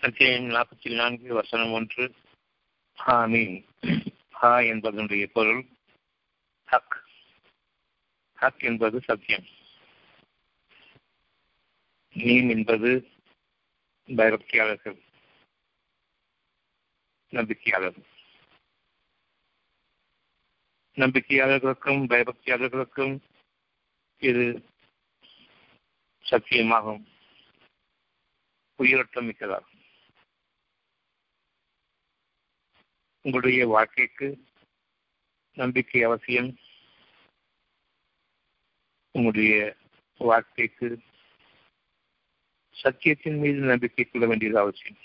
அத்தியாயம் நாற்பத்தி நான்கு வசனம் ஒன்று. ஹாமீன் ஹா என்பதனுடைய பொருள் ஹக். ஹக் என்பது சத்தியம். மீன் என்பது பயபக்தியாளர்கள் நம்பிக்கையாளர்கள். நம்பிக்கையாளர்களுக்கும் பயபக்தியாளர்களுக்கும் இது சத்தியமாகும். உயிரோட்டம் மிக்கதாகும் உங்களுடைய வாழ்க்கைக்கு நம்பிக்கை அவசியம். உங்களுடைய வாழ்க்கைக்கு சத்தியத்தின் மீது நம்பிக்கை கொள்ள வேண்டியது அவசியம்.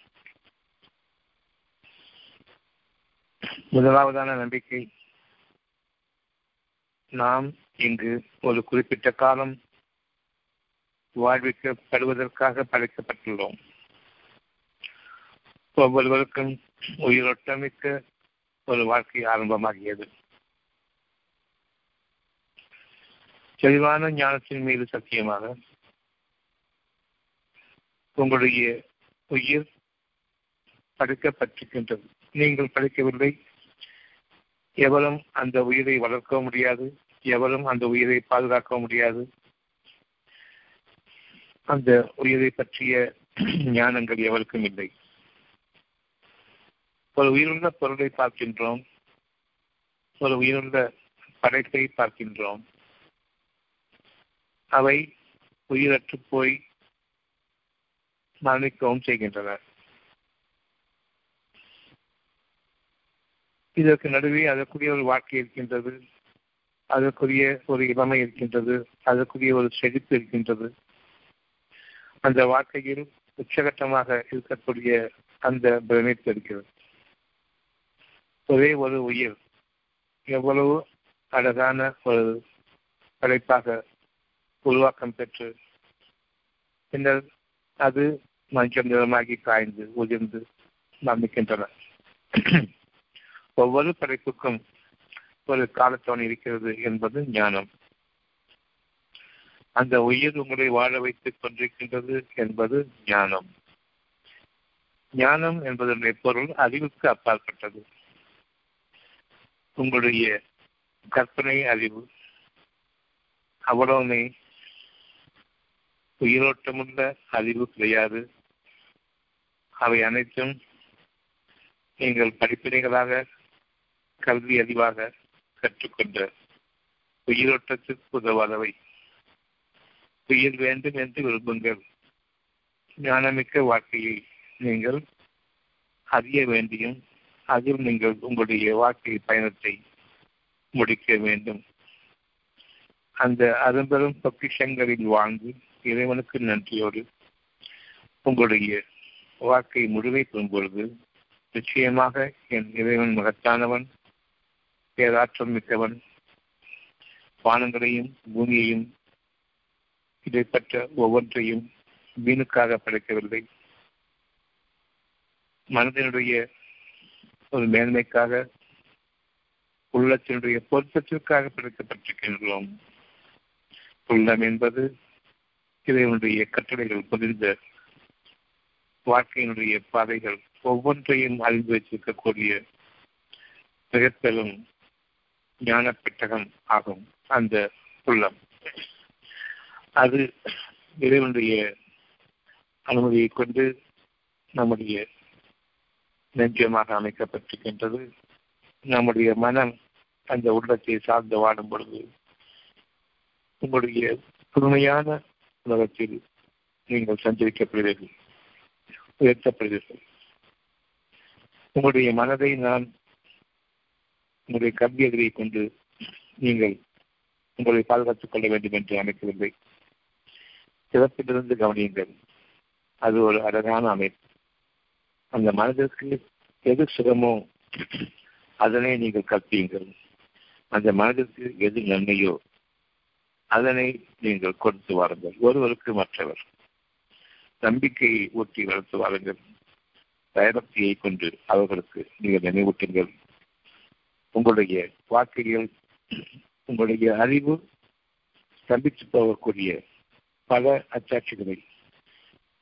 முதலாவதான நம்பிக்கை நாம் இங்கு ஒரு குறிப்பிட்ட காலம் வாழ்விக்கப்படுவதற்காக படைக்கப்பட்டுள்ளோம். ஒவ்வொருவருக்கும் உயிரோட்டமிக்க ஒரு வாழ்க்கை ஆரம்பமாகியது. தெளிவான ஞானத்தின் மீது சத்தியமாக உங்களுடைய உயிர் படிக்கப்பட்டிருக்கின்றது நீங்கள் படைக்கவில்லை எவரும் அந்த உயிரை வளர்க்க முடியாது. எவரும் அந்த உயிரை பாதுகாக்க முடியாது. அந்த உயிரை பற்றிய ஞானங்கள் எவருக்கும் இல்லை. ஒரு உயிருள்ள பொருளை பார்க்கின்றோம். ஒரு உயிருள்ள படைப்பை பார்க்கின்றோம். அவை உயிரற்று போய் மரணிக்கவும் செய்கின்றன. இதற்கு நடுவே அதற்குரிய ஒரு வாழ்க்கை இருக்கின்றது. அதற்குரிய ஒரு இளமை இருக்கின்றது. அதற்குரிய ஒரு செழிப்பு இருக்கின்றது. அந்த வாழ்க்கையில் உச்சகட்டமாக இருக்கக்கூடிய அந்த பிரமிப்பு இருக்கிறது. ஒரே ஒரு உயிர். எவ்வளவு அழகான ஒரு படைப்பாக உருவாக்கம் பெற்று பின்னர் அது மஞ்சள் நிறமாகி காய்ந்து உதிர்ந்து நம்பிக்கின்றன ஒவ்வொரு படைப்புக்கும் ஒரு காலத்தோணி இருக்கிறது என்பது ஞானம். அந்த உயிர் உங்களை வாழ வைத்துக் கொண்டிருக்கின்றது என்பது ஞானம். ஞானம் என்பதனுடைய பொருள் அறிவுக்கு அப்பாற்பட்டது. உங்களுடைய கற்பனை அறிவு அவ்வளவுமே உயிரோட்டமுள்ள அறிவு கிடையாது. அவை அனைத்தும் நீங்கள் படிப்பினைகளாக கல்வி அறிவாக கற்றுக்கொண்ட உயிரோட்டத்திற்கு உதவாதவை. உயிர் வேண்டும் என்று விரும்புங்கள். ஞானமிக்க வாழ்க்கையை நீங்கள் அறிய வேண்டியும் அதில் நீங்கள் உங்களுடைய வாழ்க்கை பயணத்தை முடிக்க வேண்டும். அந்த அரும்பெரும் பொக்கிஷங்களில் வாழ்ந்து இறைவனுக்கு நன்றியோடு உங்களுடைய வாழ்க்கை முடிவை பெறும் பொழுது நிச்சயமாக என் இறைவன் மகத்தானவன் பேராற்றல் மிக்கவன் வானங்களையும் பூமியையும் இடைப்பட்ட ஒவ்வொன்றையும் வீணுக்காக படைக்கவில்லை. மனதினுடைய ஒரு மேன்மைக்காக உள்ளத்தினுடைய பொருத்தத்திற்காக பிறக்கப்பட்டிருக்கின்றோம். உள்ளம் என்பது இறைவனுடைய கட்டளைகள் புரிந்த வாழ்க்கையினுடைய பாதைகள் ஒவ்வொன்றையும் அறிந்து வைத்திருக்கக்கூடிய மிகப்பெரும் ஞான பெட்டகம் ஆகும் அந்த உள்ளம். அது இறைவனுடைய அனுமதியை கொண்டு நம்முடைய நெஞ்சமாக அமைக்கப்பட்டிருக்கின்றது. நம்முடைய மனம் அந்த உள்ளத்தை சார்ந்து வாடும் பொழுது உங்களுடைய புதுமையான உலகத்தில் நீங்கள் சஞ்சரிக்கப்படுவீர்கள் உயர்த்தப்படுவீர்கள். உங்களுடைய மனதை நான் உங்களுடைய கல்வி கொண்டு நீங்கள் உங்களை பாதுகாத்துக் கொள்ள வேண்டும் என்று அமைக்கவில்லை. சிறப்பிலிருந்து கவனியுங்கள். அது ஒரு அழகான அமைப்பு. அந்த மனதிற்கு எது சுகமோ அதனை நீங்கள் கற்பியுங்கள் அந்த மனதிற்கு எது நன்மையோ அதனை நீங்கள் கொடுத்து வாருங்கள். ஒருவருக்கு மற்றவர். நம்பிக்கையை ஊட்டி வளர்த்து வாருங்கள். பயபக்தியை கொண்டு அவர்களுக்கு நீங்கள் நினைவூட்டுங்கள் உங்களுடைய வாழ்க்கையில் உங்களுடைய அறிவு ஸ்தம்பித்து போகக்கூடிய பல அச்சாட்சிகளை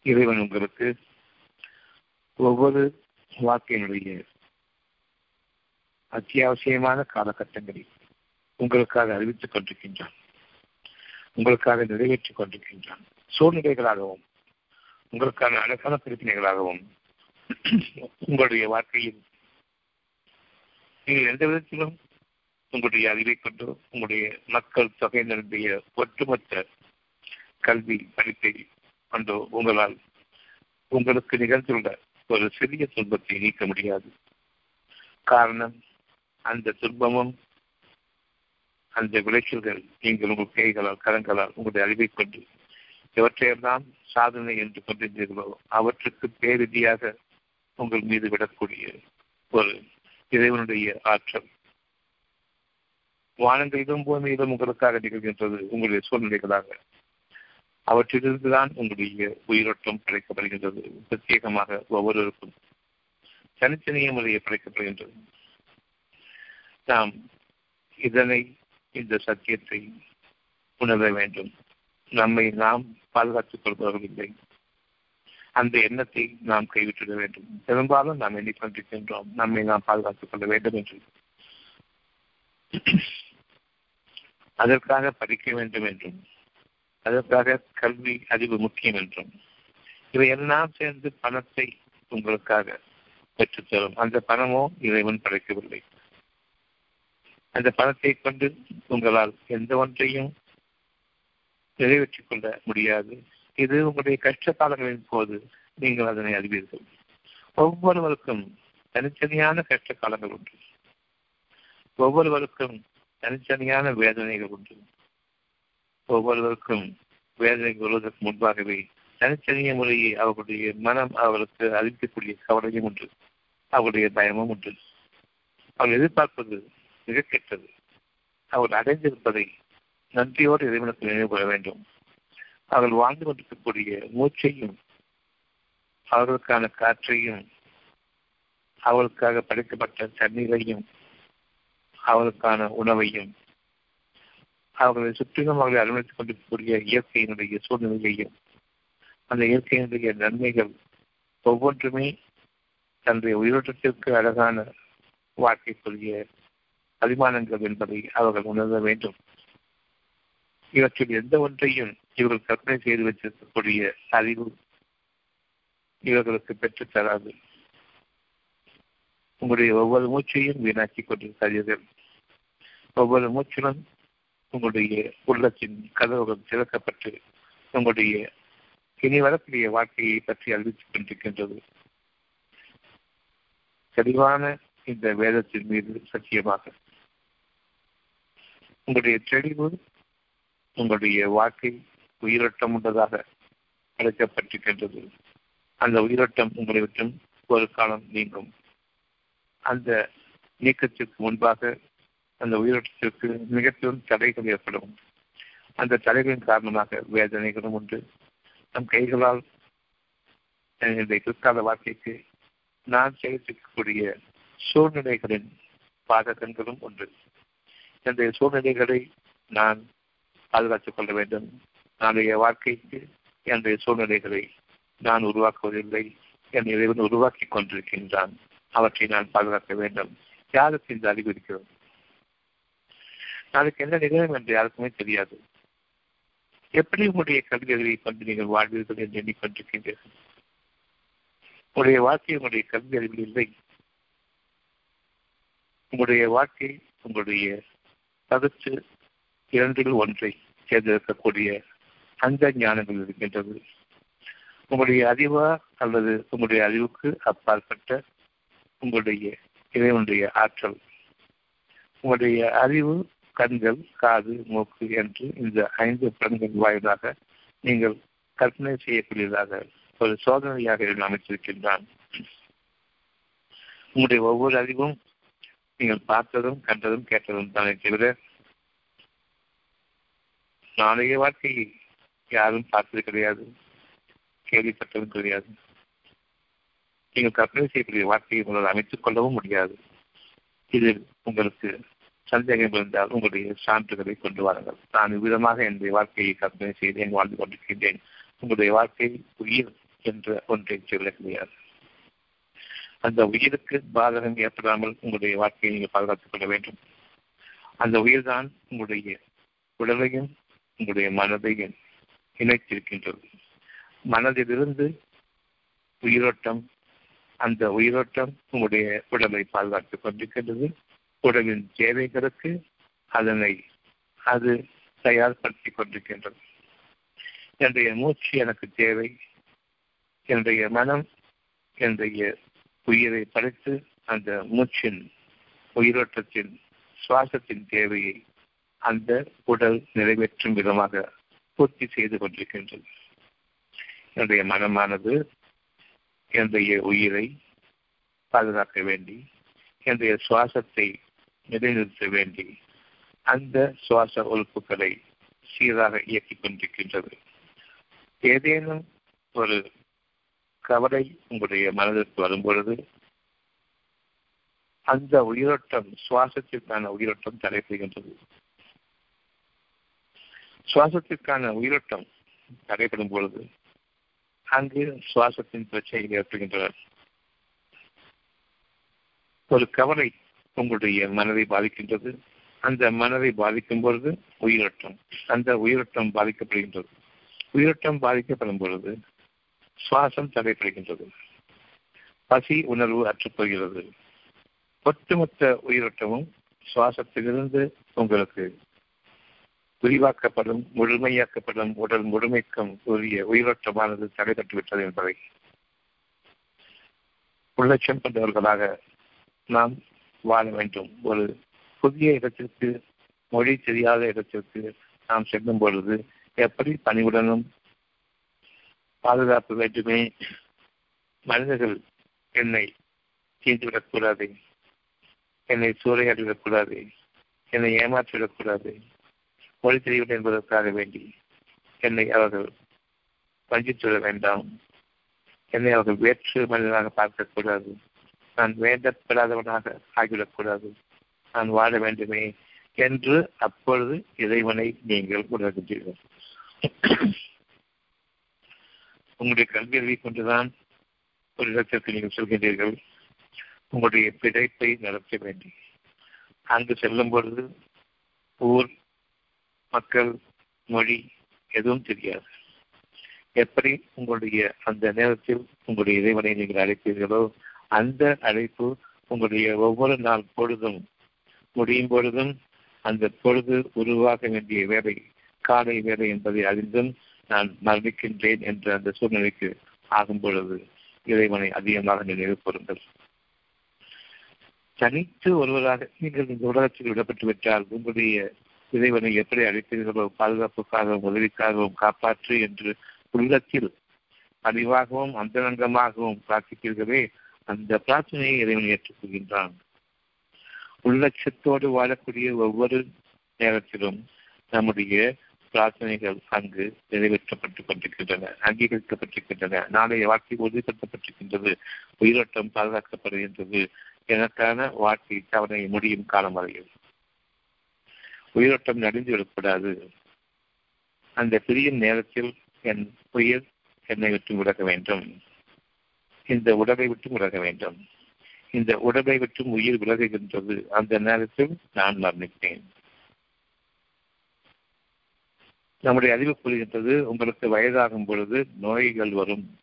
இறைவன் உங்களுக்கு ஒவ்வொரு வாழ்க்கையினுடைய அத்தியாவசியமான காலகட்டங்களில் உங்களுக்காக அறிவித்துக் கொண்டிருக்கின்றான். உங்களுக்காக நிறைவேற்றிக் கொண்டிருக்கின்றான். சூழ்நிலைகளாகவும் உங்களுக்கான அழகான பிரச்சனைகளாகவும் உங்களுடைய வாழ்க்கையில் நீங்கள் எந்த விதத்திலும் உங்களுடைய அறிவை கொண்டு உங்களுடைய மக்கள் தொகையினருடைய ஒட்டுமொத்த கல்வி படிப்பை கொண்டு உங்களால் உங்களுக்கு நிகழ்ந்துள்ள ஒரு சிறிய துன்பத்தை நீக்க முடியாது. காரணம்? அந்த துன்பமும் அந்த விளைச்சல்கள் நீங்கள் உங்கள் கைகளால் கரங்களால் உங்களுடைய அறிவை கொண்டு எவற்றையெல்லாம் சாதனை என்று கொண்டிருந்தீர்களோ அவற்றுக்கு பேரிதியாக உங்கள் மீது விடக்கூடிய ஒரு இறைவனுடைய ஆற்றல். வானங்களிலும் பூமியிலும் உங்களுக்காக நிகழ்கின்றது உங்களுடைய சூழ்நிலைகளாக. அவற்றிலிருந்துதான் உங்களுடைய உயிரோட்டம் படைக்கப்படுகின்றது பிரத்யேகமாக ஒவ்வொருவருக்கும் தனித்தனிய முறையை படைக்கப்படுகின்றது நாம் இதனை இந்த சத்தியத்தை உணர வேண்டும். நம்மை நாம் பாதுகாத்துக் கொள்பவர்கள் இல்லை. அந்த எண்ணத்தை நாம் கைவிட்டுவிட வேண்டும். பெரும்பாலும் நாம் எண்ணிக்கொண்டிருக்கின்றோம் நம்மை நாம் பாதுகாத்துக் கொள்ள வேண்டும் என்று. அதற்காக படிக்க வேண்டும் என்றும் அதற்காக கல்வி அறிவு முக்கியம் என்றும் இவையெல்லாம் சேர்ந்து பணத்தை உங்களுக்காக பெற்றுத்தரும். அந்த பணமோ இறைவன் படைக்கவில்லை. அந்த பணத்தை கொண்டு உங்களால் எந்த ஒன்றையும் நிறைவேற்றிக் கொள்ள முடியாது. இது உங்களுடைய கஷ்ட காலங்களின் போது நீங்கள் அதனை அறிவீர்கள். ஒவ்வொருவருக்கும் தனித்தனியான கஷ்ட காலங்கள் உண்டு. ஒவ்வொருவருக்கும் தனித்தனியான வேதனைகள் உண்டு. ஒவ்வொருவருக்கும் வேதனை வருவதற்கு முன்பாகவே தனித்தனிய முறையை அவர்களுடைய மனம் அவர்களுக்கு அறிவிக்கக்கூடிய கவலையும் உண்டு. அவருடைய பயமும் உண்டு. அவள் எதிர்பார்ப்பது மிக கெட்டது அவள் அடைந்திருப்பதை நன்றியோடு இறைவனுக்கு நினைவு கொள்ள வேண்டும். அவர்கள் வாழ்ந்து கொண்டிருக்கக்கூடிய மூச்சையும் அவர்களுக்கான காற்றையும் அவளுக்காக படைக்கப்பட்ட தண்ணீரையும் அவளுக்கான உணவையும் அவர்களை சுற்றிலும் அவர்களை அனுமதித்துக் கொண்டிருக்கக்கூடிய இயற்கையினுடைய சூழ்நிலையையும் அந்த இயற்கையினுடைய நன்மைகள் ஒவ்வொன்றுமே தன்னுடைய உயிரோட்டத்திற்கு அழகான வாழ்க்கைக்குரிய அபிமானங்கள் என்பதை அவர்கள் உணர வேண்டும். இவற்றில் எந்த ஒன்றையும் இவர்கள் கற்பனை செய்து வைத்திருக்கக்கூடிய அறிவு இவர்களுக்கு பெற்று தராது. உங்களுடைய ஒவ்வொரு மூச்சையும் வீணாக்கி கொண்டிருக்கிறீர்கள் ஒவ்வொரு மூச்சிலும் உங்களுடைய உள்ளத்தின் கதவுகள் திறக்கப்பட்டு உங்களுடைய இனி வரக்கூடிய வாழ்க்கையை பற்றி அறிவித்துக் கொண்டிருக்கின்றது. தெளிவான இந்த வேதத்தின் மீது சத்தியமாக. உங்களுடைய தெளிவு உங்களுடைய வாழ்க்கை உயிரோட்டம் உள்ளதாக அழைக்கப்பட்டிருக்கின்றது. அந்த உயிரோட்டம் உங்களை விட்டும் ஒரு காலம் நீங்கும். அந்த நீக்கத்திற்கு முன்பாக அந்த உயிரோட்டத்திற்கு மிக பெரும் தடைகள் ஏற்படும். அந்த தடைகளின் காரணமாக வேதனைகளும் உண்டு. நம் கைகளால் இந்த பிற்கால வாழ்க்கைக்கு நான் செயல்படக்கூடிய சூழ்நிலைகளின் பாதகங்களும் உண்டு. இந்த சூழ்நிலைகளை நான் பாதுகாத்துக் கொள்ள வேண்டும். நாளைய வாழ்க்கைக்கு என்னுடைய சூழ்நிலைகளை நான் உருவாக்குவதில்லை. என் இறைவன் உருவாக்கி கொண்டிருக்கின்றான். அவற்றை நான் பாதுகாக்க வேண்டும். யாருக்கு இந்த அறிவு இருக்கிறது நாளைக்கு என்ன நிகழும் என்று யாருக்குமே தெரியாது. எப்படி உங்களுடைய கல்விகளை கொண்டு நீங்கள் வாழ்வீர்கள் என்று எண்ணிக்கொண்டிருக்கின்றீர்கள் உங்களுடைய வாழ்க்கை உங்களுடைய கல்வி அறிவில் இல்லை. உங்களுடைய வாழ்க்கை உங்களுடைய தவிர்த்து இரண்டில் ஒன்றை தேர்ந்தெடுக்கக்கூடிய அந்த ஞானங்கள் இருக்கின்றது. உங்களுடைய அறிவா அல்லது உங்களுடைய அறிவுக்கு அப்பாற்பட்ட உங்களுடைய இறைவனுடைய ஆற்றல். உங்களுடைய அறிவு கண்கள் காது மூக்கு என்று இந்த ஐந்து புலன்கள் வாயிலாக நீங்கள் கற்பனை செய்யக்கூடியதாக ஒரு சோதனையாக இறைவன் அமைத்திருக்கின்றான். உங்களுடைய ஒவ்வொரு அறிவும் நீங்கள் பார்த்ததும் கண்டதும் கேட்டதும் தானே தவிர நாளைய வாழ்க்கையை யாரும் பார்த்தது கிடையாது கேள்விப்பட்டதும் கிடையாது. நீங்கள் கற்பனை செய்யக்கூடிய வாழ்க்கையை உங்களால் அமைத்துக் கொள்ளவும் முடியாது. இதில் உங்களுக்கு சந்தேகம் இருந்தால் உங்களுடைய சான்றுகளை கொண்டு வாருங்கள். நான் இவ்விதமாக என்னுடைய வாழ்க்கையை கற்பனை செய்தேன் வாழ்ந்து கொண்டிருக்கின்றேன். உங்களுடைய வாழ்க்கை உயிர் என்ற ஒன்றை சொல்ல முடியாது அந்த உயிருக்கு பாதகம் ஏற்படாமல் உங்களுடைய வாழ்க்கையை நீங்கள் பாதுகாத்துக் கொள்ள வேண்டும். அந்த உயிர் தான் உங்களுடைய உடலையும் உங்களுடைய மனதையும் இணைத்திருக்கின்றது. மனதிலிருந்து உயிரோட்டம் அந்த உயிரோட்டம் உங்களுடைய உடலை பாதுகாத்துக் கொண்டிருக்கின்றது. உடலின் தேவைகளுக்கு அதனை அது தயார்படுத்திக் கொண்டிருக்கின்றது. என்னுடைய மூச்சு எனக்கு தேவை. என்னுடைய மனம் என்னுடைய உயிரை படைத்து அந்த மூச்சின் உயிரோட்டத்தின் சுவாசத்தின் தேவையை அந்த உடல் நிறைவேற்றும் விதமாக பூர்த்தி செய்து கொண்டிருக்கின்றது. என்னுடைய மனமானது என்னுடைய உயிரை பாதுகாக்க வேண்டி என்னுடைய சுவாசத்தை நிலைநிறுத்த வேண்டி அந்த சுவாச உறுப்புகளை சீராக இயக்கிக் கொண்டிருக்கின்றது. ஏதேனும் ஒரு கவலை உங்களுடைய மனதிற்கு வரும்பொழுது அந்த உயிரோட்டம் சுவாசத்திற்கான உயிரோட்டம் தடைபடுகின்றது. சுவாசத்திற்கான உயிரோட்டம் தடைப்படும் பொழுது அங்கு சுவாசத்தின் பிரச்சனைகள் ஏற்படுகின்றன. ஒரு கவலை உங்களுடைய மனதை பாதிக்கின்றது. அந்த மனதை பாதிக்கும் பொழுது உயிரோட்டம். அந்த உயிரோட்டம் பாதிக்கப்படுகின்றது. உயிரோட்டம் பாதிக்கப்படும் பொழுது சுவாசம் தடைப்படுகின்றது பசி உணர்வு அற்றுப்போகிறது ஒட்டுமொத்த உயிரோட்டமும் சுவாசத்திலிருந்து உங்களுக்கு விரிவாக்கப்படும் முழுமையாக்கப்படும் உடல் முழுமைக்கும் உரிய உயிரோட்டமானது தடைபட்டுவிட்டது என்பதை உள்ளட்சம் கொண்டவர்களாக நாம் வாழ வேண்டும். ஒரு புதிய இடத்திற்கு மொழி தெரியாத இடத்திற்கு நாம் செல்லும் பொழுது எப்படி பணிவுடனும் பாதுகாப்பு வேண்டுமே? மனிதர்கள் என்னை தீண்டுவிடக்கூடாது. என்னை சூறையாடிவிடக்கூடாது. என்னை ஏமாற்றிவிடக்கூடாது. மொழி தெரியவில்லை என்பதற்காக வேண்டி என்னை அவர்கள் வஞ்சித்துவிட வேண்டாம். என்னை அவர்கள் வேற்று மனிதனாக பார்க்கக்கூடாது. நான் வேண்டப்படாதவனாக ஆகிவிடக்கூடாது. நான் வாழ வேண்டுமே என்று அப்பொழுது இறைவனை நீங்கள் உணர்கின்றீர்கள். உங்களுடைய கல்வியறிவை கொண்டுதான் ஒரு இடத்திற்கு நீங்கள் செல்கின்றீர்கள். உங்களுடைய பிழைப்பை நடத்த வேண்டி. அங்கு செல்லும் பொழுது ஊர் மக்கள் மொழி எதுவும் தெரியாது. எப்படி உங்களுடைய அந்த நேரத்தில் உங்களுடைய இறைவனை நீங்கள் அழைப்பீர்களோ அந்த அழைப்பு உங்களுடைய ஒவ்வொரு நாள் பொழுதும் முடியும் பொழுதும் அந்த பொழுது உருவாக வேண்டிய வேலை காலை வேலை என்பதை அறிந்தும் நான் மரணிக்கின்றேன் என்ற அந்த சூழ்நிலைக்கு ஆகும் பொழுது இறைவனை அதிகமாக நினைவு கூறுங்கள். தனித்து ஒருவராக நீங்கள் இந்த உலகத்தில் விடப்பட்டு விட்டால் உங்களுடைய இறைவனை எப்படி அழைப்பீர்களோ பாதுகாப்புக்காகவும் உதவிக்காகவும் காப்பாற்று என்று உள்ளத்தில் அறிவாகவும் அந்தரங்கமாகவும் பிரார்த்திப்பீர்களே அந்த பிரார்த்தனையை இறைவன் ஏற்றுக்கொள்கின்றான். உள்ளட்சத்தோடு வாழக்கூடிய ஒவ்வொரு நேரத்திலும் நம்முடைய பிரார்த்தனைகள் அங்கு நிறைவேற்றப்பட்டுக் கொண்டிருக்கின்றன அங்கீகரிக்கப்பட்டிருக்கின்றன. நாளைய வாழ்க்கை உறுதிப்படுத்தப்பட்டிருக்கின்றது உயிரோட்டம் பாதுகாக்கப்படுகின்றது எனக்கான வாழ்க்கை தவணை முடியும் காலம் வரையில் உயிரோட்டம் நடிந்து விடக்கூடாது. அந்த பிரியும் நேரத்தில் என் உயிர் என்னை விட்டு விலக வேண்டும். இந்த உடலை விட்டும் விலக வேண்டும். இந்த உடலை விட்டும் உயிர் விலகுகின்றது. அந்த நேரத்தில் நான் மரணிப்பேன். நம்முடைய அறிவு கூறுகின்றது உங்களுக்கு வயதாகும் பொழுது நோய்கள் வரும்.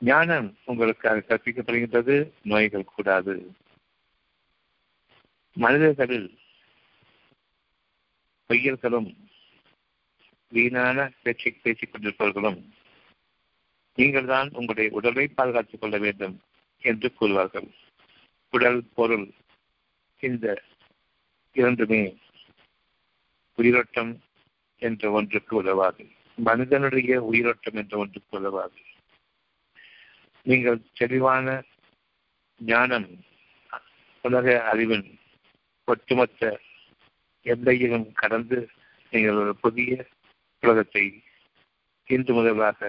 ஞானம் உங்களுக்கு அது கற்பிக்கப்படுகின்றது நோய்கள் கூடாது. மனிதர்களில் பொய்யர்களும் வீணான பேச்சை பேசிக் கொண்டிருப்பவர்களும் நீங்கள் தான் உங்களுடைய உடலை பாதுகாத்துக் கொள்ள வேண்டும் என்று கூறுவார்கள். உடல் பொருள் இந்த இரண்டுமே உயிரோட்டம் என்ற ஒன்றுக்கு உதவாது மனிதனுடைய உயிரோட்டம் என்ற ஒன்றுக்கு உதவாது நீங்கள் தெளிவான ஞானம் உலக அறிவின் ஒட்டுமொத்த எல்லையிலும் கடந்து நீங்கள் ஒரு புதிய உலகத்தை இன்று முதலாக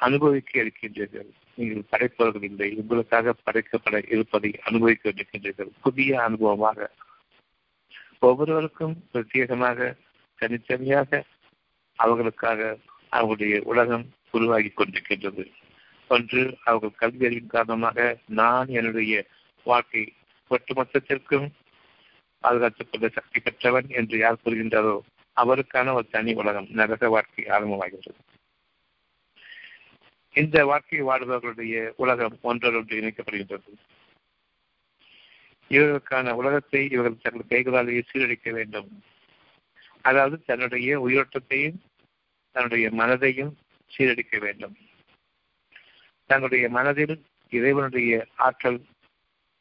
அனுபவிக்க இருக்கின்றீர்கள். நீங்கள் படைப்பவர்கள் இல்லை உங்களுக்காக படைக்கப்பட இருப்பதை அனுபவிக்க இருக்கின்றீர்கள். புதிய அனுபவமாக. ஒவ்வொருவருக்கும் பிரத்யேகமாக தனித்தனியாக அவர்களுக்காக அவர்களுடைய உலகம் உருவாகி கொண்டிருக்கின்றது. ஒன்று அவர்கள் கல்வி அறிவின் காரணமாக நான் என்னுடைய வாழ்க்கை ஒட்டுமொத்தத்திற்கும் பாதுகாத்துக் கொள்ள சக்தி பெற்றவன் என்று யார் கூறுகின்றாரோ அவருக்கான ஒரு தனி உலகம் நரக வாழ்க்கை ஆரம்பமாகின்றது. இந்த வாழ்க்கை வாழ்பவர்களுடைய உலகம் ஒன்றொன்று இணைக்கப்படுகின்றது. இவர்களுக்கான உலகத்தை இவர்கள் தங்கள் கைகளாலேயே சீரழிக்க வேண்டும். அதாவது தன்னுடைய உயிரோட்டத்தையும் தன்னுடைய மனதையும் சீரழிக்க வேண்டும். தன்னுடைய மனதில் இறைவனுடைய ஆற்றல்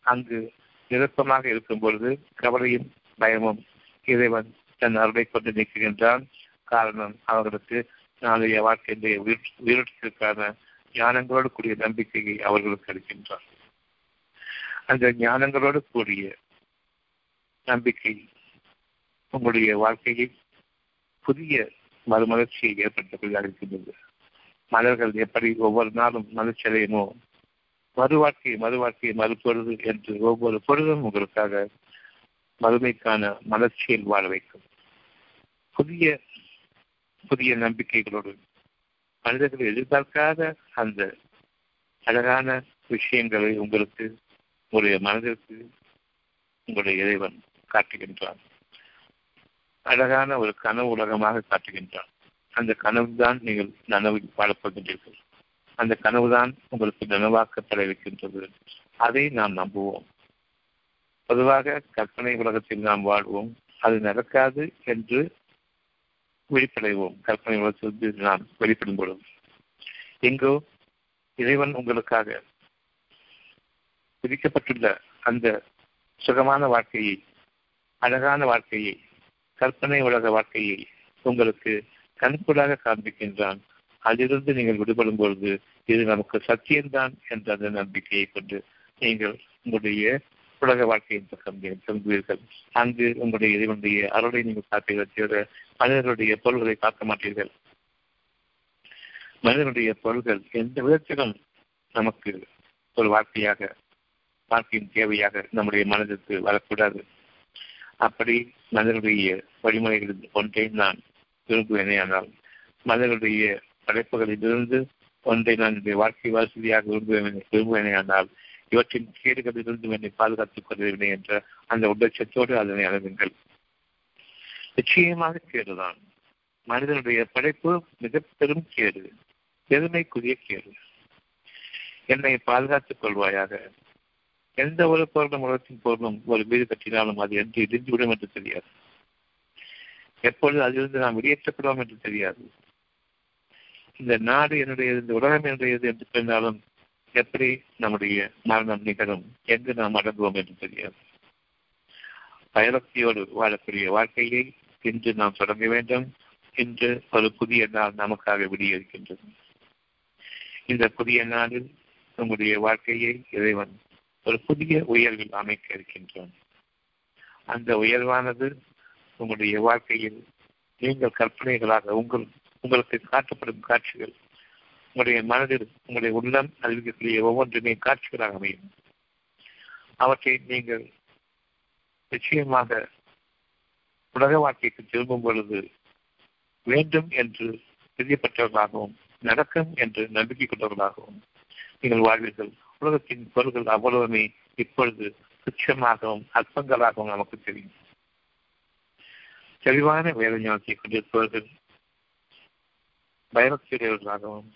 அங்கு நிரப்பமாக இருக்கும் பொழுது கவலையும் பயமும் இறைவன் தன் அருளை கொண்டு நீக்குகின்றான். காரணம் அவர்களுக்கு நாளைய வாழ்க்கையிலே உயிரோட்டத்திற்கான ஞானங்களோடு கூடிய நம்பிக்கையை அவர்களுக்கு அளிக்கின்றார். அந்த ஞானங்களோடு கூடிய நம்பிக்கை உங்களுடைய வாழ்க்கையை புதிய மறுமலர்ச்சியை ஏற்படுத்தக்கூடிய அளிக்கின்றது. மலர்கள் எப்படி ஒவ்வொரு நாளும் மலர்ச்சியடையுமோ மறு வாழ்க்கை மறு வாழ்க்கையை மறுப்பொழுது என்று ஒவ்வொரு பொழுதும் உங்களுக்காக மறுமைக்கான மலர்ச்சியில் வாழ வைக்கும். புதிய புதிய நம்பிக்கைகளோடு மனிதர்கள் எதிர்பார்க்காத அந்த அழகான விஷயங்களை உங்களுக்கு உங்களுடைய மனதிற்கு உங்களுடைய இறைவன் காட்டுகின்றான். அழகான ஒரு கனவு உலகமாக காட்டுகின்றான். அந்த கனவு தான் நீங்கள் நனவில் வாழப்போகின்றீர்கள் அந்த கனவு தான் உங்களுக்கு நனவாக்கப்பட இருக்கின்றது அதை நாம் நம்புவோம். பொதுவாக கற்பனை உலகத்தில் நாம் வாழ்வோம். அது நடக்காது என்று விழிப்படைவோம் கற்பனை உலகத்தில் நாம் வெளிப்படும் பொழுது எங்கோ இறைவன் உங்களுக்காக விதிக்கப்பட்டுள்ள அந்த சுகமான வாழ்க்கையை அழகான வாழ்க்கையை கற்பனை உலக வாழ்க்கையை உங்களுக்கு கண்கூடாக காண்பிக்கின்றான். அதிலிருந்து நீங்கள் விடுபடும் பொழுது இது நமக்கு சத்தியம்தான் என்ற அந்த நம்பிக்கையை கொண்டு நீங்கள் உங்களுடைய உலக வாழ்க்கையின் பக்கம் திரும்புவீர்கள்? அங்கு உங்களுடைய இறைவனுடைய அருளை நீங்கள் காப்பீர்கள் தவிர மனிதர்களுடைய பொருள்களை பார்க்க மாட்டீர்கள். மனிதனுடைய பொருள்கள் எந்த விதத்திலும் நமக்கு ஒரு வார்த்தையாக வாழ்க்கையின் தேவையாக நம்முடைய மனதிற்கு வரக்கூடாது. அப்படி மனிதனுடைய வழிமுறைகளில் ஒன்றை நான் விரும்புவேனே ஆனால் மனிதனுடைய படைப்புகளிலிருந்து ஒன்றை நான் என்னுடைய வாழ்க்கை வசதியாக விரும்புவேன் விரும்புவேனே ஆனால் இவற்றின் கேடுகளிலிருந்து என்னை பாதுகாத்துக் கொள்ளவில்லை என்ற அந்த உபட்சத்தோடு அதனை அணுகுங்கள். நிச்சயமாக கேடுதான். மனிதனுடைய படைப்பு மிக பெரும் கேடு பெருமைக்குரிய கேடு. என்னை பாதுகாத்துக் கொள்வாயாக. எந்த ஒரு பொருளும் உலகத்தின் பொருளும் ஒரு வீடு கட்டினாலும் அது என்று இடிந்துவிடும் என்று தெரியாது. எப்பொழுது அதிலிருந்து நாம் வெளியேற்றப்படுவோம் என்று தெரியாது. இந்த நாடு என்னுடையது இந்த உலகம் என்னுடையது என்று சொன்னாலும் எப்படி நம்முடைய மரணம் நிகழும் எங்கு நாம் அடங்குவோம் என்று தெரியாது. பயபக்தியோடு வாழக்கூடிய வாழ்க்கையை இன்று நாம் தொடங்க வேண்டும். இன்று ஒரு புதிய நாள் நமக்காக விடியிருக்கின்றது இந்த புதிய நாளில் நம்முடைய வாழ்க்கையை இறைவன் ஒரு புதிய உயர்வில் அமைக்க இருக்கின்றான். அந்த உயர்வானது உங்களுடைய வாழ்க்கையில் நீங்கள் கற்பனைகளாக உங்கள் உங்களுக்கு காட்டப்படும் காட்சிகள் உங்களுடைய மனதில் உங்களுடைய உள்ளம் அறிவிக்கக்கூடிய ஒவ்வொன்றுமே காட்சிகளாக அமையும். அவற்றை நீங்கள் நிச்சயமாக உலக வாழ்க்கைக்கு திரும்பும் பொழுது வேண்டும் என்று பிரியப்பட்டவர்களாகவும் நடக்கும் என்று நம்பிக்கை கொண்டவர்களாகவும் நீங்கள் வாழ்வீர்கள். உலகத்தின் பொருள்கள் அவ்வளவுமே இப்பொழுது துச்சமாகவும் அற்பங்களாகவும் நமக்கு தெரியும். தெளிவான வேலை ஞானத்தை கொண்டிருப்பவர்கள் பயபக்தியுடையவர்களாகவும்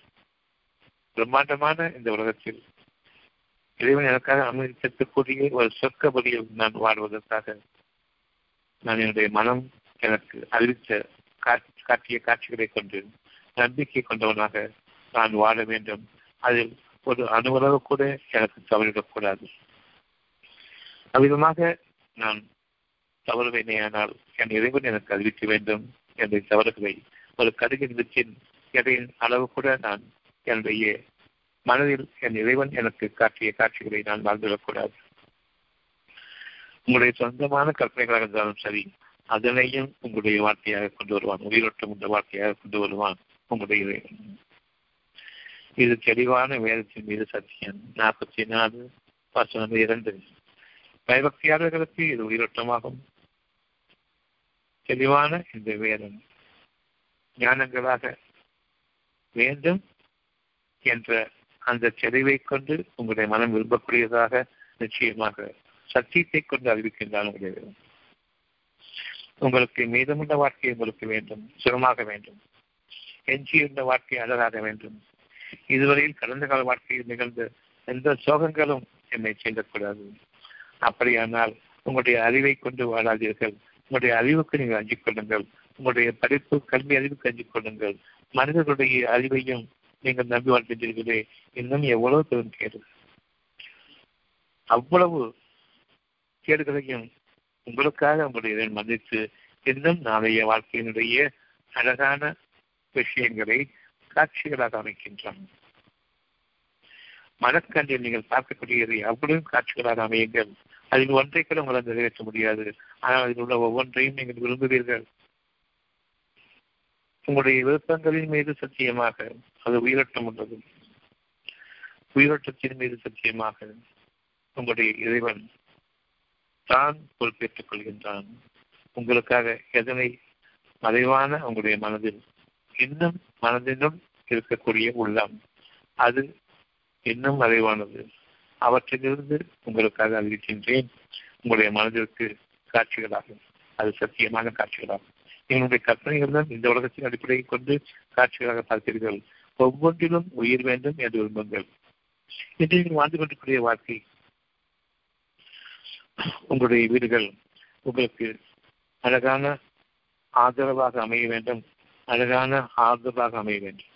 பிரம்மாண்டமான இந்த உலகத்தில் இறைவன் எனக்காக அனுமதித்திருக்கக்கூடிய ஒரு சொர்க்க வழியில் நான் வாழ்வதற்காக நான் என்னுடைய மனம் எனக்கு அறிவித்த காட்டிய காட்சிகளை கொண்டு நம்பிக்கை கொண்டவனாக நான் வாழ வேண்டும். அதில் ஒரு அணுவளவு கூட எனக்கு தவறிடக்கூடாது அவ்விதமாக நான் தவறுவேனேயானால் என் இறைவன் எனக்கு அறிவிக்க வேண்டும். என்ற தவறுகளை ஒரு கடுகின் வித்தின் எதையின் அளவு கூட நான் என்னுடைய மனதில் என் இறைவன் எனக்கு காட்டிய காட்சிகளை நான் வாழ்ந்துவிடக்கூடாது உங்களுடைய சொந்தமான கற்பனைகளாக இருந்தாலும் சரி அதனையும் உங்களுடைய வார்த்தையாக கொண்டு வருவான். உயிரோட்டம் உள்ள வார்த்தையாக கொண்டு வருவான் உங்களுடைய இறைவன். இது தெளிவான வேதத்தின் மீது சத்தியம். நாற்பத்தி நாலு வசனம் இரண்டு. பயபக்தியாளர்களுக்கு இது உயிரோட்டமாகும். தெளிவான இந்த வேதம். ஞானங்களாக வேண்டும் என்ற அந்த தெளிவை கொண்டு உங்களுடைய மனம் விரும்பக்கூடியதாக நிச்சயமாக சத்தியத்தை கொண்டு அறிவிக்கின்றான் உங்களுடைய உங்களுக்கு மீதமுள்ள வாழ்க்கை உங்களுக்கு வேண்டும் சுகமாக வேண்டும். எஞ்சியுள்ள வாழ்க்கை அழகாக வேண்டும். இதுவரையில் கடந்த கால வாழ்க்கையில் நிகழ்ந்த எந்த சோகங்களும் என்னை செய்யக்கூடாது அப்படியானால் உங்களுடைய அறிவை கொண்டு வாழாதீர்கள். உங்களுடைய அறிவுக்கு நீங்கள் அஞ்சிக் கொள்ளுங்கள். உங்களுடைய படிப்பு கல்வி அறிவுக்கு அஞ்சிக் கொள்ளுங்கள். மனிதர்களுடைய அறிவையும் நீங்கள் நம்பி வாழ்கின்றீர்களே இன்னும் எவ்வளவு பெரும் கேடு? அவ்வளவு கேடுகளையும் உங்களுக்காக உங்களுடைய மதித்து இன்னும் நாளைய வாழ்க்கையினுடைய அழகான விஷயங்களை காட்சிகளாக அமைக்கின்றான். மனக்கண்டில் நீங்கள் பார்க்கக்கூடியதை அவ்வளவு காட்சிகளாக அமையுங்கள். அதில் ஒன்றை கூட உங்களால் நிறைவேற்ற முடியாது. ஆனால் அதில் உள்ள ஒவ்வொன்றையும் நீங்கள் விரும்புவீர்கள். உங்களுடைய விருப்பங்களின் மீது சத்தியமாக அது உயிரோட்டம் உள்ளது உயிரோட்டத்தின் மீது சத்தியமாக உங்களுடைய இறைவன் தான் பொறுப்பேற்றுக் கொள்கின்றான். உங்களுக்காக எதனை மறைவான உங்களுடைய மனதில் இன்னும் மனதிலும் இருக்கக்கூடிய உள்ளம் அது இன்னும் மறைவானது. அவற்றிலிருந்து உங்களுக்காக அறிவிக்கின்றேன் உங்களுடைய மனதிற்கு காட்சிகளாகும். அது சத்தியமான காட்சிகளாகும். எங்களுடைய கற்பனைகள் தான் இந்த உலகத்தின் அடிப்படையை கொண்டு காட்சிகளாக பார்த்தீர்கள் ஒவ்வொன்றிலும் உயிர் வேண்டும் என்று விரும்புங்கள். இன்று நீங்கள் வாழ்ந்து கொண்டிருக்கிற வாழ்க்கை உங்களுடைய வீடுகள் உங்களுக்கு அழகான ஆதரவாக அமைய வேண்டும். அழகான ஆதரவாக அமைய வேண்டும்.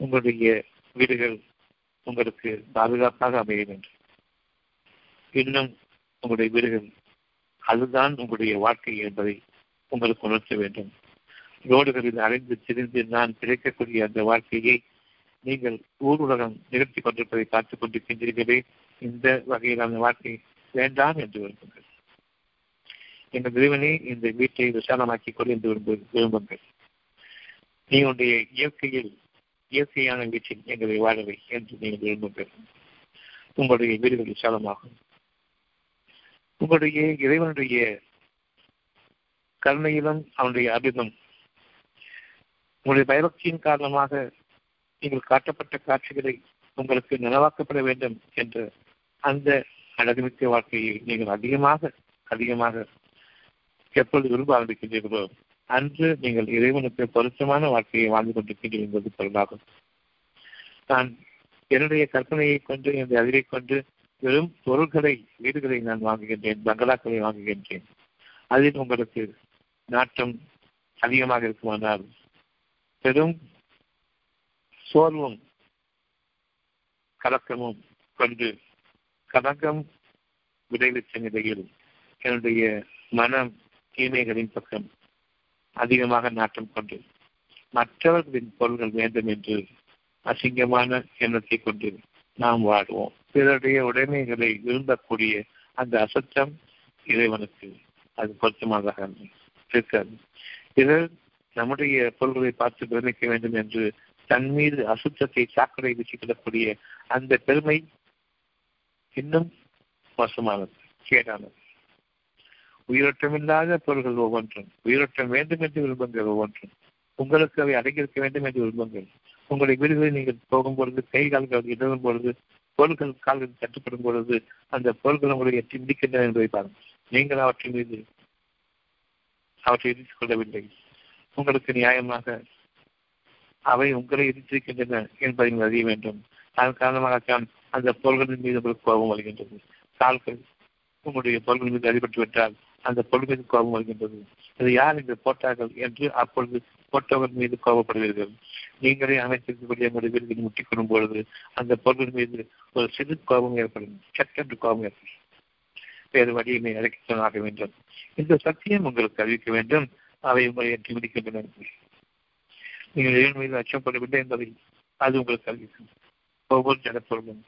உங்களுடைய வீடுகள் உங்களுக்கு பாதுகாப்பாக அமைய வேண்டும். இன்னும் உங்களுடைய வீடுகள் அதுதான் உங்களுடைய வாழ்க்கை என்பதை உங்களுக்கு உணர்த்த வேண்டும். ரோடுகளில் அலைந்து திரிந்து நான் கிடைக்கக்கூடிய அந்த வாழ்க்கையை நீங்கள் ஊர் உலகம் நிகழ்த்தி கொண்டிருப்பதை பார்த்துக் கொண்டிருக்கின்றீர்களே. இந்த வகையிலான வாழ்க்கை வேண்டாம் என்று விரும்புங்கள். எங்கள் இறைவனே இந்த வீட்டை விசாலமாக்கிக் கொள் என்று விரும்பு விரும்புங்கள். நீங்களுடைய இயற்கையில் இயற்கையான வீட்டில் எங்களை வாழவை என்று நீங்கள் விரும்புங்கள். உங்களுடைய வீடுகள் விசாலமாகும். உங்களுடைய இறைவனுடைய கருணையிலும் அவனுடைய அபிதம் உங்களுடைய பயபக்தியின் காரணமாக நீங்கள் காட்டப்பட்ட காட்சிகளை உங்களுக்கு நனவாக்கப்பட வேண்டும் என்ற அந்த அழகுமிக்க வாழ்க்கையை நீங்கள் அதிகமாக அதிகமாக எப்பொழுது விரும்ப ஆரம்பிக்கின்றீர்களோ அன்று நீங்கள் இறைவனுக்கு பொருத்தமான வாழ்க்கையை வாழ்ந்து கொண்டிருக்கின்றீர்கள் என்பது பொருளாகும். நான் என்னுடைய கற்பனையை கொண்டு என்னுடைய அதிரை கொண்டு வெறும் பொருள்களை வீடுகளை நான் வாங்குகின்றேன் பங்களாக்களை வாங்குகின்றேன். அதில் உங்களுக்கு நாட்டம் அதிகமாக இருக்குமானால் பெரும் சோர்வும் கலக்கமும் கொண்டு கலக்கம் விளைவித்த நிலையில் என்னுடைய மனம் தீமைகளின் பக்கம் அதிகமாக நாட்டம் கொண்டு மற்றவர்களின் பொருள்கள் வேண்டும் என்று அசிங்கமான எண்ணத்தை கொண்டு நாம் வாழ்வோம். பிறருடைய உடைமைகளை விரும்பக்கூடிய அந்த அசத்தம் இறைவனுக்கு அது பொருத்தமானதாக இருக்காது இதில் நம்முடைய பொருள்களை பார்த்து பெருமைக்க வேண்டும் என்று தன் மீது அசுத்தத்தை சாக்கடை வீசிக்கிடக்கூடிய அந்த பெருமை இன்னும் மோசமானது கேடானது. உயிரோட்டமில்லாத பொருள்கள் ஒவ்வொன்றும். உயிரோட்டம் வேண்டும் என்று விரும்புங்கள் ஒவ்வொன்றும். உங்களுக்கு அவை அடங்கியிருக்க வேண்டும் என்று விரும்புங்கள். உங்களுடைய வீடுகளில் நீங்கள் போகும் பொழுது கை கால்கள் இடரும் பொழுது பொருள்கள் கால்கள் தட்டுப்படும் பொழுது அந்த பொருள்கள் உங்களை எட்டி முடிக்கின்றன என்பதை பாருங்கள். நீங்கள் அவற்றின் மீது அவற்றை எதிர்த்துக் கொள்ளவில்லை. உங்களுக்கு நியாயமாக அவை உங்களை எதிர்த்திருக்கின்றன என்பதை நீங்கள் அறிய வேண்டும். அதன் காரணமாகத்தான் அந்த பொருள்களின் மீது உங்களுக்கு கோபம் வருகின்றது. கால்கள் உங்களுடைய பொருள்கள் மீது அடிபட்டு விட்டால் அந்த பொருள் மீது கோபம் வருகின்றது. அது யார் இங்கு போட்டார்கள் என்று அப்பொழுது போட்டவர்கள் மீது கோபப்படுவீர்கள். நீங்களே அமைத்திருக்கக்கூடிய உங்களுடைய வீடுகளில் முட்டிக்கொள்ளும் பொழுது அந்த பொருள் மீது ஒரு சிறு கோபம் ஏற்படும் சட்டென்று கோபம் ஏற்படும். வேறு வழியினை அழைக்க வேண்டும். இந்த சத்தியம் உங்களுக்கு அறிவிக்க வேண்டும். அவை உங்களை எட்டி முடிக்கின்றன நீங்கள் இறைவன் மீது அச்சப்படவில்லை என்பதை அது உங்களுக்கு அறிவிக்கும். ஒவ்வொரு ஜனப்பொருளும்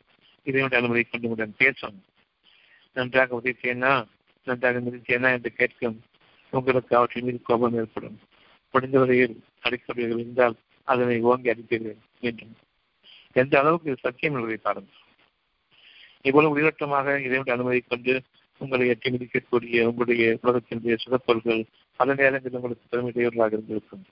இறைவனுடைய அனுமதி கொண்டு உடன் பேசும். நன்றாக உதவித்தேனா? நன்றாக மிதித்தேனா என்று கேட்கும் உங்களுக்கு அவற்றின் மீது கோபம் ஏற்படும். முடிந்த வரையில் அடிக்கப்படுகள் இருந்தால் அதனை ஓங்கி அடிப்பீர்கள் வேண்டும் எந்த அளவுக்கு இது சத்தியம் என்பதை பாருங்கள். இவ்வளவு உயிரோட்டமாக இறைவனுடைய அனுமதி கொண்டு உங்களை எட்டி மிதிக்கக்கூடிய உங்களுடைய உலகத்தினுடைய சுகப்பொருள்கள் பல நேரங்களில் உங்களுக்கு திறமையுடையவர்களாக இருந்திருக்கும்.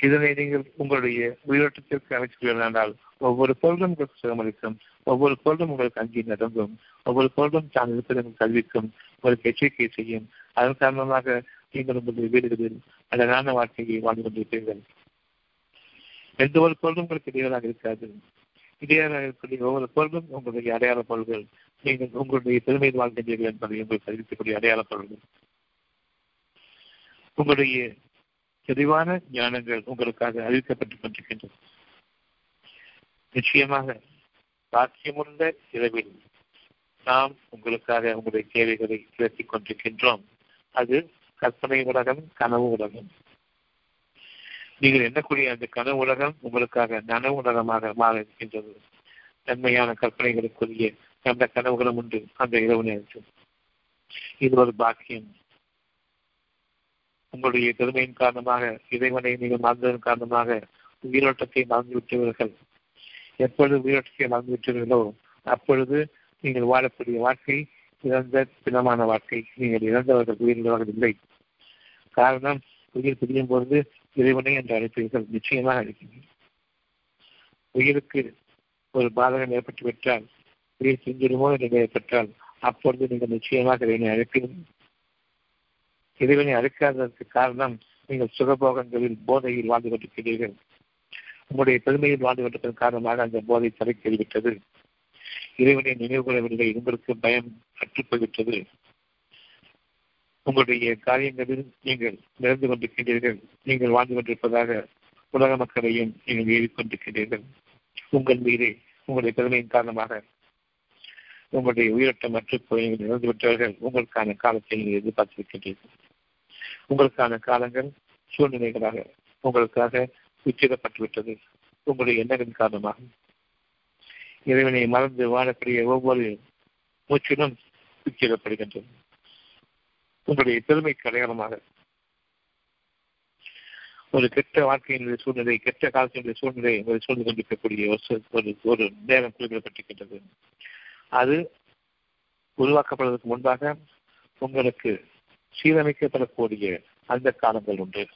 இதனை நீங்கள் உங்களுடைய உயிரோட்டத்திற்கு அமைச்சுள்ளீர்கள் என்றால் ஒவ்வொரு பொருளும் உங்களுக்கு சுகமளிக்கும். ஒவ்வொரு பொருளும் உங்களுக்கு அங்கே நடந்தும் ஒவ்வொரு பொருளும் தான் இருப்பதன் கல்விக்கும் உங்களுக்கு எச்சரிக்கை செய்யும். அதன் காரணமாக நீங்கள் உங்களுடைய வீடுகளில் அழகான வாழ்க்கையை வாழ்ந்து கொண்டிருப்பீர்கள். எந்த ஒரு பொருளும் உங்களுக்கு இடையூறாக இருக்காது. இடையூறாக இருக்கக்கூடிய ஒவ்வொரு பொருளும் உங்களுடைய அடையாள பொருள்கள். நீங்கள் உங்களுடைய பெருமையில் வாழ்கின்றீர்கள் என்பதை உங்களுக்கு அறிவிக்கக்கூடிய அடையாளம் பொருள்கள் உங்களுடைய தெளிவான ஞானங்கள் உங்களுக்காக அறிவிக்கப்பட்டுக் கொண்டிருக்கின்றன. நிச்சயமாக சாத்தியமுள்ள இரவில் நாம் உங்களுக்காக உங்களுடைய தேவைகளை விளக்கிக் கொண்டிருக்கின்றோம். அது கற்பனை உலகம் கனவு உலகம். நீங்கள் எண்ணக்கூடிய அந்த கனவு உலகம் உங்களுக்காக நனவு உலகமாக மாற இருக்கின்றது நன்மையான கற்பனைகளுக்குரிய கண்ட கனவுகளும் உண்டு. அந்த இரவு நேரத்தில். இது ஒரு பாக்கியம். உங்களுடைய பெருமையின் காரணமாக இறைவனை நீங்கள் மறந்ததன் காரணமாக உயிரோட்டத்தை மறந்துவிட்டவர்கள் எப்பொழுது உயிரோட்டத்தை மறந்துவிட்டீர்களோ அப்பொழுது நீங்கள் வாழக்கூடிய வாழ்க்கை இறந்த பிணமான வாழ்க்கை. நீங்கள் இறந்தவர்கள் உயிரிழந்தவர்கள் இல்லை. காரணம் உயிர் பிரியும் பொழுது இறைவனை என்று அழைப்பீர்கள். நிச்சயமாக அழைப்பீர்கள். உயிருக்கு ஒரு பாதகம் ஏற்பட்டு விட்டால் உயிர் பிரிஞ்சிடுமோ என்று பெற்றால் அப்பொழுது நீங்கள் நிச்சயமாக இதனை அழைப்பீர்கள் இறைவனை அழைக்காததற்கு காரணம் நீங்கள் சுகபோகங்களில் போதையில் வாழ்ந்து கொண்டிருக்கிறீர்கள். உங்களுடைய பெருமையில் வாழ்ந்து கொண்டிருப்பதன் காரணமாக அந்த போதை தலைக்கேறிவிட்டது இறைவனை நினைவு கொள்ளவில்லை உங்களுக்கு பயம் கற்றுப்போய்விட்டது உங்களுடைய காரியங்களில் நீங்கள் நிறைந்து கொண்டிருக்கின்றீர்கள் நீங்கள் வாழ்ந்து கொண்டிருப்பதாக உலக மக்களையும் நீங்கள் ஏறிக்கொண்டிருக்கிறீர்கள். உங்கள் மீது உங்களுடைய பெருமையின் காரணமாக உங்களுடைய உயிரட்டம் மற்ற நீங்கள் விட்டவர்கள் உங்களுக்கான காலத்தை நீங்கள் எதிர்பார்த்திருக்கின்றீர்கள். உங்களுக்கான காலங்கள் சூழ்நிலைகளாக உங்களுக்காக உச்சிடப்பட்டுவிட்டது உங்களுடைய எண்ணங்களின் காரணமாக. இறைவனை மறந்து வாழக்கூடிய ஒவ்வொரு மூச்சிலும் உச்சிடப்படுகின்றது உங்களுடைய பெருமைக்கு அடையாளமாக ஒரு கெட்ட வாழ்க்கையினுடைய சூழ்நிலை கெட்ட காலத்தினுடைய சூழ்நிலை உங்களை சூழ்ந்து கொண்டிருக்கக்கூடிய ஒரு ஒரு நேரம் குறிப்பிடப்பட்டிருக்கின்றது. அது உருவாக்கப்படுவதற்கு முன்பாக உங்களுக்கு சீரமைக்கப்படக்கூடிய அந்த காலங்கள் உண்டு.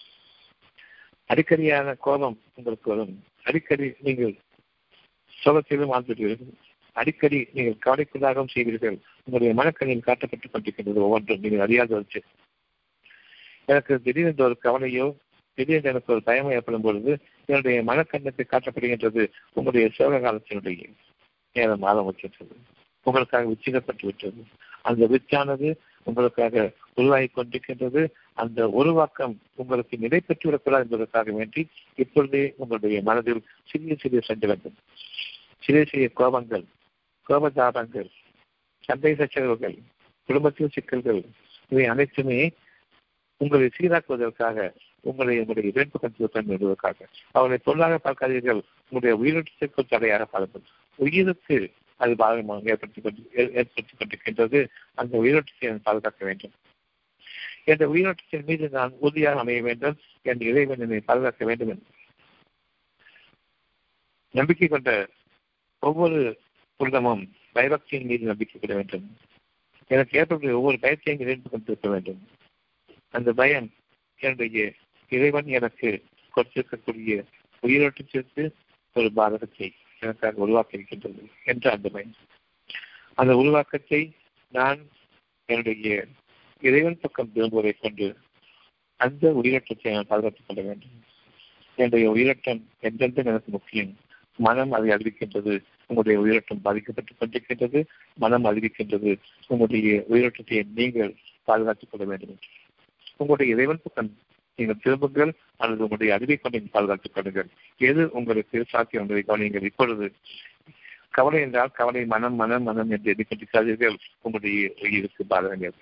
அடிக்கடியான கோபம் உங்களுக்கு வரும். அடிக்கடி நீங்கள் சோகத்திலும் வாழ்ந்துள்ளீர்கள் அடிக்கடி நீங்கள் கவலைக்குள்ளாகவும் செய்வீர்கள். உங்களுடைய மனக்கண்ணில் காட்டப்பட்டுக் கொண்டிருக்கின்றது ஒவ்வொன்றும் நீங்கள் அறியாத வச்சு எனக்கு திடீரென்று ஒரு கவலையோ திடீரென்று எனக்கு ஒரு பயமோ ஏற்படும் பொழுது என்னுடைய மனக்கண்ணுக்கு காட்டப்படுகின்றது உங்களுடைய சோக காலத்தினுடைய நேரம் ஆரம்பிக்கின்றது. உங்களுக்காக விச்சிக்கப்பட்டு விட்டது. அந்த வித்தானது உங்களுக்காக உருவாகி கொண்டிருக்கின்றது. அந்த உருவாக்கம் உங்களுக்கு நிலை பெற்றுவிடக்கூடாது என்பதற்காக வேண்டி இப்பொழுதே உங்களுடைய மனதில் சிறிய சிறிய சஞ்சலங்கள் சிறிய சிறிய கோபங்கள் கோபதாபங்கள் சந்தை சச்சரவுகள் குடும்பத்தில் சிக்கல்கள் இவை அனைத்துமே உங்களை சீராக்குவதற்காக உங்களை உங்களுடைய வேண்பு கற்றுத்தான் என்பதற்காக அவர்களை பொருளாக பார்க்காதீர்கள். உங்களுடைய உயிரிழத்திற்கு தடையாக பாருங்கள். உயிருக்கு அது பாதகமாக ஏற்படுத்திக் கொண்டு ஏற்படுத்திக் கொண்டிருக்கின்றது. அந்த உயிரோட்டத்தை பாதுகாக்க வேண்டும். என்ற உயிரோட்டத்தின் மீது நான் உறுதியாக அமைய வேண்டும். என் இறைவன் என்னை பாதுகாக்க வேண்டும் என்று. நம்பிக்கை கொண்ட ஒவ்வொரு உள்ளமும் பயபக்தியின் மீது நம்பிக்கை கொள்ள வேண்டும். எனக்கு ஏற்படக்கூடிய ஒவ்வொரு பயத்தையும் இணைந்து கொண்டிருக்க வேண்டும். அந்த பயம் என்னுடைய இறைவன் எனக்கு கொடுத்திருக்கக்கூடிய உயிரோட்டத்திற்கு ஒரு பாதகத்தை எனக்காக உருவாக்க இருக்கின்றது என்ற அந்த பயம் அந்த உருவாக்கத்தை நான் என்னுடைய இறைவன் பக்கம் திரும்புவதை கொண்டு அந்த உயிரோட்டத்தை நான் பாதுகாத்துக் கொள்ள வேண்டும். என்னுடைய உயிரோட்டம் எந்தெந்த எனக்கு முக்கியம்? மனம் அதை அறிவிக்கின்றது. உங்களுடைய உயிரோட்டம் பாதிக்கப்பட்டுக் கொண்டிருக்கின்றது. மனம் அறிவிக்கின்றது. உங்களுடைய உயிரோட்டத்தை நீங்கள் பாதுகாத்துக் கொள்ள வேண்டும். என்று உங்களுடைய இறைவன் பக்கம் நீங்கள் திரும்புங்கள் அல்லது உங்களுடைய அறிவை கொண்டு பாதுகாத்துக் கொள்ளுங்கள். எது உங்களுக்கு சாத்தியம் என்பதை கவனியுங்கள். இப்பொழுது கவலை என்றால் கவலை மனம் மனம் மனம் என்று எதிர்கொண்டிருக்காதீர்கள். உங்களுடைய உயிருக்கு பாதகங்கள்.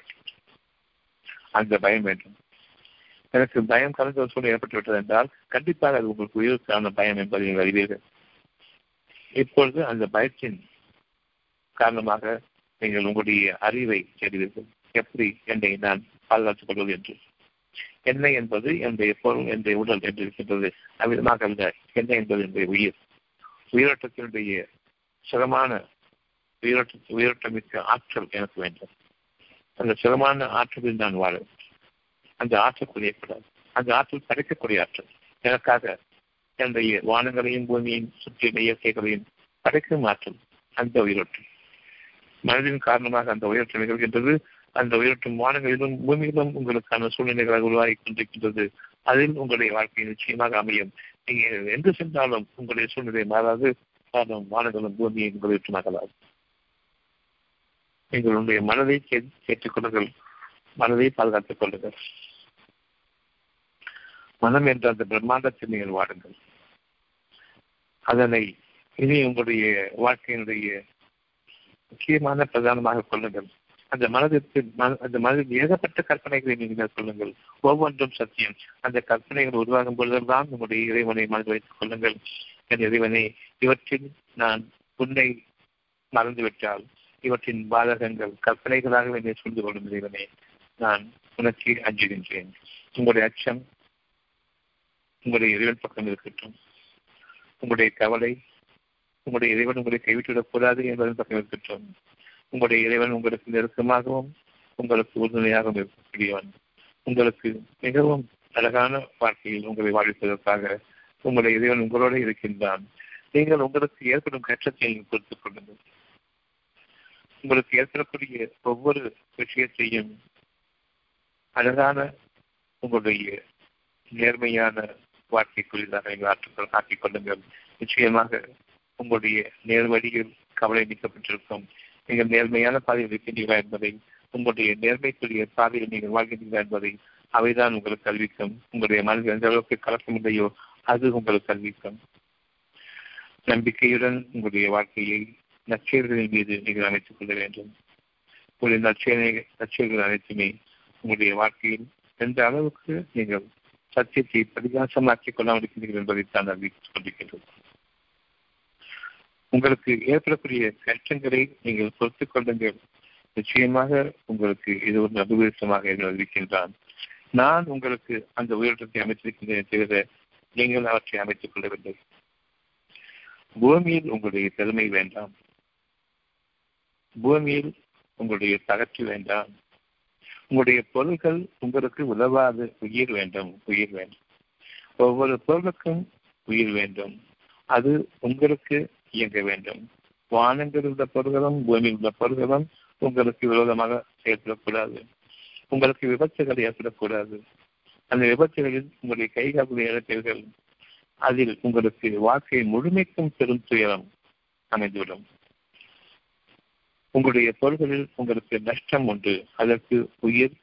அந்த பயம் வேண்டும். எனக்கு பயம் கலந்த ஒரு சூழ்நிலை ஏற்பட்டுவிட்டது என்றால் கண்டிப்பாக அது உங்களுக்கு உயிருக்கான பயம் என்பதை நீங்கள் அறிவீர்கள். இப்பொழுது அந்த பயத்தின் காரணமாக நீங்கள் உங்களுடைய அறிவை தேடுவீர்கள். எப்படி என்னை நான் பாதுகாத்துக் கொள்வது என்று? எண்ணெய் என்பது என்னுடைய பொருள் என்னுடைய உடல் என்று இருக்கின்றது. அவ்விதமாக அல்ல எண்ணெய் என்பது என்னுடைய உயிர். உயிரோட்டத்தினுடைய சிரமான உயிரோட்ட உயிரோட்டமிக்க ஆற்றல் எனக்கு வேண்டும். அந்த சிரமான ஆற்றலில் நான் வாழ அந்த ஆற்றல் குறையக்கூடாது. அந்த ஆற்றல் படைக்கக்கூடிய ஆற்றல். எனக்காக என்னுடைய வானங்களையும் பூமியையும் சுற்றியுள்ள இயற்கைகளையும் படைக்கும் ஆற்றல் அந்த உயிரோட்டம். மனதின் காரணமாக அந்த உயிரோட்டம் நிகழ்கின்றது. அந்த உயர்த்தும் வானங்களிலும் பூமியிலும் உங்களுக்கான சூழ்நிலைகளாக உருவாகி கொண்டிருக்கின்றது. அதில் உங்களுடைய வாழ்க்கை நிச்சயமாக அமையும். நீங்கள் எங்கு சென்றாலும் உங்களுடைய சூழ்நிலை மாறாது. காரணம் வானங்களும் பூமியை உங்களுடைய நீங்கள் எங்களுடைய மனதை கேட்டுக் கொள்ளுங்கள் மனதை பாதுகாத்துக் கொள்ளுங்கள். மனம் என்ற அந்த பிரம்மாண்டத்தில் நீங்கள் வாடுங்கள் அதனை இனி உங்களுடைய வாழ்க்கையினுடைய முக்கியமான பிரதானமாக கொள்ளுங்கள். அந்த மனதிற்கு அந்த மனதில் ஏகப்பட்ட கற்பனைகளை நீங்கள் சொல்லுங்கள். ஒவ்வொன்றும் சத்தியம். அந்த கற்பனைகள் உருவாகும் பொழுதுதான் உங்களுடைய இறைவனை மனதில் வைத்துக் கொள்ளுங்கள். என் இறைவனை இவற்றில் நான் உன்னை மறந்துவிட்டால் இவற்றின் பாதகங்கள் கற்பனைகளாக என்னை சொல்ந்து கொள்ளும் இறைவனை நான் உனக்கு அஞ்சுகின்றேன். உங்களுடைய அச்சம் உங்களுடைய இறைவன் பக்கம் இருக்கட்டும். உங்களுடைய கவலை உங்களுடைய இறைவன் உங்களை கைவிட்டுவிடக் கூடாது என்பதன் பக்கம் இருக்கட்டும். உங்களுடைய இறைவன் உங்களுக்கு நெருக்கமாகவும் உங்களுக்கு உறுதுணையாகவும் இருக்கக்கூடியவன். உங்களுக்கு மிகவும் அழகான வாழ்க்கையில் உங்களை வாழ்விப்பதற்காக உங்களுடைய இறைவன் உங்களோடு இருக்கின்றான். நீங்கள் உங்களுக்கு ஏற்படும் கஷ்டத்தை பொறுத்துக் கொள்ளுங்கள். உங்களுக்கு ஏற்படக்கூடிய ஒவ்வொரு விஷயத்தையும் அழகான உங்களுடைய நேர்மையான வாழ்க்கைக்குரியதாக நீங்கள் ஆற்றுக்கள் காட்டிக் கொள்ளுங்கள். நிச்சயமாக உங்களுடைய நேர்வழியில் கவலை நீக்கப்பட்டிருக்கும். நீங்கள் நேர்மையான பாதையில் இருக்கின்றீர்களா என்பதை உங்களுடைய நேர்மைக்குரிய பாதையில் நீங்கள் வாழ்கின்றீர்களா என்பதை அவைதான் உங்களுக்கு கல்விக்கும் உங்களுடைய மனதில் எந்த அளவுக்கு கலக்கம் இல்லையோ அது உங்களுக்கு கல்விக்கும் நம்பிக்கையுடன் உங்களுடைய வாழ்க்கையை நற்செயல்களின் மீது நீங்கள் அமைத்துக் கொள்ள வேண்டும். உங்களுடைய நற்செயலை நற்செயல்கள் அனைத்துமே உங்களுடைய வாழ்க்கையில் எந்த அளவுக்கு நீங்கள் சத்தியத்தை பரிகாசமாக்கிக் கொள்ளாமல் இருக்கின்றீர்கள் என்பதைத்தான் அறிவித்துக் கொண்டிருக்கின்றோம். உங்களுக்கு ஏற்படக்கூடிய கஷ்டங்களை நீங்கள் பொறுத்துக் கொள்ளுங்கள். நிச்சயமாக உங்களுக்கு இது ஒரு நடுவிருத்தமாக இருக்கின்றான் நான் உங்களுக்கு அந்த உயிரிழத்தை அமைத்திருக்கின்றேன் தவிர நீங்கள் அவற்றை அமைத்துக் கொள்ளவில்லை. பூமியில் உங்களுடைய பெருமை வேண்டாம். பூமியில் உங்களுடைய தகற்று வேண்டாம். உங்களுடைய பொருள்கள் உங்களுக்கு உதவாது உயிர் வேண்டும் உயிர் வேண்டும். ஒவ்வொரு பொருளுக்கும் உயிர் வேண்டும். அது உங்களுக்கு இயங்க வேண்டும். வானங்கள் உள்ள பொருள்களும் பூமியில் உள்ள பொருள்களும் உங்களுக்கு விரோதமாக செயல்படக்கூடாது. உங்களுக்கு விபத்துகள் ஏற்படக்கூடாது. அந்த விபத்துகளில் உங்களுடைய கைகாப்புடைய இழப்பீர்கள் அதில் உங்களுக்கு வாழ்க்கை முழுமைக்கும் பெரும் துயரம் அமைந்துவிடும். உங்களுடைய பொருள்களில் உங்களுக்கு நஷ்டம் உண்டு. அதற்கு உயிர்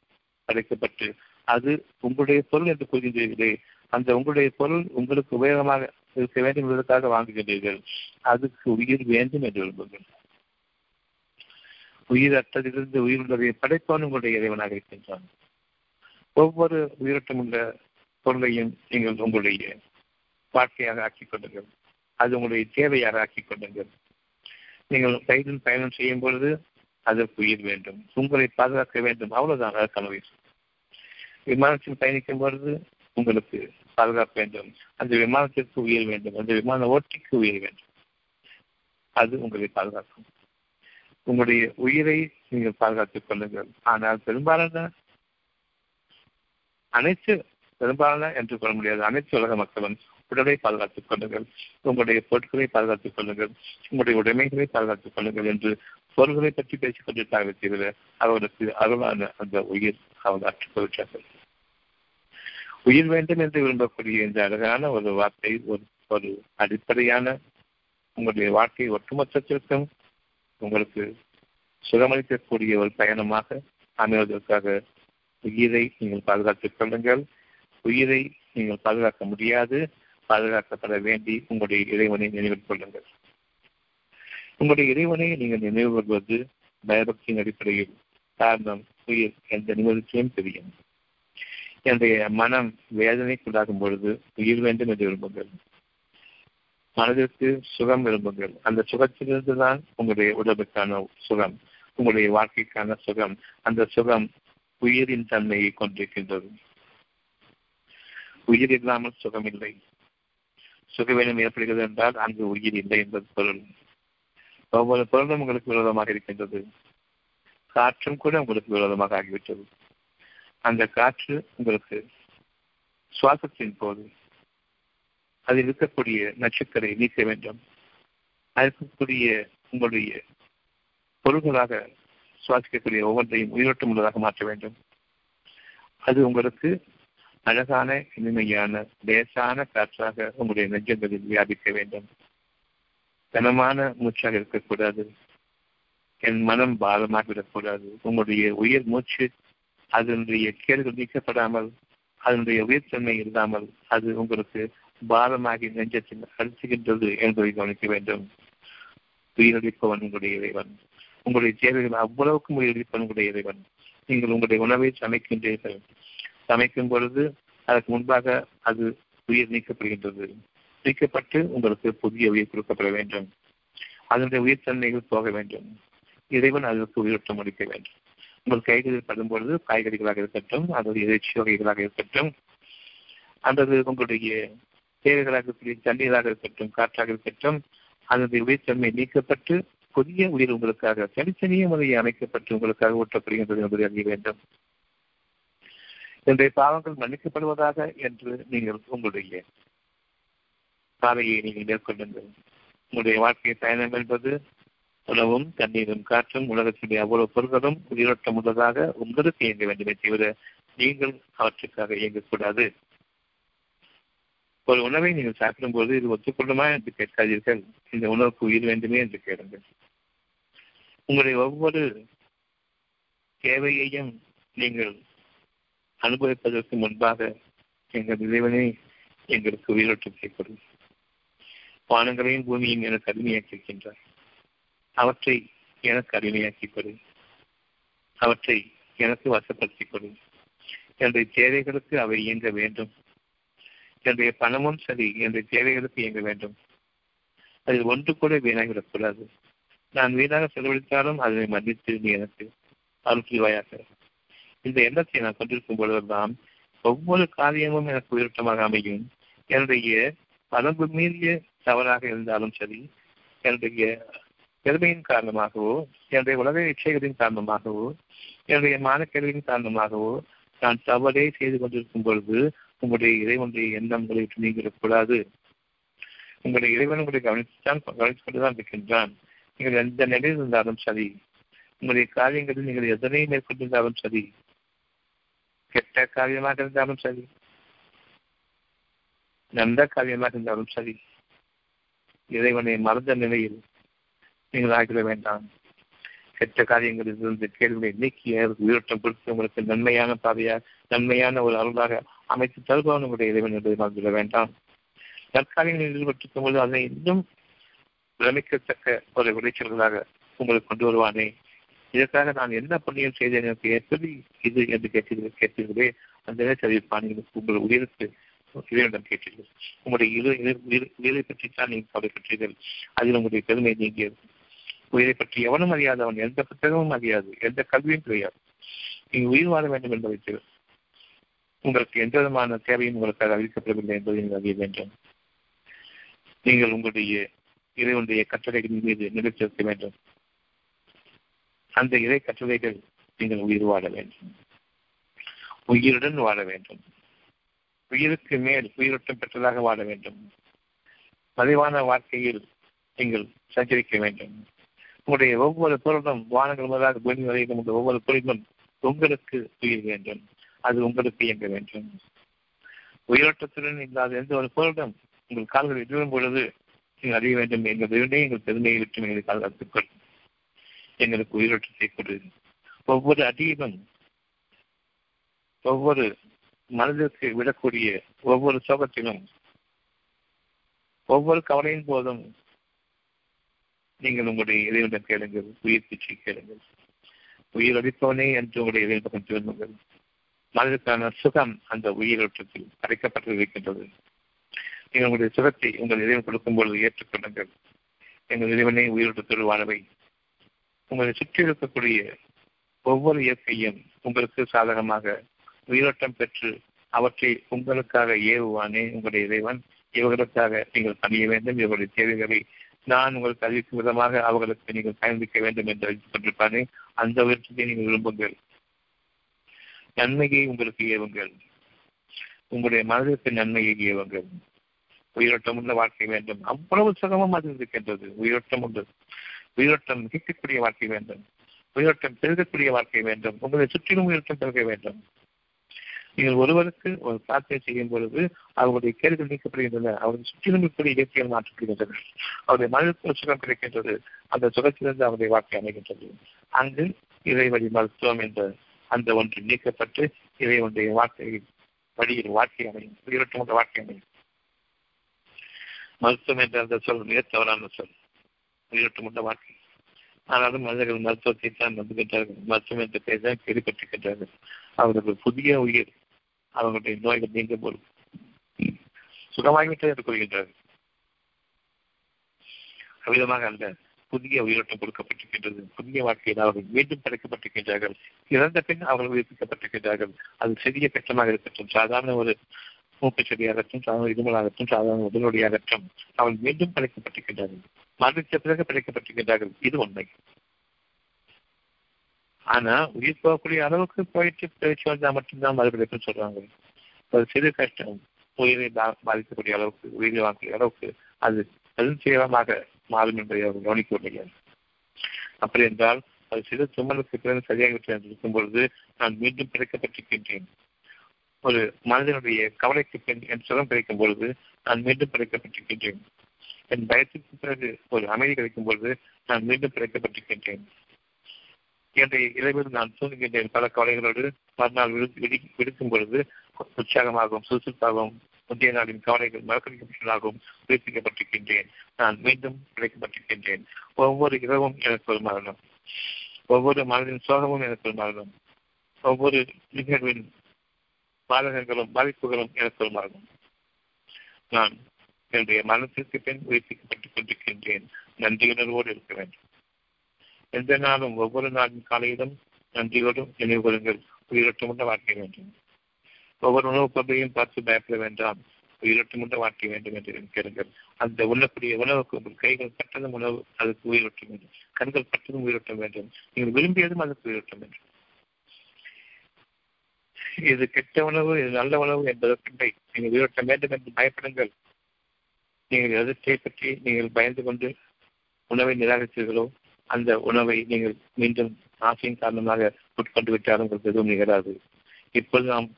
அடைக்கப்பட்டு அது உங்களுடைய பொருள் என்று கூறுகின்றீர்களே அந்த உங்களுடைய பொருள் உங்களுக்கு உபயோகமாக இருக்க வேண்டும் என்பதற்காக வாங்குகின்றீர்கள். அதுக்கு உயிர் வேண்டும் என்று விரும்புங்கள் உயிர் அற்றதிலிருந்து உயிர் உள்ளதை படைப்பவன் உங்களுடைய இறைவனாக இருக்கின்றான். ஒவ்வொரு உயிரோட்டம் உள்ள பொருளையும் நீங்கள் உங்களுடைய வாழ்க்கையாக ஆக்கிக் கொள்ளுங்கள். அது உங்களுடைய தேவையாக ஆக்கிக் கொள்ளுங்கள். நீங்கள் கைதில் பயணம் செய்யும் பொழுது அதற்கு உயிர் வேண்டும். உங்களை பாதுகாக்க வேண்டும். அவ்வளவுதான் அதற்கான உயிர். விமானத்தில் பயணிக்கும் பொழுது உங்களுக்கு பாதுகாக்க வேண்டும் அந்த விமானத்திற்கு உயிர் வேண்டும் அந்த விமான ஓட்டிக்கு உயிர் வேண்டும். அது உங்களை பாதுகாக்கும். உங்களுடைய உயிரை நீங்கள் பாதுகாத்துக் கொள்ளுங்கள். ஆனால் பெரும்பாலான அனைத்து பெரும்பாலான என்று சொல்ல முடியாது அனைத்து உலக மக்களும் உடலை பாதுகாத்துக் கொள்ளுங்கள். உங்களுடைய பொருட்களை பாதுகாத்துக் கொள்ளுங்கள். உங்களுடைய உடைமைகளை பாதுகாத்துக் கொள்ளுங்கள் என்று பொருள்களை பற்றி பேசிக் கொண்டிருக்காங்க தவிர அவர்களுக்கு அருளான அந்த உயிர் அவர்கள் அற்றுக்கொள்கிறார்கள் உயிர் வேண்டும் என்று விரும்பக்கூடிய இந்த அழகான ஒரு வார்த்தை ஒரு ஒரு அடிப்படையான உங்களுடைய வாழ்க்கை ஒட்டுமொத்தத்திற்கும் உங்களுக்கு சுகமளிக்கக்கூடிய ஒரு பயணமாக அமைவதற்காக உயிரை நீங்கள் பாதுகாத்துக் கொள்ளுங்கள். உயிரை நீங்கள் பாதுகாக்க முடியாது. பாதுகாக்கப்பட வேண்டி உங்களுடைய இறைவனை நினைவில் கொள்ளுங்கள். உங்களுடைய இறைவனை நீங்கள் நினைவு கொள்வது பயபக்தியின் அடிப்படையில். காரணம் உயிர் எந்த நிமிடத்தையும் தெரியும் என்னுடைய மனம் வேதனைக்குள்ளாகும் பொழுது உயிர் வேண்டும் என்று விரும்புங்கள். மனதிற்கு சுகம் விரும்புங்கள். அந்த சுகத்திலிருந்து தான் உங்களுடைய உடம்புக்கான சுகம் உங்களுடைய வாழ்க்கைக்கான சுகம் அந்த சுகம் உயிரின் தன்மையை கொண்டிருக்கின்றது. உயிர் இல்லாமல் சுகம் இல்லை சுகவீனம் ஏற்படுகிறது என்றால் அங்கு உயிர் இல்லை என்பது பொருள். ஒவ்வொரு பொருளும் உங்களுக்கு விரோதமாக இருக்கின்றது. காற்றும் கூட உங்களுக்கு விரோதமாக ஆகிவிட்டது. அந்த காற்று உங்களுக்கு சுவாசத்தின் போது அதில் இருக்கக்கூடிய நச்சுக்கரை நீக்க வேண்டும். இருக்கக்கூடிய உங்களுடைய பொருள்களாக சுவாசிக்கக்கூடிய ஒவ்வொன்றையும் உயிரோட்டம் உள்ளதாக மாற்ற வேண்டும். அது உங்களுக்கு அழகான இனிமையான லேசான காற்றாக உங்களுடைய நெஞ்சங்களில் வியாபிக்க வேண்டும். கனமான மூச்சாக இருக்கக்கூடாது. என் மனம் பாரமாக விடக்கூடாது உங்களுடைய உயிர் மூச்சு அதனுடைய கேடுகள் நீக்கப்படாமல் அதனுடைய உயிர்த்தன்மை இல்லாமல் அது உங்களுக்கு பாரமாகி நெஞ்சத்தில் அழுத்துகின்றது என்பதை கவனிக்க வேண்டும். உயிரிழப்பவன் உங்களுடைய இறைவன். உங்களுடைய தேவைகள் அவ்வளவுக்கும் உயிரிழப்பவன் உங்களுடைய இறைவன். நீங்கள் உங்களுடைய உணவை சமைக்கின்றீர்கள். சமைக்கும் பொழுது அதற்கு முன்பாக அது உயிர் நீக்கப்படுகின்றது. நீக்கப்பட்டு உங்களுக்கு புதிய உயிர் கொடுக்கப்பட வேண்டும். அதனுடைய உயிர்த்தன்மைகள் போக வேண்டும். இறைவன் அதற்கு உயிரோட்டம் அளிக்க வேண்டும். உங்கள் கைகளில் படும்பொழுது காய்கறிகளாக இருக்கட்டும் அல்லது இறைச்சி வகைகளாக இருக்கட்டும் அல்லது உங்களுடைய தேவைகளாக இருக்கக்கூடிய தண்ணீராக இருக்கட்டும் காற்றாக இருக்கட்டும் அதனுடைய உயிர்த்தன்மை நீக்கப்பட்டு புதிய உயிர் உங்களுக்காக தனித்தனிய முறையை அமைக்கப்பட்டு உங்களுக்காக ஊட்டப்படுகின்றது என்பதை அறிய வேண்டும். இன்றைய பாவங்கள் மன்னிக்கப்படுவதாக என்று நீங்கள் உங்களுடைய பாதையை நீங்கள் மேற்கொள்ளுங்கள். உங்களுடைய வாழ்க்கை பயணம் என்பது உணவும் தண்ணீரும் காற்றும் உலகத்தினுடைய அவ்வளவு பொருள்களும் உயிரோட்டம் உள்ளதாக உங்களுக்கு இயங்க வேண்டுமே தவிர நீங்கள் அவற்றுக்காக இயங்கக்கூடாது. ஒரு உணவை நீங்கள் சாப்பிடும்போது இது ஒத்துக்கொள்ளுமா என்று கேட்காதீர்கள். இந்த உணவுக்கு உயிர் வேண்டுமே என்று கேளுங்கள். உங்களுடைய ஒவ்வொரு தேவையையும் நீங்கள் அனுபவிப்பதற்கு முன்பாக எங்கள் இறைவனை எங்களுக்கு உயிரோட்டம் செய்யப்படும். வானங்களையும் பூமியும் என அடிமையாக்கி அவற்றை எனக்கு அடிமையாக்கிக் கொடு அவற்றை எனக்கு வசப்படுத்திக் கொடு என்னுடைய தேவைகளுக்கு அவை இயங்க வேண்டும். என்னுடைய பணமும் சரி என்னுடைய தேவைகளுக்கு இயங்க வேண்டும். அதில் ஒன்று கூட வீணாகிவிடக்கூடாது. நான் வீணாக செலவழித்தாலும் அதனை மன்னித்து நீ எனக்கு அருள்வாயாக இந்த எண்ணத்தை நான் கொண்டிருக்கும் பொழுதெல்லாம் ஒவ்வொரு காரியமும் எனக்கு உயிரோட்டமாக அமையும். என்னுடைய வரம்பு மீறிய தவறாக இருந்தாலும் சரி என்னுடைய பெருமையின் காரணமாகவோ என்னுடைய உலக இச்சைகளின் காரணமாகவோ என்னுடைய மானக்கேள்வியின் காரணமாகவோ நான் தவறே செய்து கொண்டிருக்கும் பொழுது உங்களுடைய இறைவனுடைய எண்ணங்களை விட்டு நீங்கிடக்கூடாது உங்களுடைய இறைவன் உங்களை கவனித்துத்தான் கவனித்துக் கொண்டுதான் இருக்கின்றான். நீங்கள் எந்த நிலையில் இருந்தாலும் சரி உங்களுடைய காரியங்களில் நீங்கள் எதனை மேற்கொண்டிருந்தாலும் சரி கெட்ட காரியமாக இருந்தாலும் சரி நல்ல காரியமாக இருந்தாலும் சரி இறைவனை மறந்த நிலையில் நீங்கள் ஆகிட வேண்டாம். கெட்ட காரியங்களில் இருந்து கேள்விகளை நீக்கி உயிரோட்டம் கொடுத்து உங்களுக்கு நன்மையான பாதையா நன்மையான ஒரு அருளாக அமைத்து தருபவன் உங்களுடைய இறைவன் என்பதை மறந்துவிட வேண்டாம். தற்காலிகளில் ஈடுபட்டிருக்கும் போது அதனை இன்னும் பிரமிக்கத்தக்க ஒரு விளைச்சல்களாக உங்களுக்கு கொண்டு வருவானே. இதற்காக நான் என்ன புண்ணியம் செய்தேன் எனக்கு எப்படி இது என்று கேட்டீர்கள் கேட்டீர்களே அந்த நேரத்தில் உங்கள் உயிருக்கு இறைவனிடம் கேட்டீர்கள். உங்களுடைய இரு உயிரை பற்றித்தான் நீங்கள் கவலைப்பட்டீர்கள். அதில் உங்களுடைய பெருமை நீங்கியது. உயிரை பற்றி எவனும் அறியாதவன் எந்த புத்தகமும் அறியாது எந்த கல்வியும் கிடையாது நீங்கள் உயிர் வாழ வேண்டும் என்பதை உங்களுக்கு எந்த விதமான தேவையும் உங்களுக்காக அறிவிக்கப்படவில்லை என்பதை நீங்கள் அறிய வேண்டும். நீங்கள் உங்களுடைய இறைவனுடைய கட்டளைகளின் மீது நிலைத்திருக்க வேண்டும். அந்த இறை கட்டளைகள் நீங்கள் உயிர் வாழ வேண்டும். உயிருடன் வாழ வேண்டும். உயிருக்கு மேல் உயிரோட்டம் பெற்றதாக வாழ வேண்டும். மறைவான வாழ்க்கையில் நீங்கள் சஞ்சரிக்க வேண்டும். உங்களுடைய ஒவ்வொரு பொருளும் வானங்கள் முதலாக பூமி வரையிலும் உங்கள் ஒவ்வொரு பொருளும் உங்களுக்கு உயிர் வேண்டும். அது உங்களுக்கு இயங்க வேண்டும். உயிரோட்டத்துடன் இல்லாத எந்த ஒரு பொருளும் உங்கள் கால்கள் விழும் பொழுது நீங்கள் அறிய வேண்டும் எங்கள் எங்கள் பெருமையை விட்டு எங்களை காலத்துக்கள் எங்களுக்கு உயிரோட்டத்தை கொடு. ஒவ்வொரு அடியிலும் ஒவ்வொரு மனதிற்கு விடக்கூடிய ஒவ்வொரு சோகத்திலும் ஒவ்வொரு கவலையின் போதும் நீங்கள் உங்களுடைய இறைவனிடம் கேளுங்கள் உயிர் பிச்சை கேளுங்கள். உயிர் அளிப்பவனே என்று உங்களுடைய இறைவன் திரும்புங்கள் மனதிற்கான சுகம் அந்த உயிரோட்டத்தில் அடைக்கப்பட்டு இருக்கின்றது நீங்கள் உங்களுடைய சுகத்தை உங்கள் இறைவன் கொடுக்கும் பொழுது ஏற்றுக்கொள்ளுங்கள். எங்கள் இறைவனே உயிரோட்டத்தில் வாழவை. உங்களை சுற்றி இருக்கக்கூடிய ஒவ்வொரு இயற்கையும் உங்களுக்கு சாதகமாக உயிரோட்டம் பெற்று அவற்றை உங்களுக்காக ஏவுவானே உங்களுடைய இறைவன். இவர்களுக்காக நீங்கள் பணிய வேண்டும் இவர்களுடைய தேவைகளை நான் உங்களுக்கு அறிவிக்கும் விதமாக அவர்களுக்கு நீங்கள் பயணிக்க வேண்டும் என்று அறிவித்துக் கொண்டிருப்பானே அந்த உயர்ச்சியை நீங்கள் விரும்புங்கள். நன்மையை உங்களுக்கு ஏவுங்கள். உங்களுடைய மனதிற்கு நன்மையை ஏவுங்கள். உயிரோட்டம் உள்ள வாழ்க்கை வேண்டும். அவ்வளவு சுகமும் அது இருக்கின்றது. உயிரோட்டம் உண்டு. உயிரோட்டம் மிகக்கூடிய வாழ்க்கை வேண்டும். உயிரோட்டம் பெருகக்கூடிய வாழ்க்கை வேண்டும். உங்களை சுற்றிலும் உயிரோட்டம் பெருக வேண்டும். நீங்கள் ஒருவருக்கு ஒரு பிரார்த்தனை செய்யும் பொழுது அவருடைய கேள்விகள் நீக்கப்படுகின்றன. அவருடைய சுற்றிலும் இப்படி இயற்கையில் மாற்றப்படுகின்றன அவருடைய மனதிற்கு ஒரு சுகம் கிடைக்கின்றது. அந்த சுகத்திலிருந்து அவருடைய வாழ்க்கை அமைகின்றது. அங்கு இறைவழி மருத்துவம் என்ற அந்த ஒன்று நீக்கப்பட்டு இறைவனுடைய வாழ்க்கை வழியில் வாழ்க்கை அமையும் உயிரோட்டம் வாழ்க்கை அமையும் மருத்துவம் என்ற அந்த சொல் மிக தவறான சொல். உயிரோட்டமுள்ள வாழ்க்கை. ஆனாலும் மனிதர்கள் மருத்துவத்தை தான் நம்புகின்றார்கள். மருத்துவம் என்ற பெயர் தான் கேள்விப்பட்டிருக்கின்றார்கள். அவர்கள் புதிய உயிர் அவர்களுடைய நோய்கள் நீங்க போலும் சுகமாகிவிட்டது என்று கூறுகின்றார்கள் அவ்விதமாக அந்த புதிய உயிரோட்டம் கொடுக்கப்பட்டிருக்கின்றது. புதிய வாழ்க்கையில் அவர்கள் மீண்டும் படைக்கப்பட்டிருக்கின்றார்கள். இறந்த பின் அவர்கள் உயிர்ப்பிக்கப்பட்டிருக்கின்றார்கள். அது சிறிய கட்டமாக இருக்கட்டும் சாதாரண ஒரு மூக்கு செடியாகட்டும் சாதாரண இருமலாகட்டும் சாதாரண உடனடியாகட்டும் அவர்கள் மீண்டும் படைக்கப்பட்டிருக்கின்றார்கள். மரணித்த பிறகு படைக்கப்பட்டிருக்கின்றார்கள். இது உண்மை. ஆனா உயிர் போகக்கூடிய அளவுக்கு போயிட்டு பேச்சு வந்தா மட்டும்தான் மறுபிடிப்புன்னு சொல்றாங்க. ஒரு சிறு கஷ்டம். உயிரை பாதிக்கக்கூடிய அளவுக்கு உயிரை வாங்கக்கூடிய அளவுக்கு அது பெருஞ்சீரமாக மாறும் என்பதை அவர் கவனிக்கவில்லை அப்படி என்றால் அது சிறு தும்மலுக்கு பிறகு சரியாகிவிட்டு என்று இருக்கும் பொழுது நான் மீண்டும் பிறக்கப்பட்டிருக்கின்றேன். ஒரு மனிதனுடைய கவலைக்கு பின் என் சுகம் கிடைக்கும் பொழுது நான் மீண்டும் பிறக்கப்பட்டிருக்கின்றேன். என் பயத்திற்கு பிறகு ஒரு அமைதி கிடைக்கும் பொழுது நான் மீண்டும் பிறக்கப்பட்டிருக்கின்றேன். என்ற இரவில் நான் தூங்குகின்றேன் பல கவலைகளோடு மறுநாள் விடுக்கும் பொழுது உற்சாகமாகவும் சுறுசுறுப்பாகவும் முந்தைய நாளின் கவலைகள் மறக்கடிக்கப்பட்டதாகவும் உயிர்ப்பிக்கப்பட்டிருக்கின்றேன் நான் மீண்டும் கிடைக்கப்பட்டிருக்கின்றேன் ஒவ்வொரு இரவும் எனக்கு ஒரு மரணம். ஒவ்வொரு மனதின் சோகமும் எனக்கு ஒரு மரணம். ஒவ்வொரு நிகழ்வின் பாதகங்களும் பாதிப்புகளும் எனக்கு ஒரு மரணம். நான் என்னுடைய மனத்திற்கு பின் உயிர்ப்பிக்கப்பட்டுக் கொண்டிருக்கின்றேன். நன்றியுணர்வோடு இருக்க வேண்டும். எந்த நாளும் ஒவ்வொரு நாளின் காலையிலும் நன்றியோடும் நினைவு கொள்ளுங்கள் உயிரோட்டமுள்ள வாழ்க்கை வேண்டும். ஒவ்வொரு உணவு பொருளையும் பார்த்து பயப்பட வேண்டாம். உயிரோட்டமுள்ள வாழ்க்கை வேண்டும் என்று கேளுங்கள். அந்த உண்ணக்கூடிய உணவுக்கு உங்கள் கைகள் பட்டதும் உணவு அதுக்கு உயிரோட்டம் வேண்டும். கண்கள் பட்டதும் உயிரோட்டம் வேண்டும். நீங்கள் விரும்பியதும் அதுக்கு உயிரோட்டம் வேண்டும். இது கெட்ட உணவு இது நல்ல உணவு என்பதற்கில்லை. நீங்கள் உயிரோட்டம் வேண்டும் என்று பயப்படுங்கள். நீங்கள் எதிர்த்தை பற்றி நீங்கள் பயந்து கொண்டு உணவை நிராகரித்தீர்களோ அந்த உணவை நீங்கள் மீண்டும் ஆசையின் காரணமாக உட்கொண்டு விட்டாலும் உங்களுக்கு எதுவும் நிகழாது. இப்போது நாம்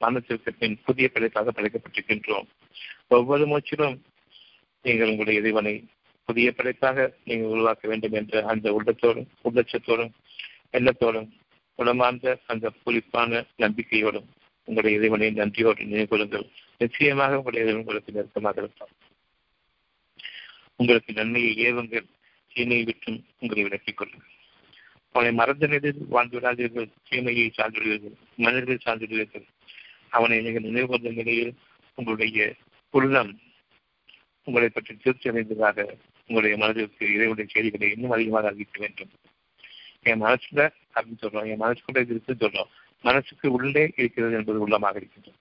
மரணத்திற்கு பின் புதிய படைப்பாக படைக்கப்பட்டிருக்கின்றோம். ஒவ்வொரு மூச்சிலும் நீங்கள் உங்களுடைய இறைவனை புதிய படைப்பாக நீங்கள் உருவாக்க வேண்டும் என்ற அந்த உள்ளத்தோடும் உள்ளட்சத்தோடும் எண்ணத்தோடும் குணமார்ந்த அந்த புளிப்பான நம்பிக்கையோடும் உங்களுடைய இறைவனை நன்றியோடு நினைவு கொள்ளுங்கள். நிச்சயமாக உங்களுடைய இறைவன் உங்களுக்கு நெருக்கமாக இருப்பார் உங்களுக்கு நன்மையை ஏவுங்கள். தீமையை விட்டும் உங்களை விலக்கிக் கொள்ளுங்கள் அவனை மறந்த நிலையில் வாழ்ந்து விடாதீர்கள் தீமையை சார்ந்துள்ளீர்கள் மனிதர்கள் சார்ந்துள்ளீர்கள் அவனை நீங்கள் நினைவு கொண்ட நிலையில் உங்களுடைய உள்ளம் உங்களை பற்றி திருப்தி அடைந்ததாக உங்களுடைய மனதிற்கு இறைவனுடைய செய்திகளை இன்னும் அதிகமாக அறிவிக்க வேண்டும். என் மனசுல அப்படின்னு சொல்றோம் என் மனசுக்குள்ள இருக்கு சொல்றோம் மனசுக்கு உள்ளே இருக்கிறது என்பது உள்ளமாக இருக்கின்றது.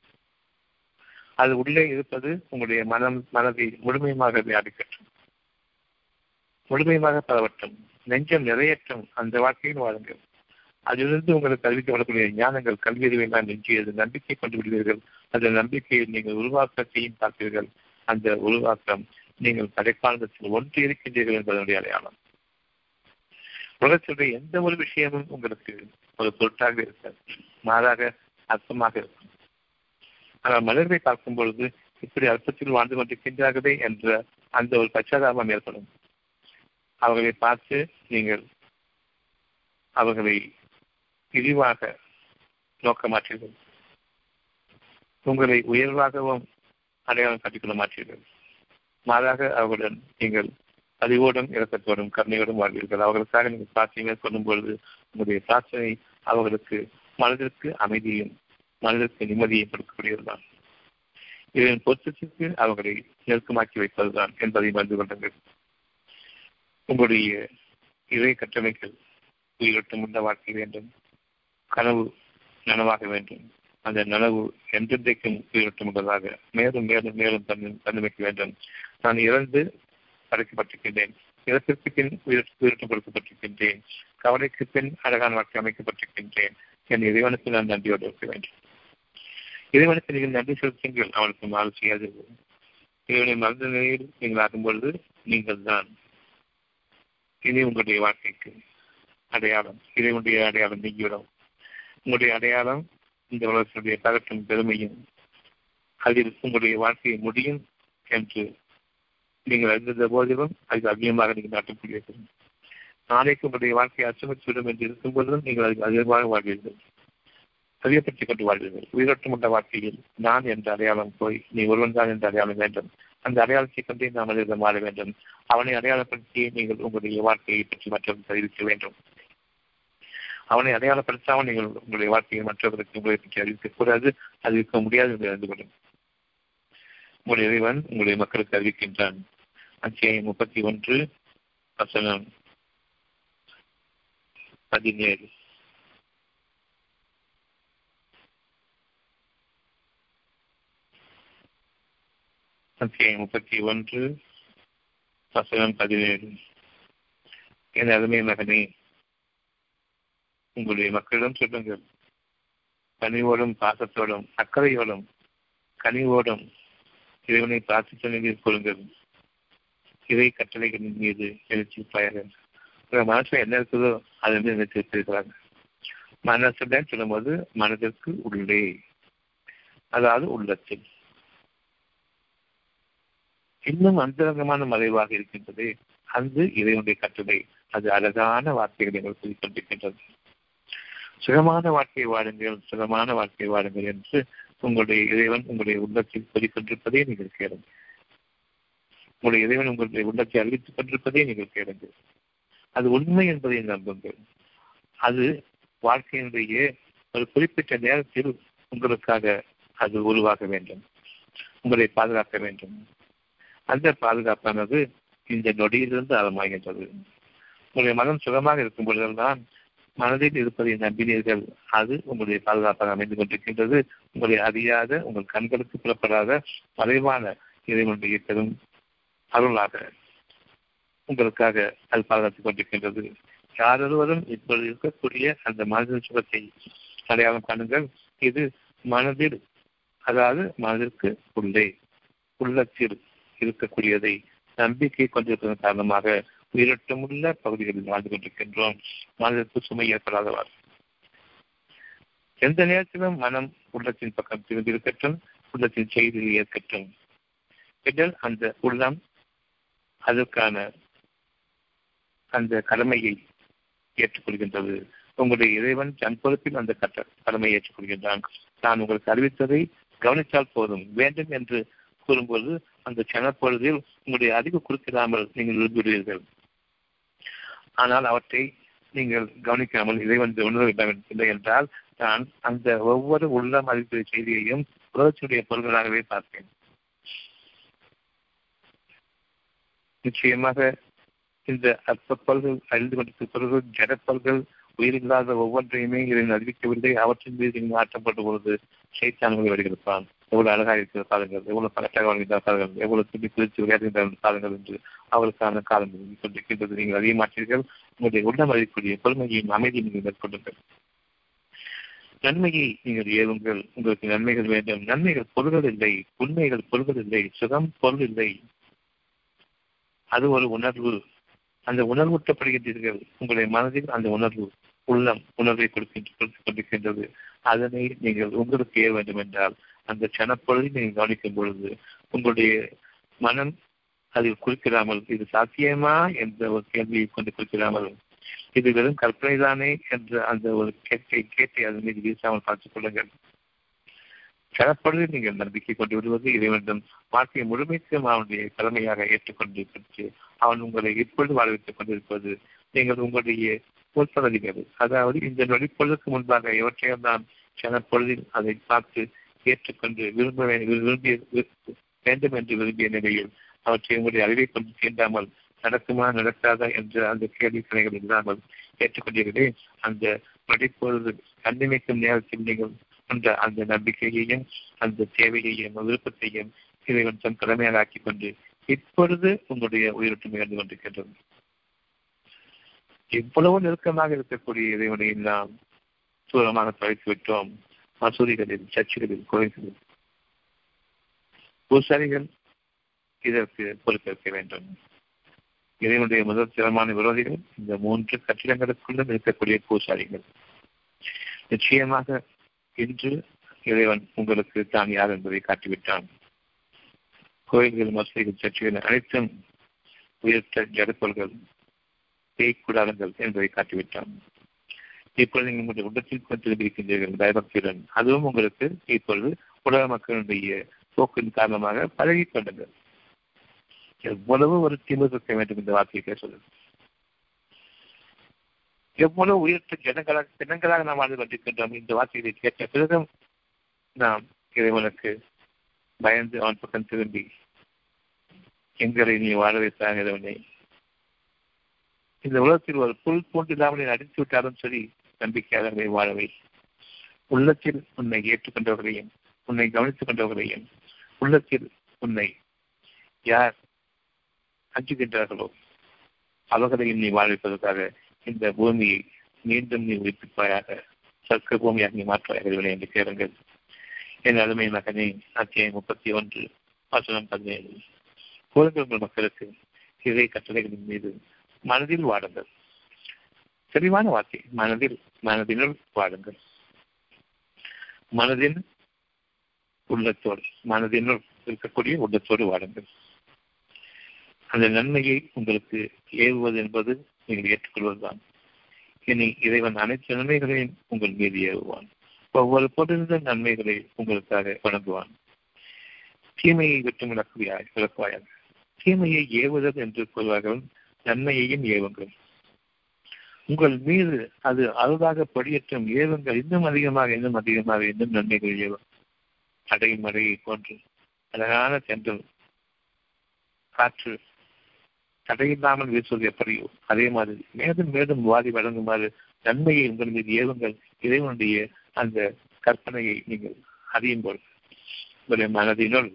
அது உள்ளே இருப்பது உங்களுடைய மனம் மனதை முழுமையாக வியாபிக்கட்டும் முழுமையாக பரவட்டும். நெஞ்சம் நிறையற்றும் அந்த வாழ்க்கையில் வாழுங்கள். அதிலிருந்து உங்களுக்கு அறிவிக்கப்படக்கூடிய ஞானங்கள் கல்வி நான் நெஞ்சியது நம்பிக்கை கொண்டு விடுவீர்கள். அந்த நம்பிக்கையில் நீங்கள் உருவாக்கத்தையும் பார்ப்பீர்கள். அந்த உருவாக்கம் நீங்கள் கடைக்காலத்தில் ஒன்று இருக்கின்றீர்கள் என்பதனுடைய அடையாளம். உலகத்தினுடைய எந்த ஒரு விஷயமும் உங்களுக்கு ஒரு பொருட்டாக இருக்காது. மாறாக அர்த்தமாக இருக்கும். ஆனால் மனிதர்களை பார்க்கும் பொழுது இப்படி அர்த்தத்தில் வாழ்ந்து கொண்டிருக்கின்றார்களே என்ற அந்த ஒரு பச்சாதாபம் ஏற்படும். அவர்களை பார்த்து நீங்கள் அவர்களை இழிவாக நோக்க மாற்றீர்கள் உங்களை உயர்வாகவும் அடையாளம் காட்டிக்கொள்ள மாற்றீர்கள் மாறாக அவர்களுடன் நீங்கள் அறிவோடும் இறக்கத்தோடும் கருணையோடும் வாழ்வீர்கள். அவர்களுக்காக நீங்கள் பிரார்த்தனை சொல்லும் பொழுது உங்களுடைய பிரார்த்தனை அவர்களுக்கு மனதிற்கு அமைதியும் மனதிற்கு நிம்மதியையும் கொடுக்கக்கூடியதுதான். இதன் பொருத்தத்திற்கு அவர்களை நெருக்கமாக்கி வைப்பதுதான் என்பதை மறந்து கொள்ளுங்கள். உங்களுடைய இறை கட்டமைகள் உயிரோட்டம் உள்ள வாழ்க்கை வேண்டும். கனவு நனவாக வேண்டும். அந்த நனவு என்றென்றைக்கும் உயிரோட்டம் உள்ளதாக மேலும் மேலும் மேலும் தன்மைக்க வேண்டும். நான் இறந்து படைக்கப்பட்டிருக்கின்றேன். இறப்பிற்கு பின் உயிர் உயிரோட்டம் கொடுக்கப்பட்டிருக்கின்றேன். கவலைக்கு பின் அழகான வாழ்க்கை அமைக்கப்பட்டிருக்கின்றேன். என் இறைவனுக்கு நான் நன்றியோடு இருக்க வேண்டும். இறைவனுக்கு நீங்கள் நன்றி செலுத்துங்கள். அவனுக்கு மாறு செய்யாது இறைவனை மறந்த நிலையில் நீங்கள் ஆகும் பொழுது நீங்கள் தான் இனி உங்களுடைய வாழ்க்கைக்கு அடையாளம் இறைவனுடைய அடையாளம் நீங்கிவிடும். உங்களுடைய அடையாளம் இந்த உலகத்தினுடைய பகற்றும் பெருமையும் அதில் உங்களுடைய வாழ்க்கையை முடியும் என்று நீங்கள் அறிந்த போதிலும் அது அதிகமாக நீங்கள் நாட்டுக்குள்ளீர்கள் நாளைக்கு உங்களுடைய வாழ்க்கையை அச்சமித்துவிடும் என்று இருக்கும் பொழுதும் நீங்கள் அதுக்கு அதிகமாக வாழ்வீர்கள். அதிகப்படுத்திக் கொண்டு வாழ்வீர்கள். உயிரோட்டமுள்ள வாழ்க்கையில் நான் என்ற அடையாளம் போய் நீ ஒருவன் தான் என்ற அடையாளம் வேண்டும். அந்த அடையாளத்தை கொண்டே நாம் மனிதர்கள் மாற வேண்டும். அவனை அடையாளப்படுத்தி நீங்கள் உங்களுடைய வாழ்க்கையை பற்றி மற்றவர்கள் தெரிவிக்க வேண்டும். அவனை அடையாளப்படுத்தாமல் நீங்கள் உங்களுடைய வாழ்க்கையை மற்றவர்களுக்கு உங்களை பற்றி அறிவிக்கக்கூடாது அறிவிக்க முடியாது என்று அறிந்துவிடும் உங்களுடைய இறைவன் உங்களுடைய மக்களுக்கு அறிவிக்கின்றான். அத்தியாயம் முப்பத்தி ஒன்று வசனம் பதினேழு. அத்தியாயம் முப்பத்தி ஒன்று வசனம் பதினேழு. என் அருமை மகனே உங்களுடைய மக்களிடம் சொல்லுங்கள். கனிவோடும் பாசத்தோடும் அக்கறையோடும் கனிவோடும் இறைவனை பிரார்த்தித்த நிலையில் கொள்ளுங்கள் இறை கட்டளைகளின் மீது எழுச்சி பயர்கள் மனசுல என்ன இருக்குதோ அது வந்து நினைத்து வச்சிருக்கிறாங்க. மனசுடன் சொல்லும்போது மனதிற்கு உள்ளே அதாவது உள்ளத்தில். இன்னும் அந்தரங்கமான மறைவாக இருக்கின்றது. அந்த இறைவனுடைய கட்டுரை அது அழகான வார்த்தைகளை எங்கள் சொல்லிக்கொண்டிருக்கின்றது சுகமான வாழ்க்கையை வாடுங்கள் சுகமான வாழ்க்கையை வாடுங்கள் என்று உங்களுடைய இறைவன் உங்களுடைய உள்ளத்தில் சொல்லிக்கொண்டிருப்பதே நீங்கள் கேளுங்கள். உங்களுடைய இறைவன் உங்களுடைய உள்ளத்தை அறிவித்துக் கொண்டிருப்பதே நீங்கள் கேளுங்கள். அது உண்மை என்பதை நம்புங்கள். அது வாழ்க்கையினுடைய ஒரு குறிப்பிட்ட நேரத்தில் உங்களுக்காக அது உருவாக வேண்டும். உங்களை பாதுகாக்க வேண்டும். அந்த பாதுகாப்பானது இந்த நொடியிலிருந்து ஆரம்பமாகின்றது. உங்களுடைய மனம் சுகமாக இருக்கும் பொழுதுதான் மனதில் இருப்பதை நம்பினீர்கள். அது உங்களுடைய பாதுகாப்பாக அமைந்து கொண்டிருக்கின்றது. உங்களை அறியாத உங்கள் கண்களுக்கு புறப்படாத மறைவான இறைவனுடைய பெரும் அருளாக உங்களுக்காக அது பாதுகாத்துக் கொண்டிருக்கின்றது. யாரொருவரும் இப்பொழுது இருக்கக்கூடிய அந்த மனதின் சுகத்தை அடையாளம் காணுங்கள். இது மனதில் அதாவது மனதிற்கு உள்ளே உள்ளத்தில் இருக்கக்கூடியதை நம்பிக்கை கொண்டிருப்பதன் காரணமாக உயிரோட்டமுள்ள பகுதிகளில் வாழ்ந்து கொண்டிருக்கின்றோம். மனதிற்கு சுமை ஏற்படாதவாறு. எந்த நேரத்திலும் மனம் உள்ளத்தின் பக்கம் திரும்பி இருக்கட்டும் உள்ளத்தின் செய்தியில் ஏற்கட்டும் பின்னர் அந்த உள்ளம் அதற்கான அந்த கடமையை ஏற்றுக்கொள்கின்றது. உங்களுடைய இறைவன் தன் பொறுப்பில் அந்த கட்ட கடமையை ஏற்றுக்கொள்கின்றான். நான் உங்களுக்கு அறிவித்ததை கவனித்தால் போதும். வேண்டும் என்று கூறும்போது அந்த சனப்பொழுதில் உங்களுடைய அறிவு குறுக்கிடாமல் நீங்கள் விரும்புகிறீர்கள் ஆனால் அவற்றை நீங்கள் கவனிக்காமல் இறைவன் உணர இல்லை என்றால் நான் அந்த ஒவ்வொரு உள்ளம் மதிப்பு செய்தியையும் உலகத்துடைய பொருள்களாகவே பார்ப்பேன். நிச்சயமாக இந்த அற்பப்பல்கள் அறிந்து கொண்டிருக்கிற பொருள்கள் உயிரில்லாத ஒவ்வொன்றையுமே இதனை அறிவிக்கவில்லை. அவற்றின் மீது நீங்கள் ஆட்டப்பட்ட பொழுது சைத்தான்களை வருகிறப்பான் எவ்வளவு அழகாக இருக்கிற காலங்கள் எவ்வளவு பகட்டாக வாழ்கின்ற எவ்வளவு துணி குறித்து விளையாடுகின்ற என்று அவருக்கான காலம் கொண்டிருக்கின்றது நீங்கள் அறிய மாட்டீர்கள் உங்களுடைய உள்ளம் அறியக்கூடிய பொறுமையையும் அமைதியும் நீங்கள் மேற்கொள்ளுங்கள். நன்மையை நீங்கள் ஏவுங்கள். உங்களுக்கு நன்மைகள் வேண்டும். நன்மைகள் பொருள்கள் இல்லை உண்மைகள் பொருள்கள் இல்லை சுகம் பொருள் இல்லை அது ஒரு உணர்வு. அந்த உணர்வூட்டப்படுகின்றீர்கள். உங்களுடைய மனதில் அந்த உணர்வு உள்ளம் உணர்வை கொடுக்கின்ற கொண்டிருக்கின்றது. அதனை நீங்கள் உங்களுக்கு ஏற வேண்டும் என்றால் அந்த கணப்பொழுதை நீங்கள் கவனிக்கும் பொழுது உங்களுடைய மனம் அதில் குறிப்பிடாமல் இது சாத்தியமா என்ற ஒரு கேள்வியை கொண்டு குறிப்பிடாமல் இது வெறும் கற்பனை தானே என்ற அந்த ஒரு கேட்டை கேட்டை அதன் மீது வீசாமல் பார்த்துக் கொள்ளுங்கள். சனப்பொழுது நீங்கள் நம்பிக்கை கொண்டு விடுவது இறைவனிடம் வாழ்க்கையை முழுமைக்கும் அவனுடைய கடமையாக ஏற்றுக்கொண்டு அவன் உங்களை இப்பொழுது வாழ்வித்துக் கொண்டிருப்பது நீங்கள் உங்களுடைய முற்பகுதிகள் அதாவது இந்த நொடிப்பொழுதுக்கு முன்பாக எவற்றையும் நாம் அதை பார்த்து ஏற்றுக்கொண்டு விரும்ப விரும்பிய வேண்டும் என்று விரும்பிய நிலையில் அவற்றை உங்களுடைய அறிவை கொண்டு தீண்டாமல் நடக்குமா நடக்காதா என்ற அந்த கேள்வி கணைகள் இல்லாமல் ஏற்றுக்கொண்டீர்களே அந்த படிப்பொழுது கண்ணிமைக்கும் நேரத்தில் நீங்கள் கொண்ட அந்த நம்பிக்கையையும் அந்த தேவையையும் விருப்பத்தையும் இறைவன் தன் கடமையாக ஆக்கிக் கொண்டு இப்பொழுது உங்களுடைய உயிரோட்டம் இழந்து கொண்டிருக்கின்றது. இவ்வளவு நெருக்கமாக இருக்கக்கூடிய இறைவனை நாம் தூரமாக தொலைத்து விட்டோம். மசூதிகளில் சர்ச்சுகளில் கோயில்களில். பூசாரிகள் இதற்கு பொறுப்பேற்க வேண்டும். இறைவனுடைய முதல் திறமான விரோதிகள் இந்த மூன்று கட்டிடங்களுக்குள்ளும் இருக்கக்கூடிய பூசாரிகள். நிச்சயமாக இன்று இறைவன் உங்களுக்கு தான் யார் என்பதை காட்டிவிட்டான். கோயில்கள் மசூதிகள் சர்ச்சைகள் அனைத்தும் உயர்த்த ஜடுக்கோள்கள் பேய்க்கூடாரங்கள் என்பதை காட்டிவிட்டான். இப்பொழுது நீங்கள் உங்களுடைய உடத்தில் கொஞ்சம் இருக்கின்றீர்கள் பயபக்தியுடன் அதுவும் உங்களுக்கு இப்பொழுது உலக மக்களுடைய போக்கின் காரணமாக பழகிக் கொண்டது. எவ்வளவு ஒரு திமுக வேண்டும் இந்த வார்த்தையை பேசுவது எவ்வளவு உயர்த்த ஜனங்களாக ஜனங்களாக நாம் வாழ்ந்து கொண்டிருக்கின்றோம் இந்த வார்த்தையை கேட்ட பிறகும் நாம் இறைவனுக்கு பயந்து அவன் பக்கம் திரும்பி எங்களை நீ வாழ வைத்தாக இறைவனை. இந்த உலகத்தில் ஒரு புல் பூண்டு இல்லாமல் அடித்து விட்டாலும் சரி நம்பிக்கையாளர்களை வாழவை உள்ளத்தில் உன்னை ஏற்றுக்கொண்டவர்களையும் உன்னை கவனித்துக் கொண்டவர்களையும் உள்ளத்தில் உன்னை யார் அஞ்சுகின்றார்களோ அவர்களையும் நீ வாழ்விப்பதற்காக இந்த பூமியை மீண்டும் நீ உயிர்ப்பிப்பாயாக சர்க்க பூமியாக நீ மாற்றுவாயாக என்று கேளுங்கள். என் அருமை மகனே அத்தியாயம் முப்பத்தி ஒன்று வசனம் பதினேழு. கூறுங்கள் மக்களுக்கு இறை கட்டளைகளின் மீது மனதில் வாடுங்கள். தெளிவான வார்த்தை மனதில் மனதினுள் வாடுங்கள் மனதின் உள்ளத்தோடு மனதினுள் இருக்கக்கூடிய உள்ளத்தோடு வாடுங்கள் அந்த நன்மையை உங்களுக்கு ஏவுவது என்பது நீங்கள் ஏற்றுக்கொள்வதுதான் இனி இறைவன் அனைத்து நன்மைகளையும் உங்கள் மீது ஏவுவான் ஒவ்வொரு பொருளிருந்த நன்மைகளை உங்களுக்காக வழங்குவான் தீமையை விட்டு விளக்குவாய் விளக்குவாயாக தீமையை ஏவுதல் என்று சொல்வார்கள் நன்மையையும் ஏவுங்கள் உங்கள் மீது அது அருளாக படியற்றும் ஏவுங்கள். இன்னும் அதிகமாக இன்னும் அதிகமாக இன்னும் நன்மைகள் ஏவும். அடையும் அடையை போன்று அழகான தென்றல் காற்று தடையில்லாமல் வீசுவது எப்படியோ அதே மாதிரி மேலும் மேலும் வாதி வழங்குமாறு நன்மையை உங்கள் மீது ஏவுங்கள். இறைவனுடைய அந்த கற்பனையை நீங்கள் அறியும் பொழுது உங்களுடைய மனதினுள்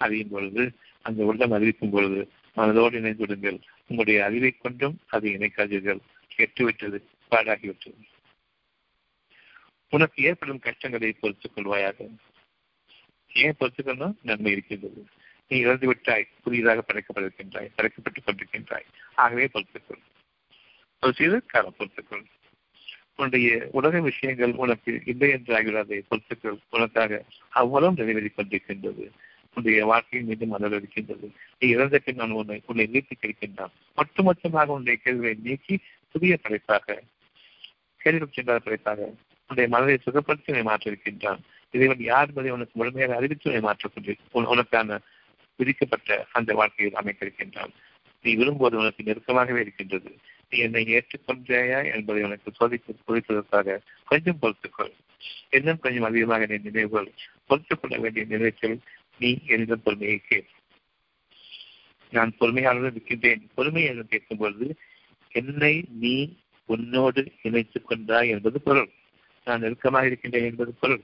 அறியும் பொழுது அந்த உள்ளம் அறிவிக்கும் பொழுது மனதோடு இணைந்து விடுங்கள். உங்களுடைய அறிவை கொண்டும் அதை இணைக்காதீர்கள். கெட்டுவிட்டது பாடாகிவிட்டது உனக்கு ஏற்படும் கஷ்டங்களை பொறுத்துக் கொள்வாயாக. ஏன் பொறுத்துக்கணும் நன்மை இருக்கின்றது. நீ இறந்து விட்டாய் புதியதாக படைக்கப்பட்டிருக்கின்றாய் படைக்கப்பட்டுக் கொண்டிருக்கின்றாய். ஆகவே பொறுத்துக்கொள் ஒரு சிறு காலம் பொறுத்துக்கொள் உன்னுடைய உலக விஷயங்கள் உனக்கு இல்லை என்று ஆகிறாதை பொறுத்துக்கள் உனக்காக அவ்வளவு நிறைவேறி கொண்டிருக்கின்றது. உன்னுடைய வாழ்க்கையின் மீது மலர் இருக்கின்றது. நீ இறந்த பின் நான் உன்னை உன்னை நீக்கி கிடைக்கின்றான். ஒட்டுமொத்தமாக உன்னுடைய கேள்வியை நீக்கி புதிய படைப்பாக கேள்வி சென்றாத படைப்பாக உன்னுடைய மனதை சுகப்படுத்தி உன்னை மாற்றிருக்கின்றான் இறைவன் யார் என்பதை உனக்கு முழுமையாக அறிவித்து உன்னை மாற்றக்கூடிய உனக்கான விதிக்கப்பட்ட அந்த வாழ்க்கையில் அமைத்திருக்கின்றான் நீ விரும்புவது உனக்கு நெருக்கமாகவே இருக்கின்றது. நீ என்னை ஏற்றுக்கொண்டாயா என்பதை உனக்கு சோதித்து குறிப்பதற்காக கொஞ்சம் பொறுத்துக்கொள். இன்னும் கொஞ்சம் அதிகமாக நீ நினைவுகள் பொறுத்துக் கொள்ள வேண்டிய நிலையத்தில் நீ எந்த பொறுமையை கேள். நான் பொறுமையாளர்கள் இருக்கின்றேன். பொறுமை என்று கேட்கும் பொழுது என்னை நீ உன்னோடு இணைத்துக் கொண்டாய் என்பது பொருள். நான் நெருக்கமாக இருக்கின்றேன் என்பது பொருள்.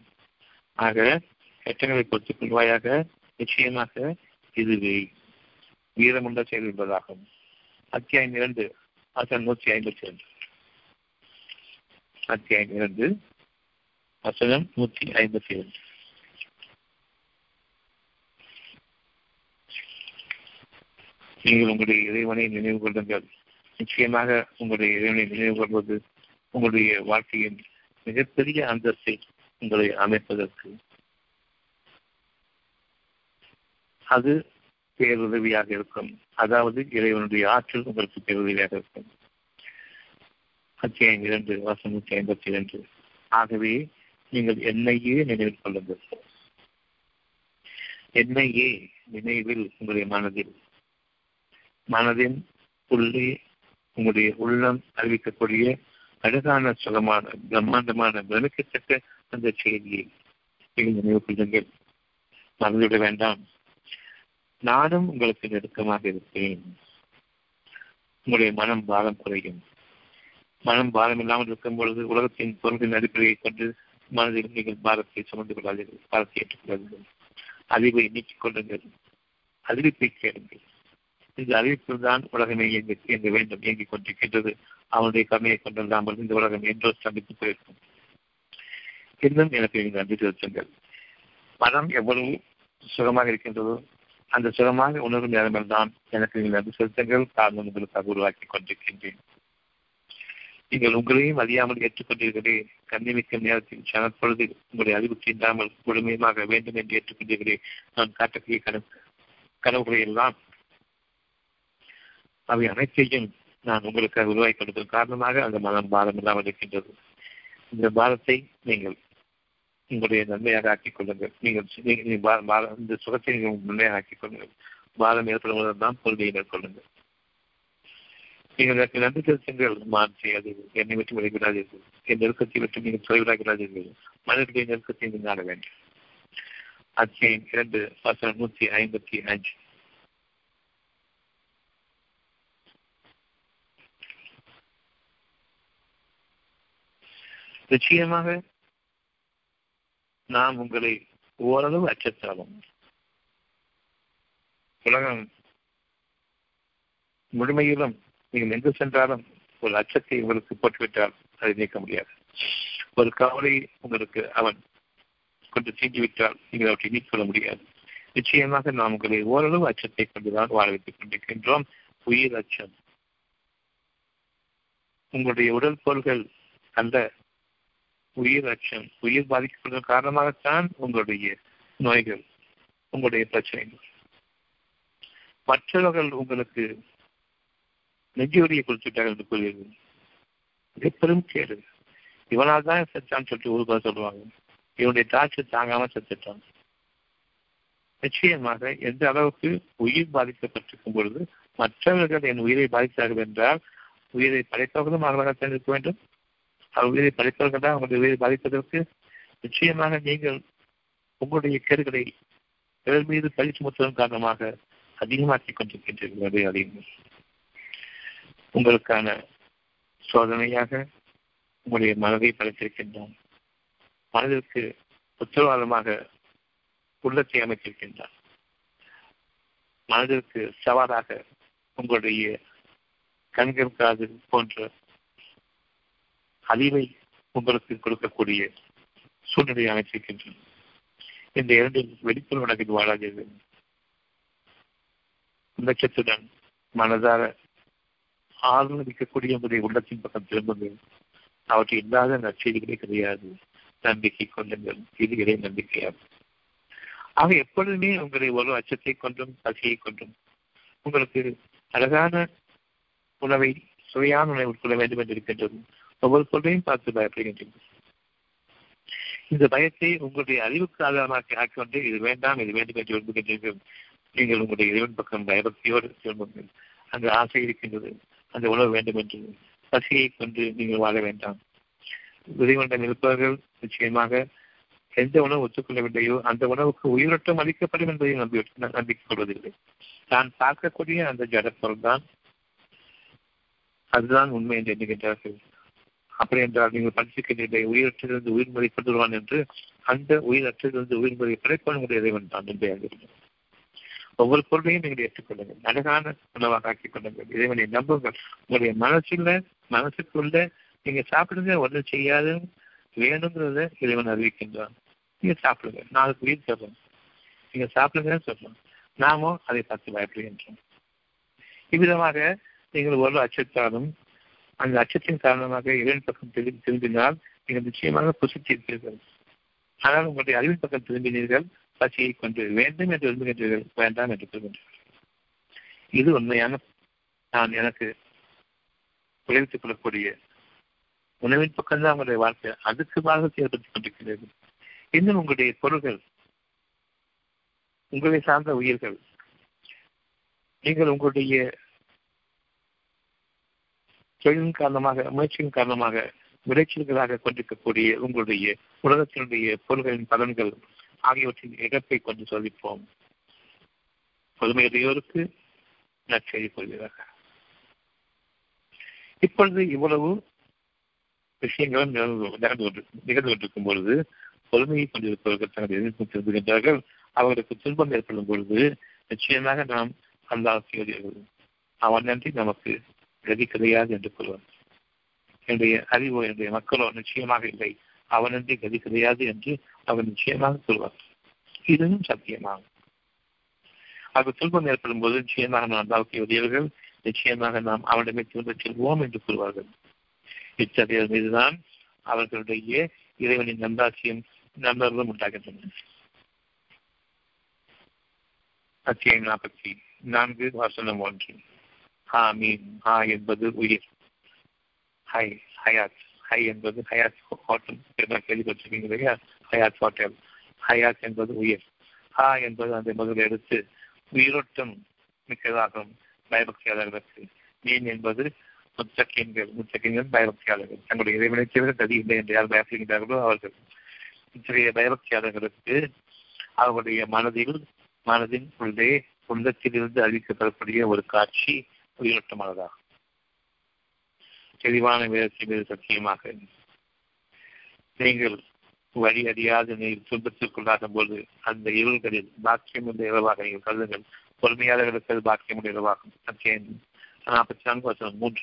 ஆக கட்டங்களை பொறுத்துக் கொள்வாயாக நிச்சயமாக இதுவே. வீரமுள்ள செயல் என்பதாகும். அத்தியாயம் இரண்டு வசனம் நூற்றி ஐம்பத்தி ரெண்டு. அத்தியாயம் இரண்டு வசனம் நூற்றி ஐம்பத்தி ரெண்டு. நீங்கள் உங்களுடைய இறைவனை நினைவு கொள்ளுங்கள். நிச்சயமாக உங்களுடைய இறைவனை நினைவு கொள்வது உங்களுடைய வாழ்க்கையின் மிகப்பெரிய அந்தஸ்தை உங்களை அமைப்பதற்கு. அது பேருதவியாக இருக்கும். அதாவது இறைவனுடைய ஆற்றல் உங்களுக்கு பேருதவியாக இருக்கும். அத்தியாயம் இரண்டு வருஷம் நூற்றி ஐம்பத்தி இரண்டு. ஆகவே நீங்கள் என்னையே நினைவில் கொள்ளுங்கள். என்னையே நினைவில் உங்களுடைய மனதில் மனதின் உள்ளே உங்களுடைய உள்ளம் அறிவிக்கக்கூடிய அழகான சுகமான பிரம்மாண்டமான பிரமிக்கத்தக்க அந்த செய்தியை நீங்கள் நினைவு கொள்ளுங்கள். மறந்துவிட வேண்டாம். நானும் உங்களுக்கு நெருக்கமாக இருப்பேன் உங்களுடைய மனம் பாரம் குறையும். மனம் பாரம் இல்லாமல் இருக்கும் பொழுது உலகத்தின் பொருளின் அடிப்படையை கொண்டு மனதில் நீங்கள் பாரத்தை சுமந்து கொள்ளாதீர்கள். பாரத்தை ஏற்றுக்கொள்ளாதீர்கள். அறிவை நீக்கிக் கொள்ளுங்கள். அறிவிப்பை கேளுங்கள். இந்த அறிவிப்பில் தான் உலகமே இயங்க இயங்க வேண்டும் இயங்கிக் கொண்டிருக்கின்றது. அவனுடைய கருணையை கொண்டிருந்தாமல் இந்த உலகம் என்றோ சந்தித்து போயிருக்கும். இன்னும் எனக்கு நீங்கள் நன்றி செலுத்துங்கள். மனம் எவ்வளவு சுகமாக இருக்கின்றதோ அந்த சுகமாக உணரும் நேரங்கள் தான் எனக்கு நீங்கள் நன்றி செலுத்துங்கள். காரணம் உங்களுக்காக உருவாக்கி கொண்டிருக்கின்றேன். நீங்கள் உங்களையும் அறியாமல் ஏற்றுக்கொண்டீர்களே. கண்ணிமிக்க நேரத்தில் சனப்பொழுது உங்களுடைய அறிவு தீண்டாமல் முழுமையமாக வேண்டும் என்று ஏற்றுக்கொண்டீர்களே. நான் காட்டக்கூடிய கனவு கனவுகளை எல்லாம் அவை அனைத்தையும் நான் உங்களுக்காக உருவாக்கி கொடுத்ததன் காரணமாக அந்த மனம் பாரம் இல்லாமல் இருக்கின்றது. இந்த பாரத்தை நீங்கள் உங்களுடைய நன்மையாக ஆக்கிக் கொள்ளுங்கள். நீங்கள் இந்த சுகத்தை நீங்கள் நன்மையாக ஆக்கிக் கொள்ளுங்கள். பாரம் ஏற்படுவதும் தான் பொருளையை மேற்கொள்ளுங்கள். நீங்கள் எனக்கு நன்றி செலுத்துங்கள். மாற்றி அது என்னை விட்டு விளைவிடாதீர்கள் என் நெருக்கத்தை விட்டு நீங்கள் தொலைவிடாகிறாதீர்கள் மனிதர்களுடைய நெருக்கத்தை நீங்கள் நாட வேண்டும். அத்தியம் இரண்டு வசனம் நூற்றி ஐம்பத்தி அஞ்சு நிச்சயமாக நாம் உங்களை ஓரளவு அச்சத்தாலும் உலகம் முழுமையிலும் நீங்கள் எங்கு சென்றாலும் ஒரு அச்சத்தை உங்களுக்கு போட்டுவிட்டால் அதை நீக்க முடியாது. ஒரு கவலை உங்களுக்கு அவன் கொண்டு தீண்டிவிட்டால் நீங்கள் அவற்றை நீக்கொள்ள முடியாது. நிச்சயமாக நாம் உங்களை ஓரளவு அச்சத்தை கொண்டுதான் வாழ வைத்துக் கொண்டிருக்கின்றோம். உயிர் அச்சம். உங்களுடைய உடல் பொருள்கள் அல்ல. உயிர் அச்சம் உயிர் பாதிக்கப்படுவதன் காரணமாகத்தான் உங்களுடைய நோய்கள் உங்களுடைய பிரச்சனைகள். மற்றவர்கள் உங்களுக்கு நெஞ்சுவரியை கொடுத்துட்டார்கள் என்று கூறுவீர்கள் மிகப்பெரும் கேடு. இவனால் தான் செத்தான்னு சொல்லிட்டு ஊருக்குள்ள சொல்லுவாங்க. இவனுடைய தாட்சி தாங்காம செத்துட்டான். நிச்சயமாக எந்த அளவுக்கு உயிர் பாதிக்கப்பட்டிருக்கும் பொழுது மற்றவர்கள் என் உயிரை பாதித்தார்கள் என்றால் உயிரை படைத்தவர்களும் அவர்களாகத்தான் இருக்க வேண்டும். அவர் உயிரை படைத்தவர்கள் தான் அவங்களுடைய உயிரை பாதிப்பதற்கு நிச்சயமாக நீங்கள் உங்களுடைய கேடுகளை பிறர் மீது பழி சுமத்துவதன் காரணமாக அதிகமாக்கிக் கொண்டிருக்கின்றீர்கள் அறியுங்கள் உங்களுக்கான சோதனையாக உங்களுடைய மனதை படைத்திருக்கின்றான் மனதிற்கு உத்தரவாதமாக உள்ளத்தை அமைத்திருக்கின்றான் மனதிற்கு சவாலாக உங்களுடைய கண்கள் காது போன்ற அழிவை உங்களுக்கு கொடுக்கக்கூடிய சூழ்நிலையை அமைச்சிருக்கின்றன இந்த இரண்டில் வெளிப்புற உலகில் வாழாதீர்கள். லட்சத்துடன் மனதார ஆதரவளிக்கக்கூடிய உங்களுடைய உள்ளத்தின் பக்கம் திரும்புங்கள். அவற்றை இல்லாத நற்செய்திகளே கிடையாது. நம்பிக்கை கொள்ளுங்கள். இது இறை நம்பிக்கையாகும். ஆக எப்பொழுதுமே உங்களை ஒரு அச்சத்தை கொண்டும் பசியை கொண்டும் உங்களுக்கு அழகான உணவை சுவையான உணவை உட்கொள்ள வேண்டும் என்று இருக்கின்றது. ஒவ்வொரு பொருளையும் பார்த்து பயப்படுகின்றீர்கள். இந்த பயத்தை உங்களுடைய அறிவுக்கு ஆதாரமாக ஆக்கிக்கொண்டு இது வேண்டாம் இது வேண்டும் என்று விரும்புகின்றீர்கள். நீங்கள் உங்களுடைய இறைவன் பக்கம் பயபக்தியோடு திரும்புங்கள் அந்த ஆசை இருக்கின்றது. அந்த உணவு வேண்டும் என்று பசியை கொண்டு நீங்கள் வாழ வேண்டாம். இறைவனிடம் இருப்பவர்கள் நிச்சயமாக எந்த உணவு ஒத்துக்கொள்ளவில்லையோ அந்த உணவுக்கு உயிரோட்டம் அளிக்கப்படும் என்பதை நம்பி நம்பிக்கை கொள்வதில்லை நான் பார்க்கக்கூடிய அந்த ஜடப்பொருள் தான் அதுதான் உண்மை என்று எண்ணுகின்றார்கள். அப்படி என்றால் நீங்கள் படிச்சிருக்கின்ற உயிரற்றிலிருந்து உயிர்முறை கொண்டு வருவான் என்று அந்த உயிரற்றிலிருந்து உயிர்முறை படைப்பான் உங்களுடைய இறைவன் தான் உண்மையாக ஒவ்வொரு பொருளையும் நீங்கள் ஏற்றுக்கொள்ளுங்கள். அழகான உணவாக ஆக்கிக் கொள்ளுங்கள். இறைவனை நம்புங்கள். உங்களுடைய மனசுல மனசுக்குள்ள நீங்க சாப்பிடுங்க ஒன்றும் செய்யாது வேணுங்கிறத இறைவன் அறிவிக்கின்றான். நீங்க சாப்பிடுங்க. நாளைக்கு உயிர் சொல்றோம். நீங்க சாப்பிடுங்கன்னு சொல்றோம். நாமும் அதை பார்த்து பயப்படுகின்றோம். இவ்விதமாக நீங்கள் ஒரு அச்சத்தாலும் அந்த அச்சத்தின் காரணமாக இறைவன் பக்கம் திரும்பி திரும்பினால் நீங்கள் நிச்சயமாக புசித்திருப்பீர்கள். ஆனால் உங்களுடைய அறிவின் பக்கம் திரும்பினீர்கள் பசியை கொண்டு வேண்டும் என்று விரும்புகின்றீர்கள் வேண்டாம் என்று கூறுகின்றீர்கள். இது உண்மையான நான் எனக்கு விளைவித்துக் கொள்ளக்கூடிய உணவின் பக்கம்தான் உங்களுடைய வாழ்க்கை. அதுக்கு பாகத்தை ஏற்படுத்திக் கொண்டிருக்கிறது இன்னும் உங்களுடைய பொருள்கள் உங்களை சார்ந்த உயிர்கள் நீங்கள் உங்களுடைய தொழிலின் காரணமாக முயற்சியின் காரணமாக விளைச்சல்களாக கொண்டிருக்கக்கூடிய உங்களுடைய உலகத்தினுடைய பொருள்களின் பலன்கள் ஆகியவற்றின் இழப்பை கொண்டு சோதிப்போம். பொதுமையுடையோருக்கு நற்செய்தி கொள்கிறார் இப்பொழுது இவ்வளவு விஷயங்களும் நிகழ்ந்து கொண்டு நிகழ்ந்து கொண்டிருக்கும் பொழுது பொறுமையை கொண்டிருப்பவர்கள் தங்கள் எதிர்ப்பு திரும்புகின்றார்கள் அவர்களுக்கு துன்பம் ஏற்படும் பொழுது நிச்சயமாக நாம் அந்த ஆசிரியர்கள் அவன் நன்றி நமக்கு கதி கிடையாது என்று கூறுவார். என்னுடைய அறிவோ என்னுடைய மக்களோ நிச்சயமாக இல்லை. அவனின்றி கதி கிடையாது என்று அவர் நிச்சயமாக சொல்வார் இதுவும் சத்தியமாகும். அது துன்பம் ஏற்படும் போது நிச்சயமாக நாம் அல்லாவுக்கு உதவியவர்கள் நிச்சயமாக நாம் அவனிடமே திரும்ப செல்வோம் என்று கூறுவார்கள். இத்தகையர் மீதுதான் அவர்களுடைய இறைவனின் நம்பாட்சியும் நம்பர்களும் உண்டாகின்றன. அத்தியாயம் நாற்பத்தி நான்கு வசனம் ஒன்று. ஹா மீன் ஹா என்பது உயிர். ஹை ஹயாத் ஹை என்பது ஹயாத் ஹோட்டல் கேள்விப்பட்டிருக்கீங்க இல்லையா? Hyatt hotel. ஹயாத் என்பது உயிர். ஹா என்பது அந்த முதல் எடுத்து உயிரோட்டம் மிக்கதாகும் பயபக்தியாளர்களுக்கு. மீன் என்பது முத்தக்கியங்கள் முத்தக்கியங்கள் பயபக்தியாளர்கள். தங்களுடைய இறைவனை தவிர கதி இல்லை என்று யார் பயப்படுகின்றார்களோ அவர்கள். இத்தகைய பயபக்தியாளர்களுக்கு அவர்களுடைய மனதில் மனதின் உள்ளே உள்ளத்திலிருந்து அறிவிக்கப்படக்கூடிய ஒரு காட்சி உயிரோட்டமானதாகும் தெளிவான வேதத்தின் மீது சத்தியமாக. நீங்கள் வழி அறியாத நீர் துன்பத்திற்குள்ளாகும் போது அந்த இருள்களில் பாக்கியம் என்ற இரவாக நீங்கள் கருதுங்கள். பொறுமையாளர்களுக்கு அது பாக்கியம் என்ற இரவாகும். அத்தியாயம் நாற்பத்தி நான்கு வருஷம் மூன்று.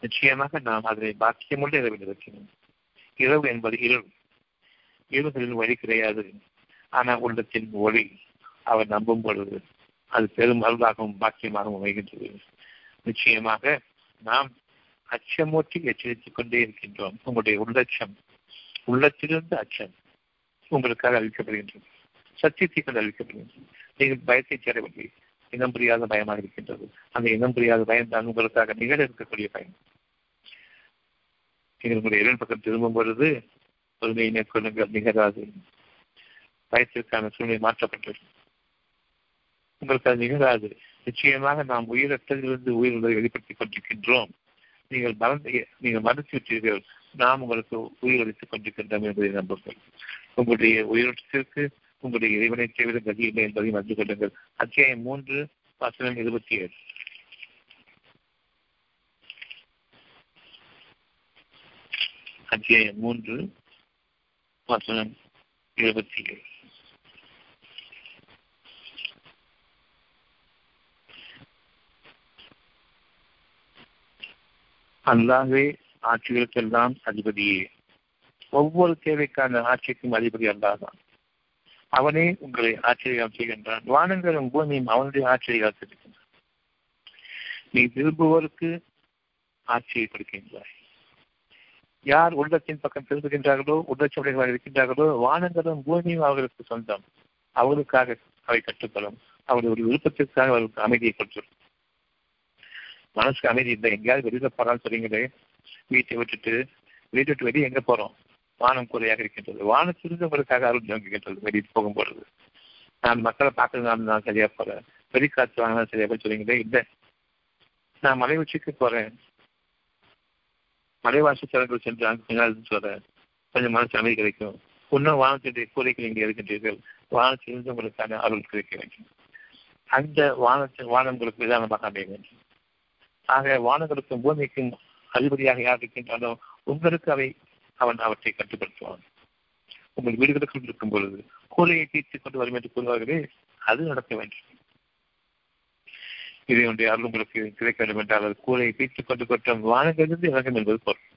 நிச்சயமாக நாம் அதனை பாக்கியமுள்ள இரவில் இருக்கிறோம். இரவு என்பது இருள். இருள்களில் வழி கிடையாது. ஆனால் உள்ளத்தின் ஒளி அவர் நம்பும் பொழுது அது பெரும் அருளாகவும் பாக்கியமாகவும் அமைகின்றது. நிச்சயமாக நாம் அச்சமூட்டி எச்சரித்துக் கொண்டே இருக்கின்றோம். உங்களுடைய உள்ளட்சம் உள்ளத்திலிருந்து அச்சம் உங்களுக்காக அளிக்கப்படுகின்றது சத்தியத்தை கொண்டு அளிக்கப்படுகின்றது நீங்கள் பயத்தை சேரவில்லை. இனம் புரியாத பயமாக இருக்கின்றது. அந்த இனம் புரியாத பயம் தான் உங்களுக்காக நிகழ இருக்கக்கூடிய பயம். நீங்கள் உங்களுடைய இரண்டு பக்கம் திரும்பும் பொழுது பொறுமையை மேற்கொள்ளுங்கள். நிகழாது பயத்திற்கான சூழ்நிலை மாற்றப்பட்டது உங்களுக்கு அது நிகழாது நிச்சயமாக நாம் உயிரற்றதிலிருந்து உயிரிழந்ததை வெளிப்படுத்திக் கொண்டிருக்கின்றோம். நீங்கள் மறந்து நீங்கள் மறந்து விட்டீர்கள். நாம் உங்களுக்கு உயிர் அளித்துக் கொண்டிருக்கின்றோம் என்பதை நம்புங்கள். உங்களுடைய உயிரோட்டத்திற்கு உங்களுடைய இறைவனை தவிர கதியில்லை என்பதையும் என்பதை மறந்து கொள்ளுங்கள். அத்தியாயம் மூன்று வசனம் இருபத்தி ஏழு. அத்தியாயம் மூன்று வசனம் இருபத்தி ஏழு. அல்லாவே ஆட்சிகளுக்கெல்லாம் அதிபதியே. ஒவ்வொரு தேவைக்கான ஆட்சிக்கும் அதிபதி அல்லாதான் அவனே உங்களை ஆச்சரியம் செய்கின்றான். வானங்களும் பூமியும் அவனுடைய ஆச்சரியம் இருக்கின்றான். நீ விரும்புவோருக்கு ஆட்சியை கொடுக்கின்றாய். யார் உள்ளத்தின் பக்கம் திரும்புகின்றார்களோ உள்ளச்சுடைகளாக இருக்கின்றார்களோ வானங்களும் பூமியும் அவர்களுக்கு சொந்தம். அவர்களுக்காக அவை கற்றுக்கொள்ளும் அவருடைய விருப்பத்திற்காக அவர்களுக்கு அமைதியை கொடுத்துரும். மனசுக்கு அமைதி இல்லை. எங்கேயாவது வெளியில போறான்னு சொல்றீங்களே வீட்டை விட்டுட்டு வீட்டை விட்டு வெளியே எங்க போறோம்? வானம் குறையாக இருக்கின்றது. வானத்திலிருந்து உங்களுக்காக அருள் ஜோங்கிக்கின்றது வெளியே போகும்பொழுது. நான் மக்களை பார்க்கறதுனால நான் சரியா போறேன் வெளிக்காற்று வாங்கினா சரியா போய் சொல்றீங்களே இல்லை. நான் மலை உச்சிக்கு போறேன். மலைவாசி தலங்கள் சென்று அங்கு பின்னால் சொல்றேன். கொஞ்சம் மனசு அமைதி கிடைக்கும். இன்னும் வானத்தினுடைய கூரைகள் இங்கே இருக்கின்றீர்கள். வானத்திலிருந்து உங்களுக்கான அருள் கிடைக்க வேண்டும். அந்த வானத்தின் வானம் உங்களுக்கு விதானமாக அமைய வேண்டும். ஆக வானங்களுக்கும் பூமிக்கும் அதிபதியாக யார் இருக்கின்றானோ உங்களுக்கு அவை அவன் அவற்றை கட்டுப்படுத்துவான். உங்கள் வீடுகளுக்குள் இருக்கும் பொழுது கூலையை தீர்த்து கொண்டு வரும் என்று கூறுவார்களே அது நடக்க வேண்டும். இதை ஒன்றை அருள் உங்களுக்கு கிடைக்க வேண்டும் என்றால் அது கூலையை தீர்த்து கொண்டு கொட்டும் வானங்களிலிருந்து இறங்கும் என்பது பொருள்.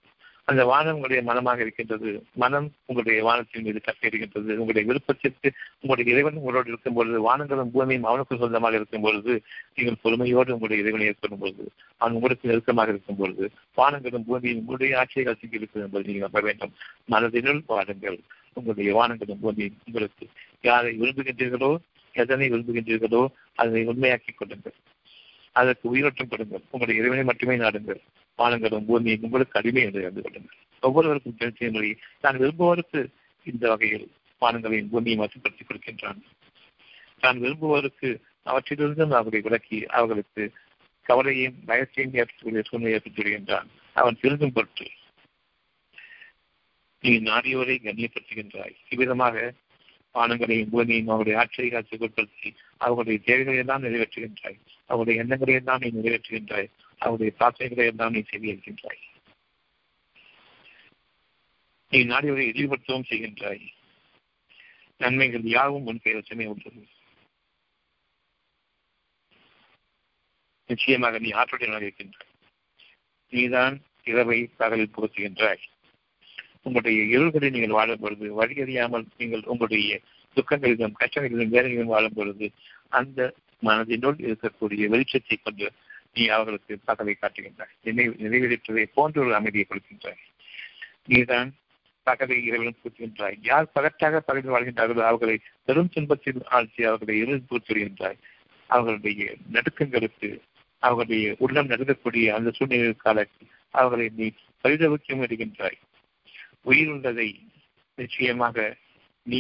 அந்த வானம் உங்களுடைய மனமாக இருக்கின்றது. மனம் உங்களுடைய வானத்தின் மீது கட்டியிருக்கின்றது உங்களுடைய விருப்பத்திற்கு உங்களுடைய இறைவன் உங்களோடு இருக்கும் பொழுது வானங்களும் பூமியும் அவனுக்கு சொந்தமாக இருக்கும் பொழுது நீங்கள் பொறுமையோடு உங்களுடைய இறைவனை ஏற்படும் பொழுது அவன் உங்களுக்கு நெருக்கமாக இருக்கும் பொழுது வானங்களும் பூமியும் உங்களுடைய ஆட்சியை கசிக்கு இருக்கும் என்பதை நீங்கள் நம்ப வேண்டும். மனதினுள் வாருங்கள். உங்களுடைய வானங்களும் பூமியும் உங்களுக்கு யாரை விரும்புகின்றீர்களோ எதனை விரும்புகின்றீர்களோ அதனை உண்மையாக்கிக் கொள்ளுங்கள். அதற்கு உயிரோட்டம் கொடுங்கள். உங்களுடைய இறைவனை மட்டுமே நாடுங்கள். வானங்களும் பூமியும் உங்களுக்கு அடிமை என்று அறிந்து கொள்ளுங்கள் ஒவ்வொருவருக்கும் தெரிவித்த தான் விரும்புவோருக்கு இந்த வகையில் வானங்களையும் பூமியும் வசப்படுத்திக் கொடுக்கின்றான். தான் விரும்புவோருக்கு அவற்றிலிருந்தும் அவர்களை விளக்கி அவர்களுக்கு கவலையும் பயத்தையும் ஏற்படுத்தக்கூடிய சூழ்நிலை ஏற்படுத்தி வருகின்றான் அவன் திருந்தும் பொருட்டு நீ நாடியோரை கண்ணியப்படுத்துகின்றாய். இவ்விதமாக வானங்களையும் பூமியையும் அவருடைய ஆட்சியை உட்படுத்தி அவர்களுடைய தேவைகளை எல்லாம் நிறைவேற்றுகின்றாய். அவருடைய எண்ணங்களை எல்லாம் நீ நிறைவேற்றுகின்றாய். அவருடைய பிரார்த்தனைகளை எல்லாம் நீ செய்திருக்கின்றாய் நீ நாடியோரை இழிவுபடுத்தவும் செய்கின்றாய். நன்மைகள் யாவும் உன் பெயரச்சமே உள்ளது நிச்சயமாக நீ ஆற்றலுடன் இருக்கின்றாய். நீதான் இரவை பகலில் புகுத்துகின்றாய். உங்களுடைய இருள்களில் நீங்கள் வாழும் பொழுது வழி அறியாமல் நீங்கள் உங்களுடைய துக்கங்களிலும் கஷ்டங்களிலும் வேலைகளிலும் வாழும் பொழுது அந்த மனதினுள் இருக்கக்கூடிய வெளிச்சத்தை கொண்டு நீ அவர்களுக்கு பகவை காட்டுகின்றாய். நினைவு நிறைவேற்றதை போன்ற ஒரு அமைதியை கொடுக்கின்றாய். நீதான் பகவை இறைவனும் கூட்டுகின்றாய் யார் பகற்றாக பகலில் வாழ்கின்றார்களோ அவர்களை பெரும் துன்பத்தில் ஆழ்த்தி அவர்களை இருள் கூட்டுகின்றாய் அவர்களுடைய நடுக்கங்களுக்கு அவர்களுடைய உள்ளம் நடுக்கக்கூடிய அந்த சூழ்நிலை காலத்தில் அவர்களை நீ பரிதவிக்கும் வருகின்றாய் உயிர் உள்ளதை நிச்சயமாக நீ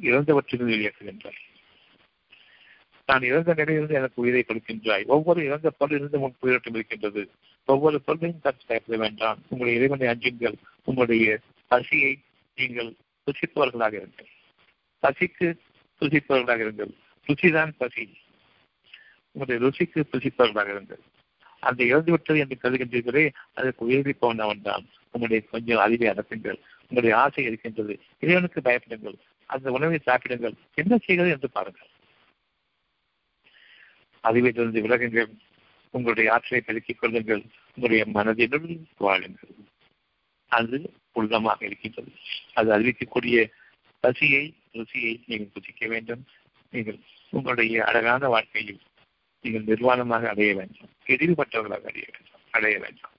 இறந்தவற்றிலிருந்து வெளியாக்குகின்றாய் நான் இறந்த நிலையிலிருந்து எனக்கு உயிரை கொடுக்கின்றாய். ஒவ்வொரு இறந்த பொருளிலிருந்து முன் உயிரோட்டம் இருக்கின்றது ஒவ்வொரு பொருளையும் தத்து பயப்பட வேண்டாம். உங்களுடைய இறைவனை அஞ்சுங்கள். உங்களுடைய பசியை நீங்கள் ருசிப்பவர்களாக இருங்கள். பசிக்கு ருசிப்பவர்களாக இருங்கள். ருசிதான் பசி. உங்களுடைய ருசிக்கு துசிப்பவர்களாக இருங்கள். அந்த இறந்துவிட்டது என்று கருதுகின்றீர்களே அதற்கு உயிரி போனவன் தான் உங்களுடைய கொஞ்சம் அறிவை அடக்குங்கள். உங்களுடைய ஆசை இருக்கின்றது. இறைவனுக்கு பயப்படுங்கள். அந்த உணவை சாப்பிடுங்கள். என்ன செய்கிறது என்று பாருங்கள். அறிவிலிருந்து விலகுங்கள். உங்களுடைய ஆற்றலை பெருக்கிக் கொள்ளுங்கள். உங்களுடைய மனதிலும் வாழுங்கள். அது உள்ளமாக இருக்கின்றது. அது அறிவிக்கக்கூடிய பசியை ருசியை நீங்கள் புதிக்க வேண்டும். நீங்கள் உங்களுடைய அழகான வாழ்க்கையில் நீங்கள் நிர்வாணமாக அடைய வேண்டும். இழிவுபட்டவர்களாக அடைய வேண்டும். அடைய வேண்டும்.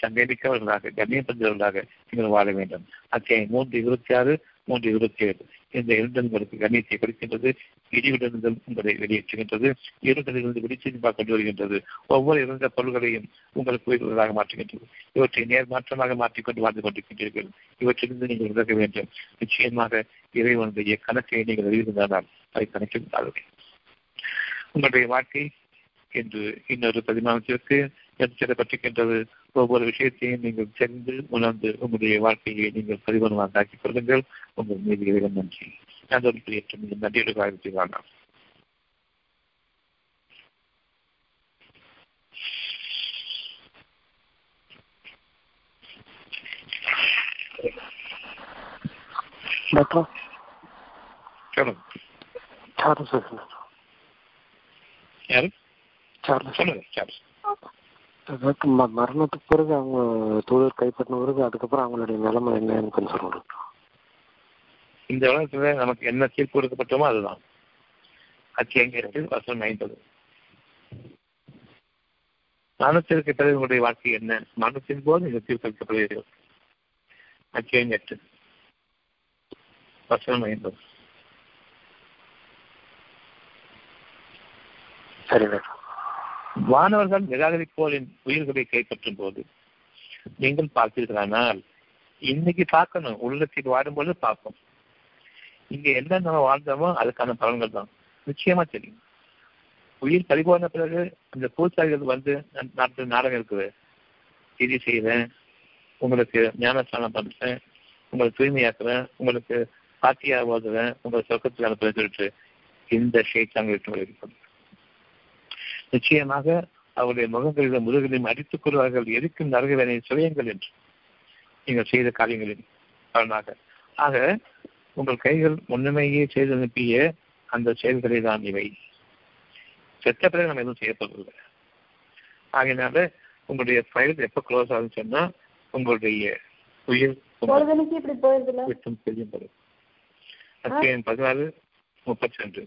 சங்கமிக்கவர்களாக கண்ணியப்படுத்தவர்களாக நீங்கள் வாழ வேண்டும். அத்தியாயம் மூன்று இருபத்தி ஆறு மூன்று இருபத்தி ஏழு. இந்த இரண்டு உங்களுக்கு கண்ணியத்தை கொடுக்கின்றது. இடிவிலிருந்து உங்களை வெளியேற்றுகின்றது. இருளிலிருந்து வெளிச்சமாக கொண்டு வருகின்றது. ஒவ்வொரு இறந்த பொருள்களையும் உங்களுக்கு உயிர்களாக மாற்றுகின்றது. இவற்றை நேர்மாற்றமாக மாற்றிக்கொண்டு வாழ்ந்து கொண்டிருக்கின்றீர்கள். இவற்றிலிருந்து நீங்கள் விலக வேண்டும். நிச்சயமாக இறைவனுடைய கணக்கை நீங்கள் அறிவிருந்தால் அதை கணக்கில் உங்களுடைய வாழ்க்கை என்று இன்னொரு பதிமானத்திற்கு எடுத்துப்பட்டிருக்கின்றது ஒவ்வொரு விஷயத்தையும் நீங்கள் தெரிந்து உணர்ந்து உங்களுடைய வாழ்க்கையை நீங்கள் பரிமாணமாக ஆக்கிக் கொள்ளுங்கள். உங்கள் மீது நன்றி. சார்லஸ் சொல்லுங்க சார்லஸ் டாக்டர் ம- மரணத்துக்கு பிறகு அவங்க தொழில் கைப்பற்றின பிறகு அதுக்கப்புறம் அவங்களுடைய நிலைமை என்னன்னு கொஞ்சம் சொல்லுங்க இந்த உலகத்துல நமக்கு என்ன தீர்ப்பு கொடுக்கப்பட்டோமோ அதுதான். அத்தியாயம் வசனம் ஐம்பது. மரணத்திற்கு பிறகு உங்களுடைய வாழ்க்கை என்ன? மரணத்தின் போது இந்த தீர்ப்பு அளிக்கப்படுகிறீர்கள் அத்தியாயம் எட்டு வசனம் ஐம்பது. சரி டாக்டர் வானவர்கள் நிராகரிப்போரின் உயிர்களை கைப்பற்றும் போது நீங்கள் பார்த்தீர்களானால் இன்னைக்கு பார்க்கணும். உள்ளத்தில் வாடும்போது பார்ப்போம். இங்க என்ன நம்ம வாழ்ந்தோமோ அதுக்கான பலன்கள் தான். நிச்சயமா தெரியும். உயிர் பறிபோன பிறகு அந்த பூசாரிகள் வந்து நாட்டு நாடகம் இருக்குது. இது செய்வேன் உங்களுக்கு ஞானஸ்தானம் பண்றேன் உங்களை தூய்மையாக்குறேன் உங்களுக்கு பாத்தியா ஓதுவேன் உங்களை சொர்க்கத்துக்கு அனுப்புறேன் சொல்லிட்டு இந்த ஷேத்தாங்க இருக்கும் நிச்சயமாக அவருடைய முகங்களிலும் முதுகளையும் அடித்துக் கொள்வார்கள் எதுக்கும் நரகவேனை சுயங்கள் என்று? நீங்கள் செய்த காரியங்களின் பலனாக. ஆக உங்கள் கைகள் முன்னமையே செய்து அனுப்பிய அந்த செயல்களை தான் இவை. செத்த பிறகு நம்ம எதுவும் செய்யப்படவில்லை ஆகையினால உங்களுடைய ஃபைல் எப்ப க்ளோஸ் ஆகுதுன்னு சொன்னா உங்களுடைய உயிர் விட்டும் தெரியும் படும் அத்தியாயம் பதினாறு முப்பத்தி ரெண்டு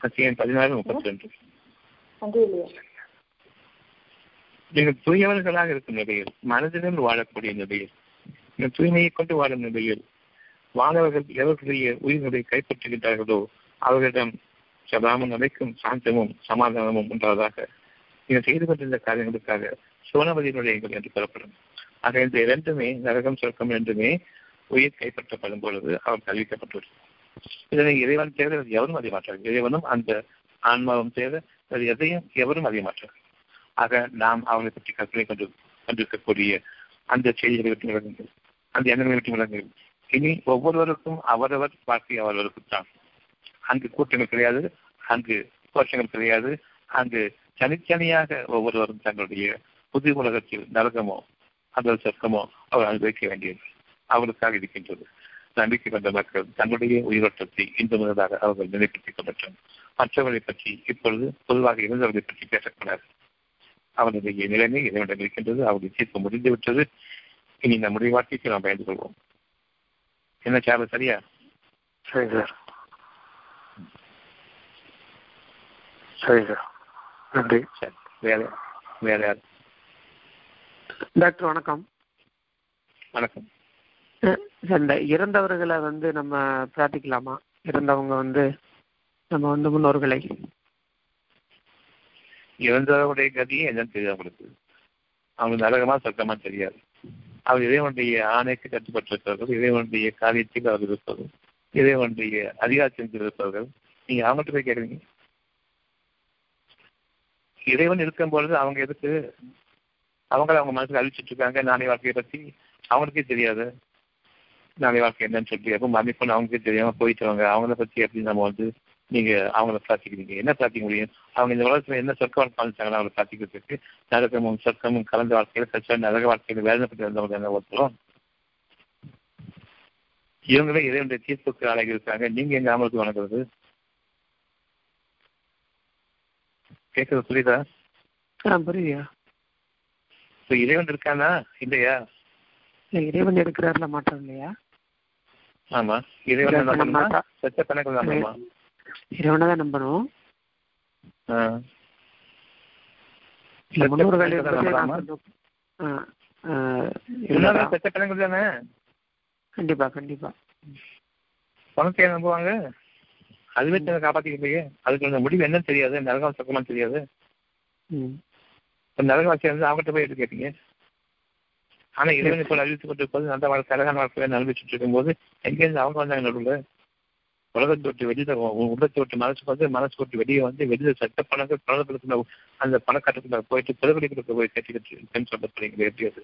அத்தியாயம் பதினாறு முப்பத்தி ரெண்டு நீங்கள் தூயவர்களாக இருக்கும் நிலையில் மனதிலும் வாழக்கூடிய நிலையில் இந்த தூய்மையை கொண்டு வாழும் நிலையில் வானவர்கள் எவர்களுடைய உயிர்களை கைப்பற்றுகின்றார்களோ அவர்களிடம் சதாமும் அழைக்கும் சாந்தமும் சமாதானமும் உண்டாவதாக நீங்கள் செய்து கொண்டிருந்த காரியங்களுக்காக சோனவதி நுழையுங்கள் என்று கூறப்படும். ஆக இந்த இரண்டுமே நரகம் சொர்க்கம் இரண்டுமே உயிர் கைப்பற்றப்படும் பொழுது அவர் அறிவிக்கப்பட்டுள்ளது இதனை இறைவன் தேவை வேறு எவரும் அறிய மாட்டார்கள் இறைவனும் அந்த ஆன்மாவும் தேவை அது எதையும் எவரும் அறிய மாட்டார்கள் ஆக நாம் அவர்களை பற்றி கற்பனை கொண்டு கொண்டிருக்கக்கூடிய அந்த செய்திகளை விட்டு விளங்குங்கள் அந்த எண்ணங்களுக்கு விட்டு இனி ஒவ்வொருவருக்கும் அவரவர் வாழ்க்கை அவரவருக்கு தான். அங்கு கூட்டங்கள் கிடையாது அங்கு கோஷங்கள் கிடையாது அங்கு தனித்தனியாக ஒவ்வொருவரும் தங்களுடைய புது உலகத்தில் நரகமோ அல்லது சொர்க்கமோ அவர் அனுபவிக்க வேண்டியது. அவருக்காக இருக்கின்றது. நம்பிக்கை கொண்ட மக்கள் தங்களுடைய உயிரோட்டத்தை இன்று முன்னதாக அவர்கள் நிலைப்படுத்திக் கொள்ளட்டும். மற்றவர்களை பற்றி இப்பொழுது பொதுவாக இருந்தவர்களை பற்றி பேசக்கூடாது. அவருடைய நிலைமை இறைவனிடம் இருக்கின்றது அவருடைய தீர்ப்பு முடிந்துவிட்டது. இனி நம்முடைய வாழ்க்கைக்கு நாம் பயந்து கொள்வோம். என்ன சார்பு சரியா? சரி சார். சரி சார். நன்றி. சரி. வேற வேற யார்? டாக்டர் வணக்கம். வணக்கம். சார் இந்த இறந்தவர்களை வந்து நம்ம பிரார்த்திக்கலாமா? இறந்தவங்க வந்து நம்ம வந்து முன்னோர்களை. இறந்தவருடைய கதியே என்னன்னு தெரியாது அவங்களுக்கு. அவங்களுக்கு நரகமா சத்தமா தெரியாது. அவர் இறைவனுடைய ஆணைக்கு கட்டுப்பட்டிருக்கிறார்கள். இறைவனுடைய காரியத்தில் அவர் இருப்பவர்கள் இறைவனுடைய அதிகாரத்தில் இருப்பவர்கள் நீங்க அவங்கள்ட்ட போய் கேட்குறீங்க. இறைவன் இருக்கும் பொழுது அவங்க எதுக்கு அவங்கள அவங்க மனசுல அழிச்சிட்டு இருக்காங்க. நாளை வாழ்க்கையை பத்தி அவங்களுக்கே தெரியாது. நாளை வாழ்க்கை என்னன்னு சொல்லி அப்போ மன்னிப்பு அவங்களுக்கே தெரியாம போயிட்டவங்க அவங்கள பத்தி எப்படி நம்ம வந்து நீங்க அவங்கள பிரார்த்திக்கிறீங்க என்ன பிரார்த்திக்க முடியும்? அவங்க இந்த உலகத்துல என்ன சொர்க்க வாழ்க்கை வாழ்ந்தாங்களோ அவங்களை பிரார்த்திக்கிறதுக்கு நரகமும் சொர்க்கமும் கலந்த வாழ்க்கையில கஷ்டம் நரக வாழ்க்கையில வேதனைப்பட்டு வந்தவங்க என்ன ஒருத்தரும்? இவங்களே இறைவனுடைய தீர்ப்புக்கு ஆளாகி இருக்காங்க. நீங்க எங்க அமலுக்கு வணங்குறது? கேட்கறது புரியுதா? புரியுதா இறைவன் இருக்கானா? இல்லையா? இல்ல, இறைவன் இருக்கிறார்ல மாற்றம் இல்லையா? ஆமா. இறைவன். சத்த கணக்கு தானமா இறைவனை தான் நம்பணும் முன்னோர்கள் கண்டிப்பா கண்டிப்பா. பணத்தை நம்புவாங்க அதுவே தன்னை காப்பாத்திக்கலையே அதுக்கு அந்த முடிவு என்னன்னு தெரியாது நரகம் சொக்கமா தெரியாது. ம். இப்ப நரகவாசி வந்து அவங்ககிட்ட போய் எடுத்து கேட்டீங்க. ஆனா இறைவன் இப்போ அறிவித்து கொண்டு இருப்பது நல்ல வாழ்க்கை அழகான வாழ்க்கையை நம்பிச்சுட்டு இருக்கும்போது எங்கேருந்து அவங்க வந்தாங்க நடுவில்? உலகத்தை விட்டு வெளியில உ- உள்ளத்தை விட்டு மனசுக்கு வந்து மனசு விட்டு வெளியே வந்து வெளியில சட்ட பணங்கள் பணத்துக்குள்ள அந்த பணக்காட்டுக்குள்ள போயிட்டு பிறகுடிகளுக்கு போய் கட்டிக்கிட்டு சொல்ல போறீங்க எப்படி அது.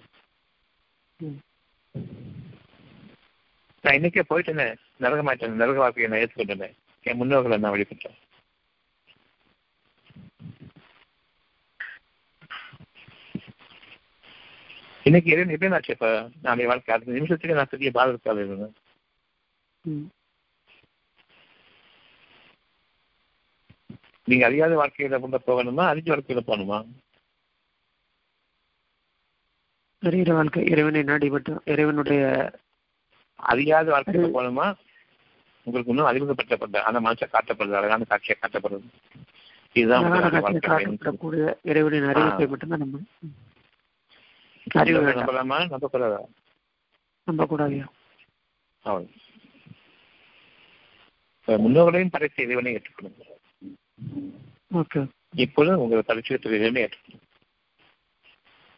நான் இன்னைக்கே போயிட்டேனே. நரகமாயிட்டேன். நரக வாழ்க்கையை நான் ஏற்றுக்கொண்டேன். என் முன்னோர்களை நான் வழிபட்டேன் இன்னைக்கு இறைவன் எப்படி நான் நாளைய வாழ்க்கை? அடுத்த நிமிஷத்துக்கு நான் பெரிய பாதகத்தால் இருந்தேன் நீங்க அறியாத வாழ்க்கையில கொண்டு போகணுமா அறிஞ்ச வாழ்க்கையில போகணுமா? அறிகிற வாழ்க்கை இறைவனை நாடி மட்டும் இறைவனுடைய அறியாத வாழ்க்கையில போகணுமா? உங்களுக்கு இன்னும் அறிமுகப்படுத்தப்பட்ட அந்த மனுஷன் காட்டப்படுது அழகான காட்சியை காட்டப்படுது. இதுதான் இறைவனின் அறிவிப்பை மட்டும்தான் நம்பணும் ம். அறிவு நம்பலாமா? நம்பக்கூடாதா? நம்பக்கூடாதியா முன்னோர்களையும் படைத்த இறைவனை ஏற்றுக்கொள்ளுங்க ஓகே இப்பொழுது உங்களை இறைவனை ஏற்றுக்கொள்ளுங்க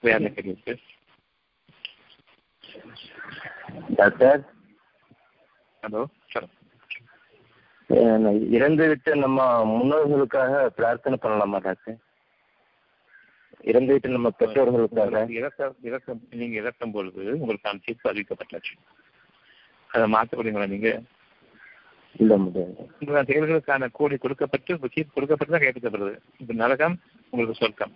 வேற இருக்கு? டாக்டர் ஹலோ இறந்து விட்டு நம்ம முன்னோர்களுக்காக பிரார்த்தனை பண்ணலாமா டாக்டர் இறந்து விட்டு நம்ம பெற்றோர்களுக்காக? இறக்க இறக்கம் நீங்க இறக்கும் பொழுது உங்களுக்கான தீர்ப்பு அறிவிக்கப்பட்டாச்சு அதை மாற்றப்படுங்களா நீங்க? இல்ல முடியாது உங்களுக்கான செயல்களுக்கான கூலி கொடுக்கப்பட்டு தீர்ப்பு கொடுக்கப்பட்டு தான் கேட்கப்படுது இப்ப நரகம் உங்களுக்கு சொர்க்கம்.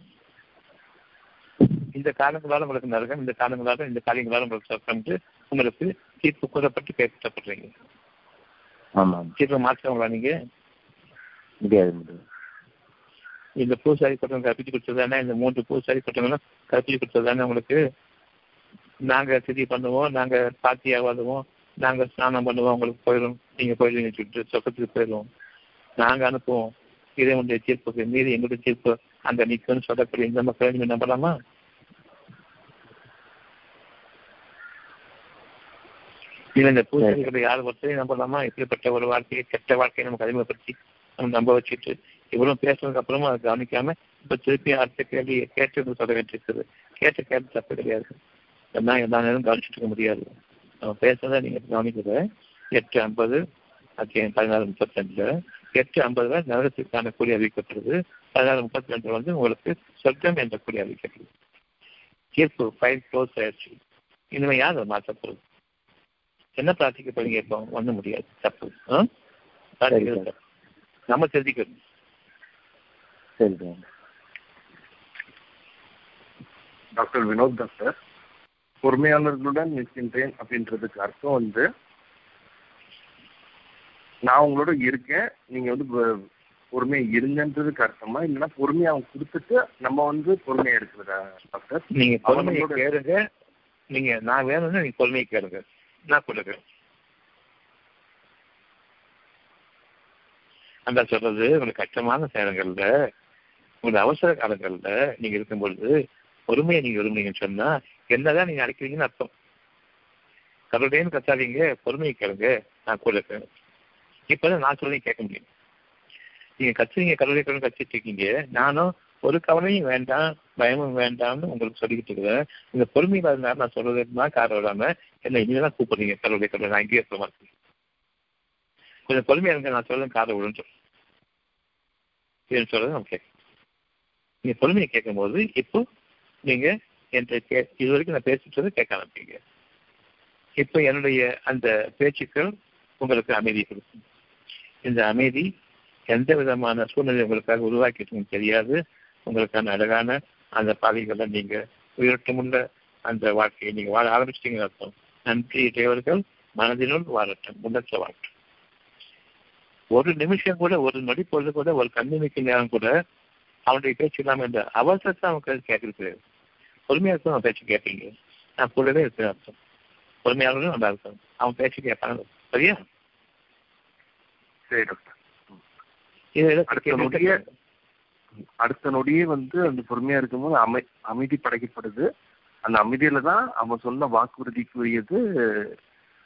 இந்த காரணங்களால உங்களுக்கு நரகம் இந்த காரணங்களால இந்த காரியங்களால உங்களுக்கு சொர்க்கம் உங்களுக்கு தீர்ப்பு கூறப்பட்டு கேட்கப்படுறீங்க ஆமாம். தீர்ப்பை மாற்றவங்களா நீங்க? முடியாது முடியாது இந்த பூசாரி கூட்டம் கற்பிச்சு கொடுத்ததானே இந்த மூன்று பூசாரி கூட்டங்களும் கற்பிச்சு கொடுத்ததானே உங்களுக்கு? நாங்க திதி பண்ணுவோம் நாங்க பாத்தி ஆவாதுவோம் நாங்க ஸ்நானம் பண்ணுவோம் உங்களுக்கு போயிடும். நீங்க போயிடுவீங்க சொல்லிட்டு சொக்கத்துக்கு போயிடுவோம். நாங்க அனுப்புவோம். இறைவனுடைய தீர்ப்புக்கு மீறி எங்களுடைய தீர்ப்பு அங்க நிக்கும்னு சொல்லக்கூடிய இந்த மக்கள் நீங்க நம்பலாமா? இல்ல இந்த பூசணிகளை யார் ஒருத்தரையும் நம்பலாமா? இப்படிப்பட்ட ஒரு வாழ்க்கையை கெட்ட வாழ்க்கையை நமக்கு அறிமுகப்படுத்தி நம்ம நம்ப வச்சுட்டு இவ்வளவு பேசுனதுக்கு அப்புறமா அதை கவனிக்காம இப்ப திருப்பி அடுத்த கேள்வி கேட்டு சொல்ல வேண்டியிருக்குது. கேட்ட கேள்வி தப்பு கிடையாது. எல்லாம் எல்லா நேரம் கவனிச்சுட்டு இருக்க முடியாது. நம்ம பேசுறத நீங்க கவனிக்கிறத எட்டு ஐம்பது அத்தியாயம் பதினாறு முப்பத்தஞ்சுல எட்டு ஐம்பதுல நரகத்திற்கான கூலி அறிவிக்கப்படுது பதினாறு முப்பத்தி ரெண்டுல வந்து உங்களுக்கு சொர்க்கம் என்ற கூலி அறிவிக்கப்படுது தீர்ப்பு ஃபைல் க்ளோஸ் ஆயிடுச்சு. இனிமே யார் அதை மாற்றப்படுது என்ன பிரார்த்திக்க போறீங்க இப்போ? ஒண்ணும் முடியாது. தப்பு. நம்ம தெரிஞ்சுக்கணும் சரி டாக்டர் டாக்டர் வினோத் டாக்டர் பொறுமையாளர்களுடன் நிற்கின்றேன் அப்படின்றதுக்கு அர்த்தம் வந்து நான் உங்களோட இருக்கேன் நீங்க வந்து பொறுமையா இருங்கன்றதுக்கு அர்த்தமா? இல்லைன்னா பொறுமையா அவங்க கொடுத்துட்டு நம்ம வந்து பொறுமையா இருக்கிறதா டாக்டர்? நீங்க பொறுமையை கேளுங்க. நீங்க நான் வேணும்னா நீங்க பொறுமையை கேளுங்க. நான் கொடுக்குறேன் அந்த சொல்றது உங்களுக்கு கஷ்டமான நேரங்கள்ல உங்களுக்கு அவசர காலங்கள்ல நீங்க இருக்கும் பொழுது பொறுமையை நீங்க விரும்புனீங்கன்னு சொன்னா என்னதான் நீங்க அழைக்கிறீங்கன்னு அர்த்தம். கடவுளேன்னு கத்தாதீங்க பொறுமையை கேளுங்க நான் கூட இருக்கேன். இப்பதான் நான் சொல்லி கேட்க முடியும். நீங்க கத்துறீங்க கடவுளை கடவுள் கத்திட்டு இருக்கீங்க. நானும் ஒரு கவலையும் வேண்டாம் பயமும் வேண்டாம்னு உங்களுக்கு சொல்லிக்கிட்டு இருக்கிறேன். இந்த பொறுமையில நான் சொல்றதுனா காரணம் இல்லாம என்ன இனிமேதான் கூப்பிடுறீங்க கடவுளை கடவுள் நான் இங்கேயே சொல்ல மாட்டேன். கொஞ்சம் பொறுமையா இருங்க நான் சொல்றேன் காதை விடுன்னு சொல்றேன். சொல்றது நம்ம கேட்க நீங்க பொறுமையை கேட்கும்போது இப்போ நீங்க என்கிட்ட கே இது வரைக்கும் நான் பேசிட்டு கேட்க ஆரம்பிப்பீங்க இப்போ என்னுடைய அந்த பேச்சுக்கள் உங்களுக்கு அமைதி கொடுக்கும். இந்த அமைதி எந்த விதமான சூழ்நிலை உங்களுக்காக உருவாக்கிட்டு தெரியாது. உங்களுக்கான அழகான அந்த பாதைகளை நீங்க உயிரோட்டமுள்ள அந்த வாழ்க்கையை நீங்க வாழ ஆரம்பிச்சிட்டீங்கன்னு அர்த்தம். நன்றி தேவர்கள் மனதினுள் வாழட்டும் முன்னற்ற வாழட்டும். ஒரு நிமிஷம் கூட ஒரு நொடி பொழுது கூட ஒரு கண்ணிமைக்கு நேரம் கூட அவனுடைய பேச்சு இல்லாமல் இந்த அவசரத்தை அவனுக்கு கேட்கறது பொறுமையா இருக்கும் அவன் பேச்சு கேட்பீங்க. நான் கூடவே இருக்கிறேன் அர்த்தம். பொறுமையாகவும் நல்லா இருக்கும் அவன் பேச்சு கேட்பாங்க சரியா? சரி டாக்டர் அடுத்த நொடியே அடுத்த நொடியே வந்து அந்த பொறுமையா இருக்கும்போது அமை அமைதி படைக்கப்படுது. அந்த அமைதியில தான் அவன் சொன்ன வாக்குறுதிக்குரியது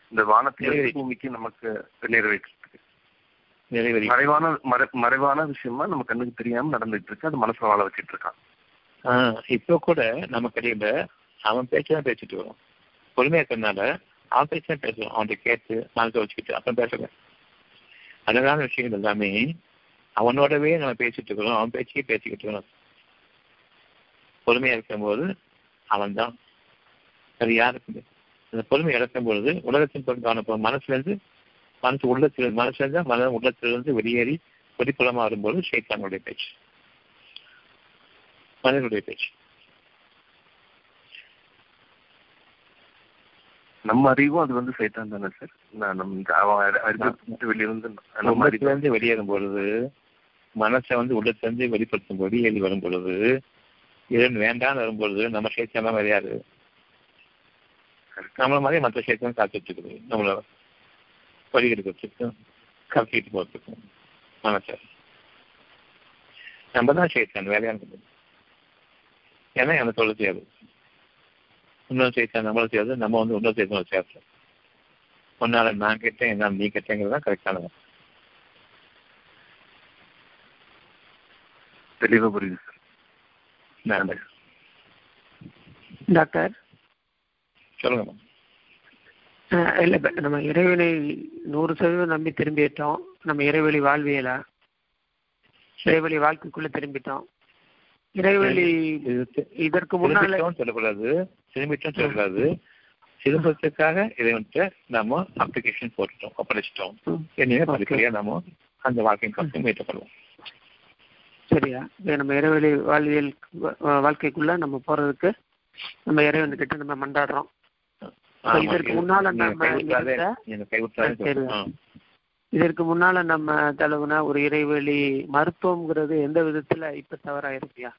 இந்த நிறைவேறி. பூமிக்கு நமக்கு நிறைவேற்றிருக்கு. நிறைவேறி மறைவான மறை மறைவான விஷயமா நம்ம கண்ணுக்கு தெரியாம நடந்துட்டு இருக்கு. அது மனசுல வாழ வச்சிட்டு இருக்கான். இப்போ கூட நம்ம கடையில் அவன் பேச்சு தான் பேசிட்டு வரும். பொறுமையா இருக்கறதுனால அவன் பேச்சு தான் அவன்கிட்ட கேட்டு மனசை வச்சுக்கிட்டு அப்புறம் பேசுவேன் அழகான விஷயங்கள் எல்லாமே அவனோடவே நம்ம பேசிட்டு இருக்கிறோம். அவன் பேச்சையே பேசிக்கிட்டு இருக்கணும் பொறுமையா இருக்கும்போது அவன் தான் அது யாருக்கு அந்த பொறுமை இழக்கும் பொழுது உலகத்தின் பொருள் காணப்படும் மனசுல இருந்து மனசு உள்ளத்தில் மனசுலேருந்து மன உள்ளத்திலிருந்து வெளியேறி வெளிப்புறமா வரும்போது ஷைத்தானுடைய பேச்சு. மனிதனுடைய பேச்சு. நம்ம அறிவும் அது வந்து சைத்தான் தானே சார்? நான் நம்ம இந்த அவன் அறி- அறிவை விட்டு வெளியிருந்து நம்ம உள்ளத்துல அறிவு இருந்து வெளியேறும் பொழுது மனசை வந்து உள்ளத்துல இருந்து வெளிப்படுத்தும் போது வெளியேறி வரும் பொழுது இதன் வேண்டாம் வரும் பொழுது நம்ம சேர்த்தெல்லாம் வரையாது நம்மள மாதிரி மற்ற சேர்த்தம் காத்துட்டு இருக்குது நம்மள வழிகெடுக்கிறதுக்கும் கலக்கிட்டு போறதுக்கும் மனசை. நம்ம தான் சேர்த்தான் வேலையானது ஏன்னா எனக்கு சொல்ல தெரியாது. இன்னொரு சேர்த்தான் நம்மளும் தெரியாது நம்ம வந்து இன்னொரு சேர்த்தோம் சேர்த்தோம் உன்னால நான் கேட்டேன் என்னால் நீ கேட்டேங்கிறது தான் கரெக்டானது தெளிவா புரியுது சார். டாக்டர்? சொல்லுங்க இல்ல நம்ம இறைவனை நூறு சதவீதம் நம்பி திரும்பிட்டோம். நம்ம இறைவழி வாழ்வியல? இறைவழி வாழ்க்கைக்குள்ள திரும்பிட்டோம். இது இதற்கு முன்னால சொல்லக்கூடாது. திரும்பிட்டோம் சொல்லக்கூடாது. திரும்பத்துக்காக இறைவன்கிட்ட நாம அப்ளிகேஷன் போட்டுட்டோம் ஒப்படைச்சிட்டோம். Okay. படிப்படியா நாம அந்த வாழ்க்கையின் பக்கம் பண்ணுவோம் சரியா. நம்ம இறைவழி வாழ்வியல் வாழ்க்கைக்குள்ள நம்ம போறதுக்கு நம்ம இறைவன் கிட்ட நம்ம மண்டாடுறோம் இதற்கு இது- முன்னால நம்ம. இதற்கு முன்னால நம்ம தழுவுன ஒரு இறைவழி மருத்துவம்ங்கிறது எந்த விதத்துல இப்ப தவறா இருக்கியா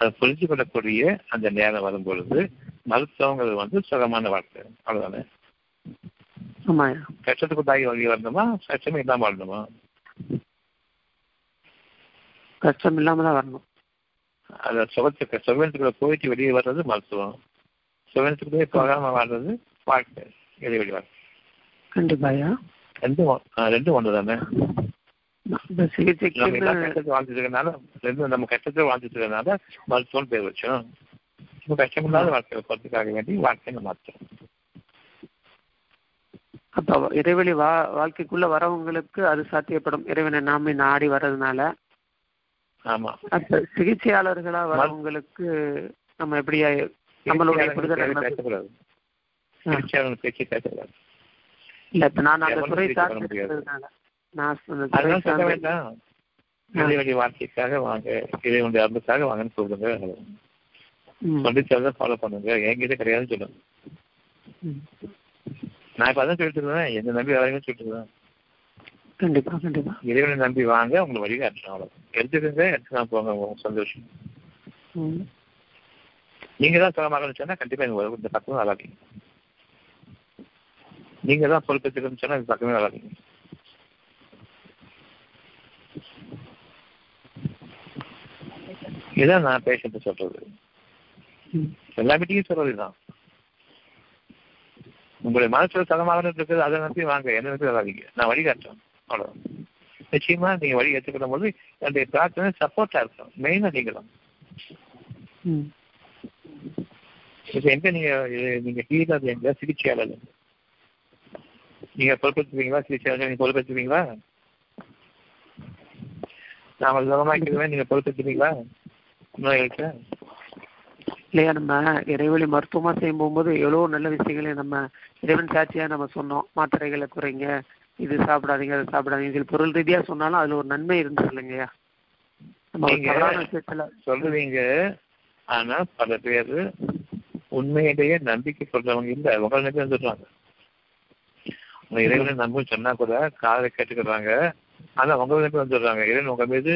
அதை புரிஞ்சு கொள்ளக்கூடிய அந்த நேரம் வரும் பொழுது மருத்துவங்கிறது வந்து சுகமான வாழ்க்கை. அவ்வளவுதானே? கஷ்டத்துக்கு தாய் வழி வரணுமா? கஷ்டமே இல்லாம வரணுமா? கஷ்டம் இல்லாம தான் வரணும். அந்த சுகத்துக்கு சுகத்துக்குள்ள போயிட்டு வெளியே வர்றது மருத்துவம். சுகத்துக்குள்ளே போகாம வாழ்றது வாழ்க்கை. இடைவெளி வாழ்க்கை. கண்டிப்பாயா ரெண்டும் ரெண்டும் ஒன்று தானே இந்த சிகிச்சைக்கு நம்ம எல்லா கஷ்டத்தை வாழ்ந்துட்டு இருக்கனால ரெண்டும் நம்ம கஷ்டத்தை வாழ்ந்துட்டு இருக்கனால மருத்துவம் பேர் வச்சோம். இப்போ கஷ்டமில்லாத வாழ்க்கையை போறதுக்காக வேண்டி வாழ்க்கையை நம்ம மாற்றோம் அப்ப இறைவழி வா வாழ்க்கைக்குள்ள வரவங்களுக்கு அது சாத்தியப்படும். இறைவனை நாமே நாடி வர்றதுனால. ஆமா. அப்ப சிகிச்சையாளர்களா வரவங்களுக்கு நம்ம எப்படியா நம்மளுடைய புரிதல் இல்ல இப்ப நான் அந்த துறை நான் இறைவழி வாழ்க்கைக்காக வாங்க. இறைவனுடைய அன்புக்காக வாங்கன்னு சொல்லுங்க. ம், சொல்லி சொல்ல ஃபாலோ பண்ணுங்க. என்கிட்ட கிடையாதுன்னு சொல்லுங்க. நான் இப்ப அதான் சொல்லிட்டு என்ன நம்பி வரீங்கன்னு சொல்லிட்டு இருக்கேன் கண்டிப்பா கண்டிப்பா. இறைவனை நம்பி வாங்க உங்களை வழிகாட்டலாம் அவ்வளவு. எடுத்துக்கங்க எடுத்துக்கலாம் போங்க. உங்க சந்தோஷம். நீங்க தான் சுகமாக சொன்னா கண்டிப்பா உலகம் இந்த பக்கமே வராதீங்க. நீங்க தான் பொறுப்பேற்றுக்கணும்னு சொன்னா இந்த பக்கமே வராதீங்க. இதான் நான் பேஷண்ட் சொல்றது. ம். எல்லா மீட்டிங்கும் சொல்றது தான் உங்களுடைய மனசுல தலமாக இருக்குது அதை நம்பி வாங்க என்ன நம்பி வராதீங்க. நான் வழிகாட்டுறேன் அவ்வளோ நிச்சயமா நீங்க வழி ஏற்றுக்கிற போது என்னுடைய பிரார்த்தனை சப்போர்ட்டா இருக்கும் மெயினா நீங்க தான் ம். இப்ப எங்க நீங்க நீங்க ஹீலர் எங்க சிகிச்சையாளர்? நீங்க பொறுப்பெடுத்துவீங்களா சிகிச்சையாளர் நீங்க பொறுப்பெடுத்துவீங்களா நாம சுகமாக்கிறதுமே நீங்க நோய்களுக்கு இல்லையா நம்ம இறைவழி மருத்துவமா செய்யும் போகும்போது எவ்வளவு நல்ல விஷயங்களை நம்ம இறைவன் சாட்சியா நம்ம சொன்னோம். மாத்திரைகளை குறைங்க இது சாப்பிடாதீங்க அதை சாப்பிடாதீங்க. இது பொருள் ரீதியா சொன்னாலும் அதுல ஒரு நன்மை இருந்தது இல்லைங்கய்யா. சொல்லுவீங்க ஆனா பல பேர் உண்மையிலேயே நம்பிக்கை சொல்றவங்க இல்ல. நம்பி வந்துடுறாங்க உங்க இறைவனை நம்புன்னு சொன்னா கூட காதை கேட்டுக்கிறாங்க. ஆனா நம்பி வந்துடுறாங்க இறைவன் உங்க மீது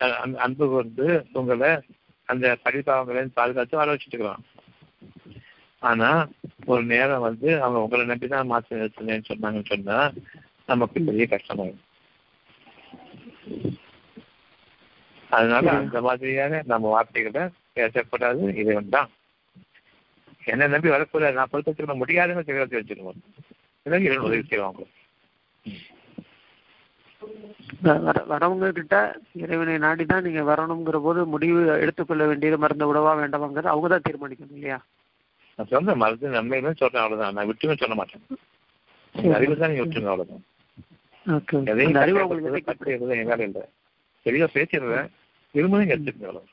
அன்பு- கொண்டு உங்களை அந்த படிப்பாவங்களை பாதுகாத்து வாழ வச்சுட்டு இருக்கிறான் ஆனா ஒரு நேரம் வந்து அவங்க உங்களை நம்பி தான் மாற்ற நிறுத்தினேன்னு சொன்னாங்கன்னு சொன்னா நமக்கு பெரிய கஷ்டமாயிடும். அதனால அந்த மாதிரியான நம்ம வார்த்தைகளை பேசக்கூடாது இறைவன் தான். என்ன நம்பி வரக்கூடாது. நான் பொறுப்பேற்றுக்க முடியாதுன்னு வச்சிருவோம் இதெல்லாம் இறைவன் உதவி செய்வாங்க. வர வரவங்க கிட்ட இறைவனை நாடி தான் நீங்க வரணுங்கிற போது முடிவு எடுத்துக்கொள்ள வேண்டியது மருந்து விடவா வேண்டாமாங்கிறது அவங்க தான் தீர்மானிக்கணும் இல்லையா? நான் சொன்ன மருந்து நன்மைகளும் சொல்றேன் அவ்வளவுதான். நான் விட்டுமே சொல்ல மாட்டேன். அறிவு தான் நீங்க விட்டுருங்க அவ்வளவுதான். தெளிவா பேசிடுறேன். இருமலையும் எடுத்துக்கங்க அவ்வளவு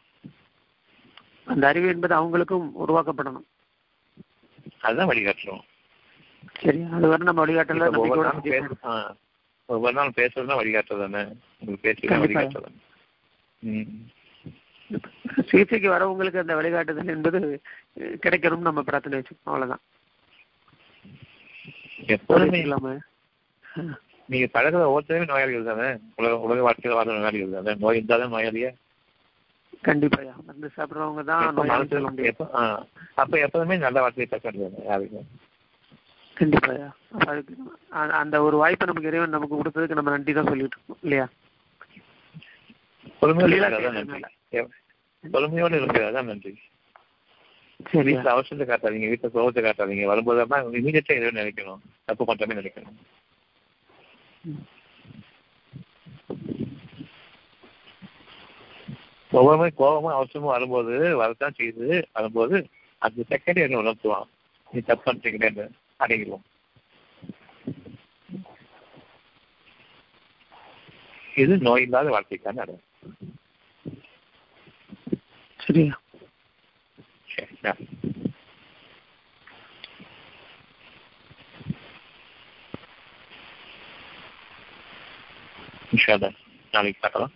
அந்த அறிவு என்பது அவங்களுக்கும் உருவாக்கப்படணும். அதுதான் வழிகாட்டுறோம். சரி அது வரை நம்ம வழிகாட்டல ஒவ்வொரு நாளும் பேசுறதுனா வழிகாட்டுறது தானே உங்களுக்கு பேசுறது கண்டிப்பா. வழிகாட்டுறது சிகிச்சைக்கு வரவங்களுக்கு அந்த வழிகாட்டுதல் என்பது கிடைக்கணும்னு நம்ம பிரார்த்தனை வச்சுக்கணும் அவ்வளவுதான். எப்போதுமே இல்லாம. நீங்க பழகுற ஒவ்வொருத்தருமே நோயாளிகள் தானே? உலக உலக வாழ்க்கையில் வாழ்ற நோயாளிகள் தானே? நோய் இருந்தாலும் நோயாளியா? கண்டிப்பாயா மருந்து சாப்பிடுறவங்க தான் அப்ப எப்போதுமே நல்ல வார்த்தையை பேச வேண்டியது யாருக்கும்? அதுக்கு அ- அந்த ஒரு வாய்ப்பை நமக்கு இறைவன் நமக்கு கொடுத்ததுக்கு நம்ம நன்றி தான் சொல்லிட்டு இருக்கோம் இல்லையா? பொறுமையோடு லீலா இருக்கிறதா நன்றி. வீட்டுல அவசரத்தை காட்டாதீங்க வீட்டுல கோபத்தை காட்டாதீங்க. வரும்போதெல்லாம் இமீடியட்டா எதுவும் நினைக்கணும். தப்பு பண்றமே நினைக்கணும். ஒவ்வொருமே கோபமும் அவசரமும் வரும்போது வரத்தான் செய்யுது. வரும்போது அந்த செகண்ட் என்ன உணர்த்துவான். நீ தப்பு பண்றீங்களேன்னு அடங்கிடுவோம் இது நோய் இல்லாத வாழ்க்கைக்கான அடம் சரியா. இன்ஷா. நாளைக்கு பார்க்கலாம்